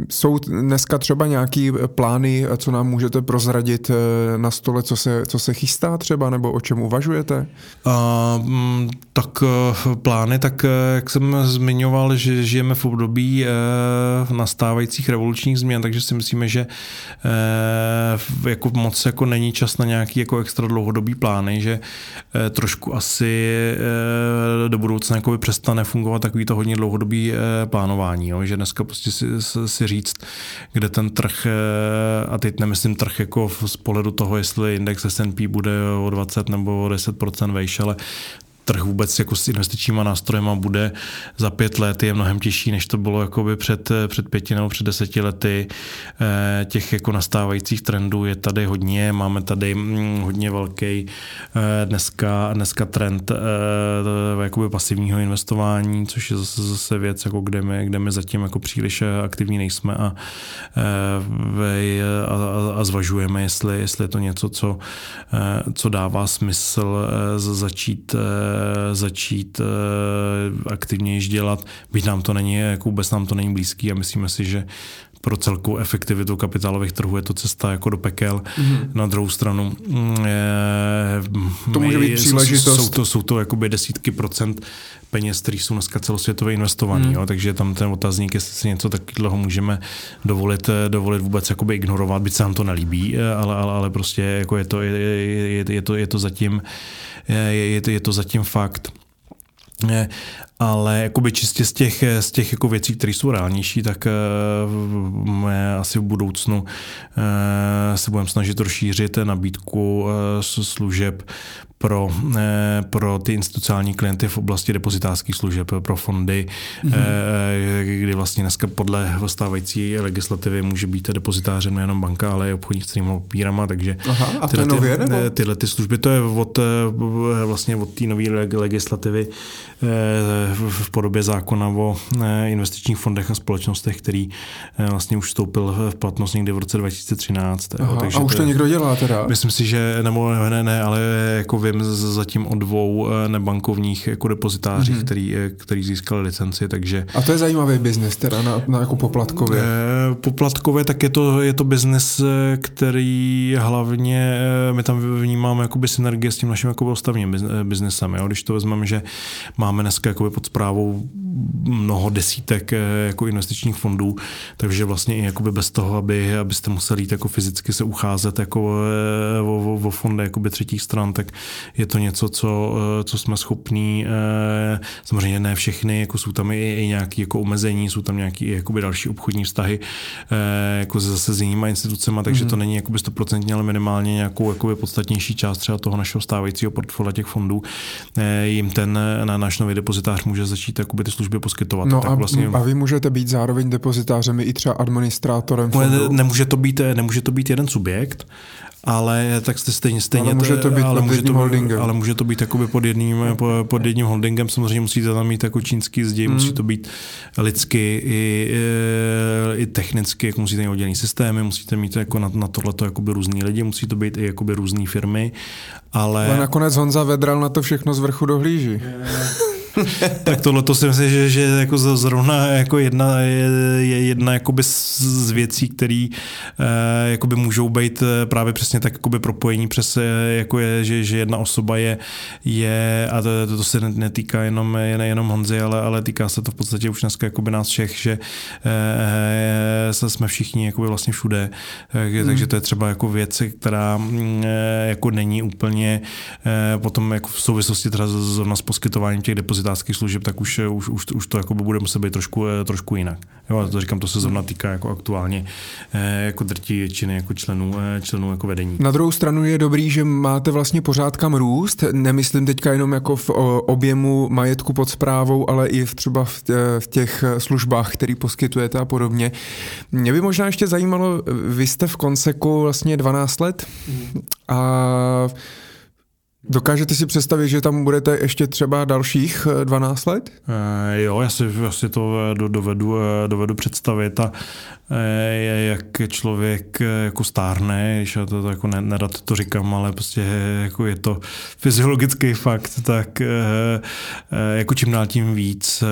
jsou dneska třeba nějaký plány, co nám můžete prozradit eh, na stole, co se, co se chystá třeba, nebo o čem uvažujete? Uh, tak eh, plány, tak eh, jak jsem zmiňoval, že žijeme v období uh, nastávajících revolučních změn, takže si myslíme, že uh, jako moc jako není čas na nějaký jako extra dlouhodobý plány, že uh, trošku asi uh, do budoucna jako přestane fungovat takový to hodně dlouhodobý uh, plán plánování, jo? že dneska prostě si, si říct, kde ten trh, eh, a teď nemyslím trh jako z pohledu toho, jestli index S&P bude o 20 nebo o 10% vejš, ale trh vůbec jako s investičníma nástrojema bude za pět let je mnohem těžší, než to bylo jakoby před, před pěti nebo před deseti lety. Eh, těch jako nastávajících trendů je tady hodně, máme tady mm, hodně velký eh, dneska, dneska trend eh, jakoby pasivního investování, což je zase, zase věc, jako kde, my, kde my zatím jako příliš aktivní nejsme a, a, a zvažujeme, jestli, jestli je to něco, co, co dává smysl začít začít eh, aktivněji dělat, byť nám to není, jako vůbec nám to není blízký a myslíme si, že pro celkovou efektivitu kapitálových trhů je to cesta jako do pekel. Mm-hmm. Na druhou stranu mm, je, to může být příležitost. Jsou to, jsou to jakoby desítky procent peněz, které jsou dneska celosvětově investované, mm. jo, takže tam ten otazník, jestli si něco takového můžeme dovolit, eh, dovolit vůbec jakoby ignorovat, byť se nám to nelíbí, eh, ale, ale, ale prostě jako je, to, je, je, je, to, je to zatím je, je, je to zatím fakt ale jakoby čistě z těch, z těch jako věcí, které jsou reálnější, tak uh, asi v budoucnu uh, se budeme snažit rozšířit nabídku uh, služeb pro, pro ty institucionální klienty v oblasti depozitářských služeb, pro fondy, mm-hmm. kdy vlastně dneska podle stávající legislativy může být depozitářem nejenom banka, ale i obchodní s papírama, takže Aha, a tyhle, je nově, ty, tyhle ty služby, to je od, vlastně od té nové legislativy v podobě zákona o investičních fondech a společnostech, který vlastně už vstoupil v platnost někdy v roce 2013. Aha, takže a už to, to někdo dělá teda? Myslím si, že nebo ne, ne, ale jako vím zatím o dvou nebankovních jako depozitářích, mm-hmm. který, který získali licenci, takže... A to je zajímavý biznis teda na, na jako poplatkově. Poplatkově, tak je to, je to biznis, který hlavně my tam vnímáme jakoby synergie s tím naším jakoby ostavním biznesem. Jo? Když to vezmeme, že máme dneska jakoby pod zprávou mnoho desítek jako investičních fondů, takže vlastně i jakoby bez toho, aby, abyste museli jít jako fyzicky se ucházet jako o, o, o fondy jakoby třetích stran, tak je to něco, co, co jsme schopní, samozřejmě ne všechny, jako jsou tam i, i nějaké jako omezení, jsou tam nějaké jakoby další obchodní vztahy jako zase s jinýma institucemi, takže mm. to není jakoby stoprocentně, ale minimálně nějakou jakoby podstatnější část třeba toho našeho stávajícího portfolia těch fondů, eh, jim ten eh, na náš nový depozitář může začít jakoby ty služby poskytovat. No tak a, vlastně, a vy můžete být zároveň depozitářem i třeba administrátorem fondu? Nemůže to být, nemůže to být jeden subjekt, ale tak jste stejně, stejně ale může to být ale pod může to, holdingem. Ale může to být jakoby pod jedním, pod jedním holdingem, samozřejmě musíte tam mít jako čínský zdi, mm. musí to být lidsky i, i technicky, jako musíte mít oddělený systémy, musíte mít jako na, na tohleto jakoby různý lidi, musí to být i jakoby různý firmy, ale... Ale nakonec Honza Vedral na to všechno z vrchu dohlíží. [LAUGHS] tak tohle to si myslím, že, že jako zrovna jako jedna, je, je jedna jakoby z věcí, které eh, jakoby můžou být eh, právě přesně tak jakoby propojení přes, eh, jako je, že, že jedna osoba je, je a to, to se netýká jenom, jenom Honzy, ale, ale týká se to v podstatě už dneska jakoby nás všech, že eh, jsme všichni jakoby vlastně všude, hmm. takže to je třeba jako věc, která mm, eh, jako není úplně eh, potom jako v souvislosti třeba zrovna s poskytováním těch depozit depozitářských služeb, tak už, už, už, už to jako bude muset být trošku, eh, trošku jinak. Jo, to říkám, to se zrovna týká jako aktuálně eh, jako drtí většiny jako členů, eh, členů jako vedení. Na druhou stranu je dobrý, že máte vlastně pořád kam růst. Nemyslím teďka jenom jako v objemu majetku pod zprávou, ale i v třeba v těch službách, které poskytujete a podobně. Mě by možná ještě zajímalo, vy jste v Konseku vlastně 12 let mm. a Dokážete si představit, že tam budete ještě třeba dalších 12 let? E, jo, já si, já si to dovedu, dovedu představit a Eh, jak člověk eh, jako stárne, když já to, jako nerad to říkám, ale prostě jako je to fyziologický fakt, tak eh, jako čím dál tím víc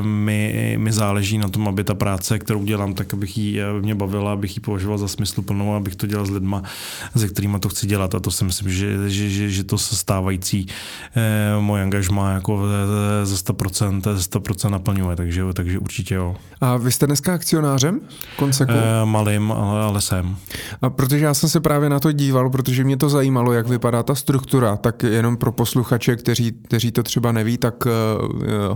mi, mi záleží na tom, aby ta práce, kterou dělám, tak abych jí, aby mě bavila, abych ji považoval za smysluplnou, abych to dělal s lidma, se kterými to chci dělat a to si myslím, že, že, že, že to stávající moje angažma jako ze 100%, ze 100% naplňuje, takže, takže určitě jo. A vy jste dneska akcionářem? Konseku? E, malým, ale, ale jsem. A protože já jsem se právě na to díval, protože mě to zajímalo, jak vypadá ta struktura, tak jenom pro posluchače, kteří, kteří to třeba neví, tak uh,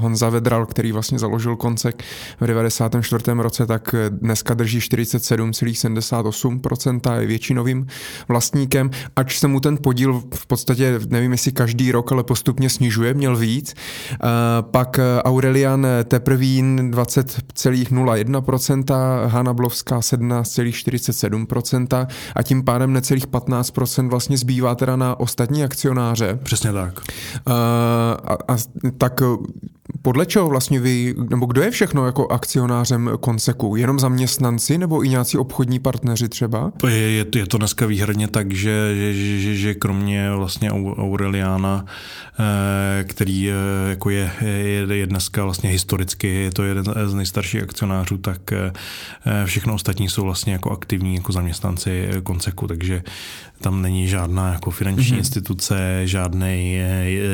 Honza Vedral, který vlastně založil Koncek v 94. roce, tak dneska drží 47,78%, je většinovým vlastníkem, ač se mu ten podíl v podstatě, nevím jestli každý rok, ale postupně snižuje, měl víc. Pak Aurelian Teprvín 20,01%, Hana Blovská 17,47% a tím pádem necelých 15% vlastně zbývá teda na ostatní akcionáře. Přesně tak. Uh, a, a tak podle čeho vlastně vy, nebo kdo je všechno jako akcionářem Konseku? Jenom zaměstnanci nebo i nějací obchodní partneři třeba? Je, je, je to dneska výhradně tak, že, že, že, že kromě vlastně Aureliana, eh, který eh, jako je, je, je dneska vlastně historicky, je to jeden z nejstarších akcionářů, tak eh, všechno ostatní jsou vlastně jako aktivní jako zaměstnanci Konseku, takže tam není žádná jako finanční mm-hmm. instituce, žádný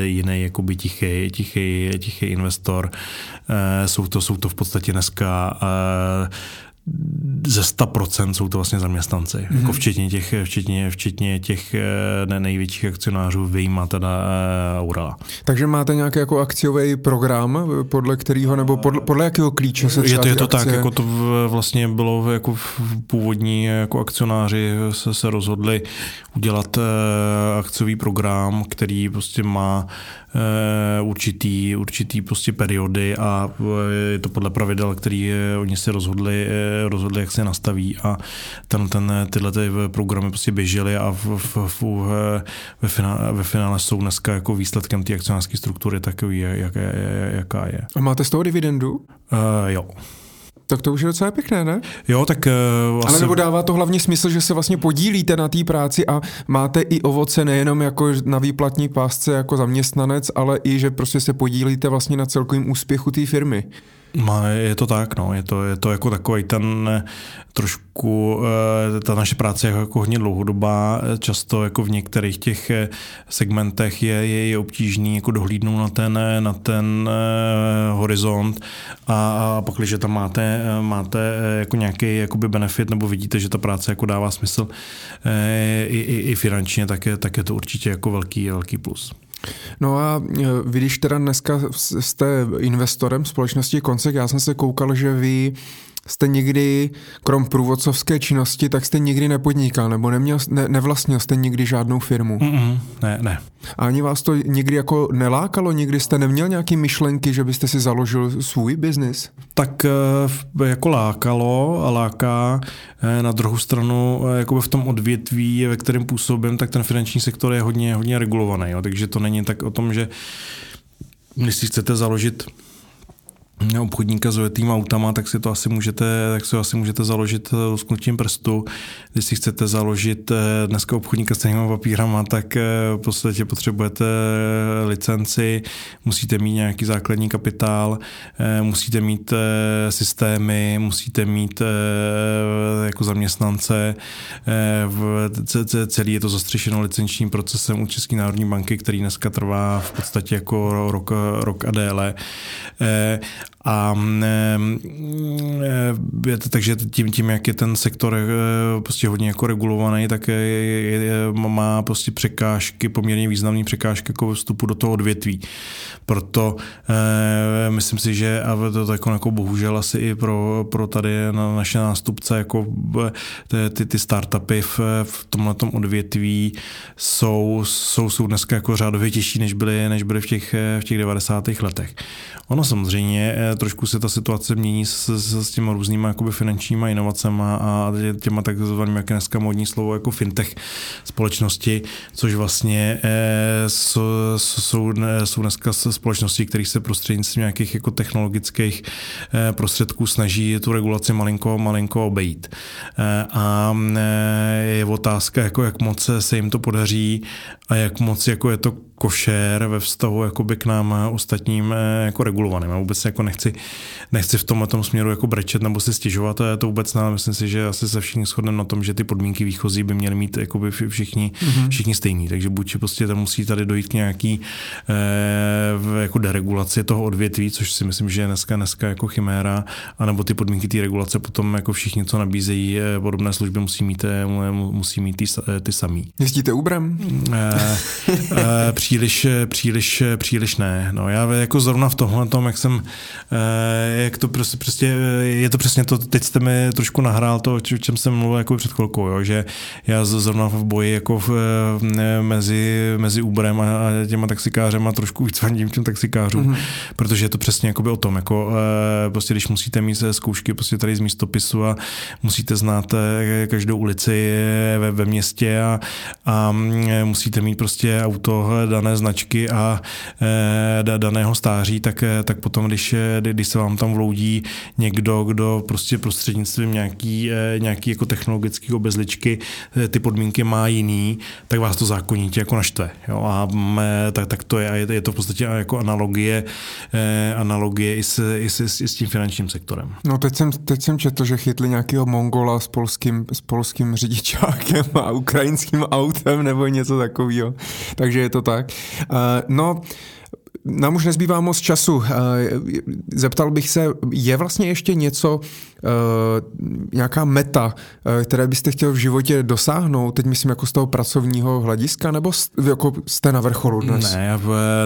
jiný jakoby tichý, tichý, tichý investor. Eh, jsou to, jsou to v podstatě dneska eh, ze 100% jsou to vlastně zaměstnanci, mm-hmm. jako včetně těch, včetně, včetně těch eh, ne, největších akcionářů, vyjma teda uh, Aurela. Takže máte nějaký jako akciový program, podle kterého, nebo podle, podle jakého klíče se Je to, je to tak, jako to vlastně bylo jako v původní jako akcionáři se, se rozhodli udělat uh, akciový program, který prostě má určitý, určitý prostě periody a je to podle pravidel, který oni si rozhodli, rozhodli, jak se nastaví a ten, ten, tyhle ty programy prostě běžely a v, v, v, ve, finále, ve finále jsou dneska jako výsledkem té akcionářské struktury takový, jak, jaká je. A máte z toho dividendu? Uh, jo. Tak to už je docela pěkné, ne? Jo, tak... Uh, asi... Ale nebo dává to hlavně smysl, že se vlastně podílíte na té práci a máte i ovoce nejenom jako na výplatní pásce jako zaměstnanec, ale i, že prostě se podílíte vlastně na celkovém úspěchu té firmy. Má, je to tak, no, je to, je to jako takový ten eh, trošku, eh, ta naše práce je jako hodně dlouhodobá, často jako v některých těch eh, segmentech je, je, je obtížný jako dohlídnout na ten, na ten horizont a, a pak, když tam máte, máte jako nějaký jakoby benefit nebo vidíte, že ta práce jako dává smysl i, i, i finančně, tak je, tak je to určitě jako velký, velký plus. No a vy, když teda dneska jste investorem společnosti Koncek, já jsem se koukal, že vy jste nikdy, krom průvodcovské činnosti, tak jste nikdy nepodnikal, nebo neměl, ne, nevlastnil jste nikdy žádnou firmu? Mm-mm, ne, ne. A ani vás to nikdy jako nelákalo? Nikdy jste neměl nějaký myšlenky, že byste si založil svůj biznis? Tak e, jako lákalo a láká. E, na druhou stranu, jako v tom odvětví, ve kterém působím, tak ten finanční sektor je hodně, hodně regulovaný. Jo? Takže to není tak o tom, že když si chcete založit obchodníka s ojetýma autama, tak si to asi můžete, tak si asi můžete založit eh, lusknutím prstu. Když si chcete založit eh, dneska obchodníka s těmi papírama, tak eh, v podstatě potřebujete licenci, musíte mít nějaký základní kapitál, musíte mít systémy, musíte mít jako zaměstnance. Celý je to zastřešeno licenčním procesem u České národní banky, který dneska trvá v podstatě jako rok, rok a déle. A je to, takže tím, tím, jak je ten sektor eh, prostě hodně jako regulovaný, tak je, je, má prostě překážky, poměrně významné překážky jako vstupu do toho odvětví. Proto eh, myslím si, že a to jako, jako bohužel asi i pro, pro tady na naše nástupce jako eh, ty, ty startupy v, v tomhle odvětví jsou, jsou, jsou dneska jako řádově těžší, než byly, než byly v těch, v těch 90. letech. Ono samozřejmě trošku se ta situace mění s, s, s těma různýma jakoby finančníma inovacemi a těma takzvanými, jak dneska modní slovo, jako fintech společnosti, což vlastně eh, jsou, jsou, jsou dneska společnosti, které se prostřednictvím nějakých jako technologických eh, prostředků snaží tu regulaci malinko, malinko obejít. Eh, a je otázka, jako jak moc se jim to podaří a jak moc jako je to košer ve vztahu jakoby k nám ostatním jako regulovaným. Já vůbec jako nechci, nechci v tomhle tom směru jako brečet nebo si stěžovat, to je to vůbec ne, myslím si, že asi se všichni shodneme na tom, že ty podmínky výchozí by měly mít jakoby všichni, mm-hmm. všichni stejný. Takže buď prostě tam musí tady dojít k nějaký eh, jako deregulaci toho odvětví, což si myslím, že je dneska, dneska jako chiméra, anebo ty podmínky té regulace potom jako všichni, co nabízejí eh, podobné služby, musí mít, eh, musí mít ty, eh, ty samý. Jezdíte Uberem? Eh, eh, příliš, příliš, příliš ne. No, já jako zrovna v tomhle tom, jak jsem, eh, jak to prostě, prostě, je to přesně to, teď jste mi trošku nahrál to, o čem jsem mluvil jako před chvilkou, jo, že já zrovna v boji jako v, mezi, mezi Uberem a těma taxikářema trošku víc fandím těm taxikářům, mm-hmm. protože je to přesně jakoby o tom, jako prostě když musíte mít zkoušky prostě tady z místopisu a musíte znát každou ulici ve, ve městě a, a musíte mít prostě auto dané značky a e, daného stáří, tak, e, tak potom, když, e, když se vám tam vloudí někdo, kdo prostě prostřednictvím nějaký, nějaký jako technologický obezličky ty podmínky má jiný, tak vás to zákonitě jako naštve. Jo? A tak, tak to je, a je to v podstatě jako analogie, analogie i s, i, s, i s tím finančním sektorem. No teď jsem, teď jsem četl, že chytli nějakého Mongola s polským, s polským řidičákem a ukrajinským autem nebo něco takového. Takže je to tak. No, nám už nezbývá moc času. Zeptal bych se, je vlastně ještě něco nějaká meta, které byste chtěl v životě dosáhnout, teď myslím jako z toho pracovního hlediska, nebo jako jste na vrcholu dnes? Ne, já,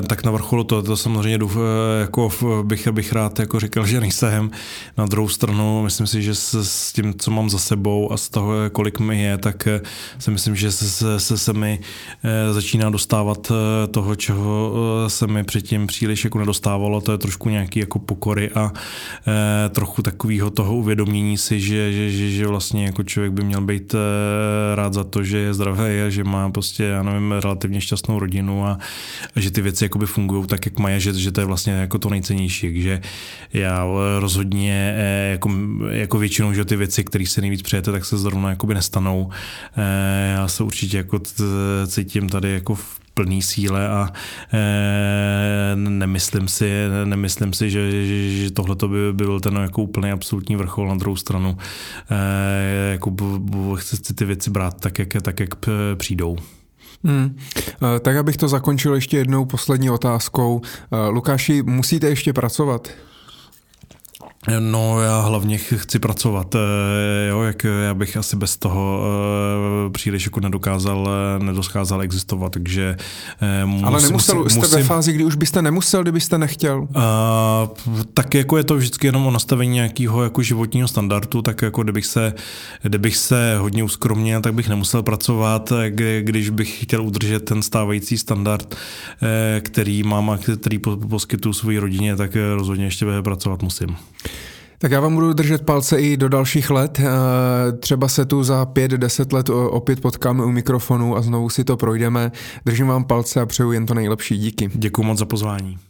tak na vrcholu to, to samozřejmě jdu, jako bych, bych rád jako říkal, že nejsem. Na druhou stranu, myslím si, že s, s tím, co mám za sebou a z toho, kolik mi je, tak si myslím, že se, se, se mi začíná dostávat toho, čeho se mi předtím příliš jako nedostávalo, to je trošku nějaký jako pokory a trochu takového toho uvědomění si, že, že, že, že vlastně jako člověk by měl být e, rád za to, že je zdravý a že má prostě, já nevím, relativně šťastnou rodinu a, a že ty věci jakoby fungují tak, jak mají, že, že to je vlastně jako to nejcennější. Takže já rozhodně e, jako, jako většinou, že ty věci, které se nejvíc přejete, tak se zrovna jakoby nestanou. Já se určitě jako cítím tady jako v plný síle a e, nemyslím si, nemyslím si, že, že, že tohle by byl ten jako úplný absolutní vrchol na druhou stranu. E, jako chci ty věci brát tak, jak, tak, jak přijdou. Hmm. Tak abych to zakončil ještě jednou poslední otázkou. Lukáši, musíte ještě pracovat? No já hlavně chci pracovat, eh, jo, jak já bych asi bez toho eh, příliš jako nedokázal, eh, nedoskázal existovat, takže musím, Ale nemusel, musím, jste ve fázi, kdy už byste nemusel, kdybyste nechtěl? Uh, tak jako je to vždycky jenom o nastavení nějakého jako životního standardu, tak jako kdybych se, kdybych se hodně uskromnil, tak bych nemusel pracovat, když bych chtěl udržet ten stávající standard, který mám a který poskytuju své rodině, tak rozhodně ještě pracovat musím. Tak já vám budu držet palce i do dalších let. Eh, třeba se tu za pět, deset let opět potkáme u mikrofonu a znovu si to projdeme. Držím vám palce a přeju jen to nejlepší. Díky. Děkuji moc za pozvání.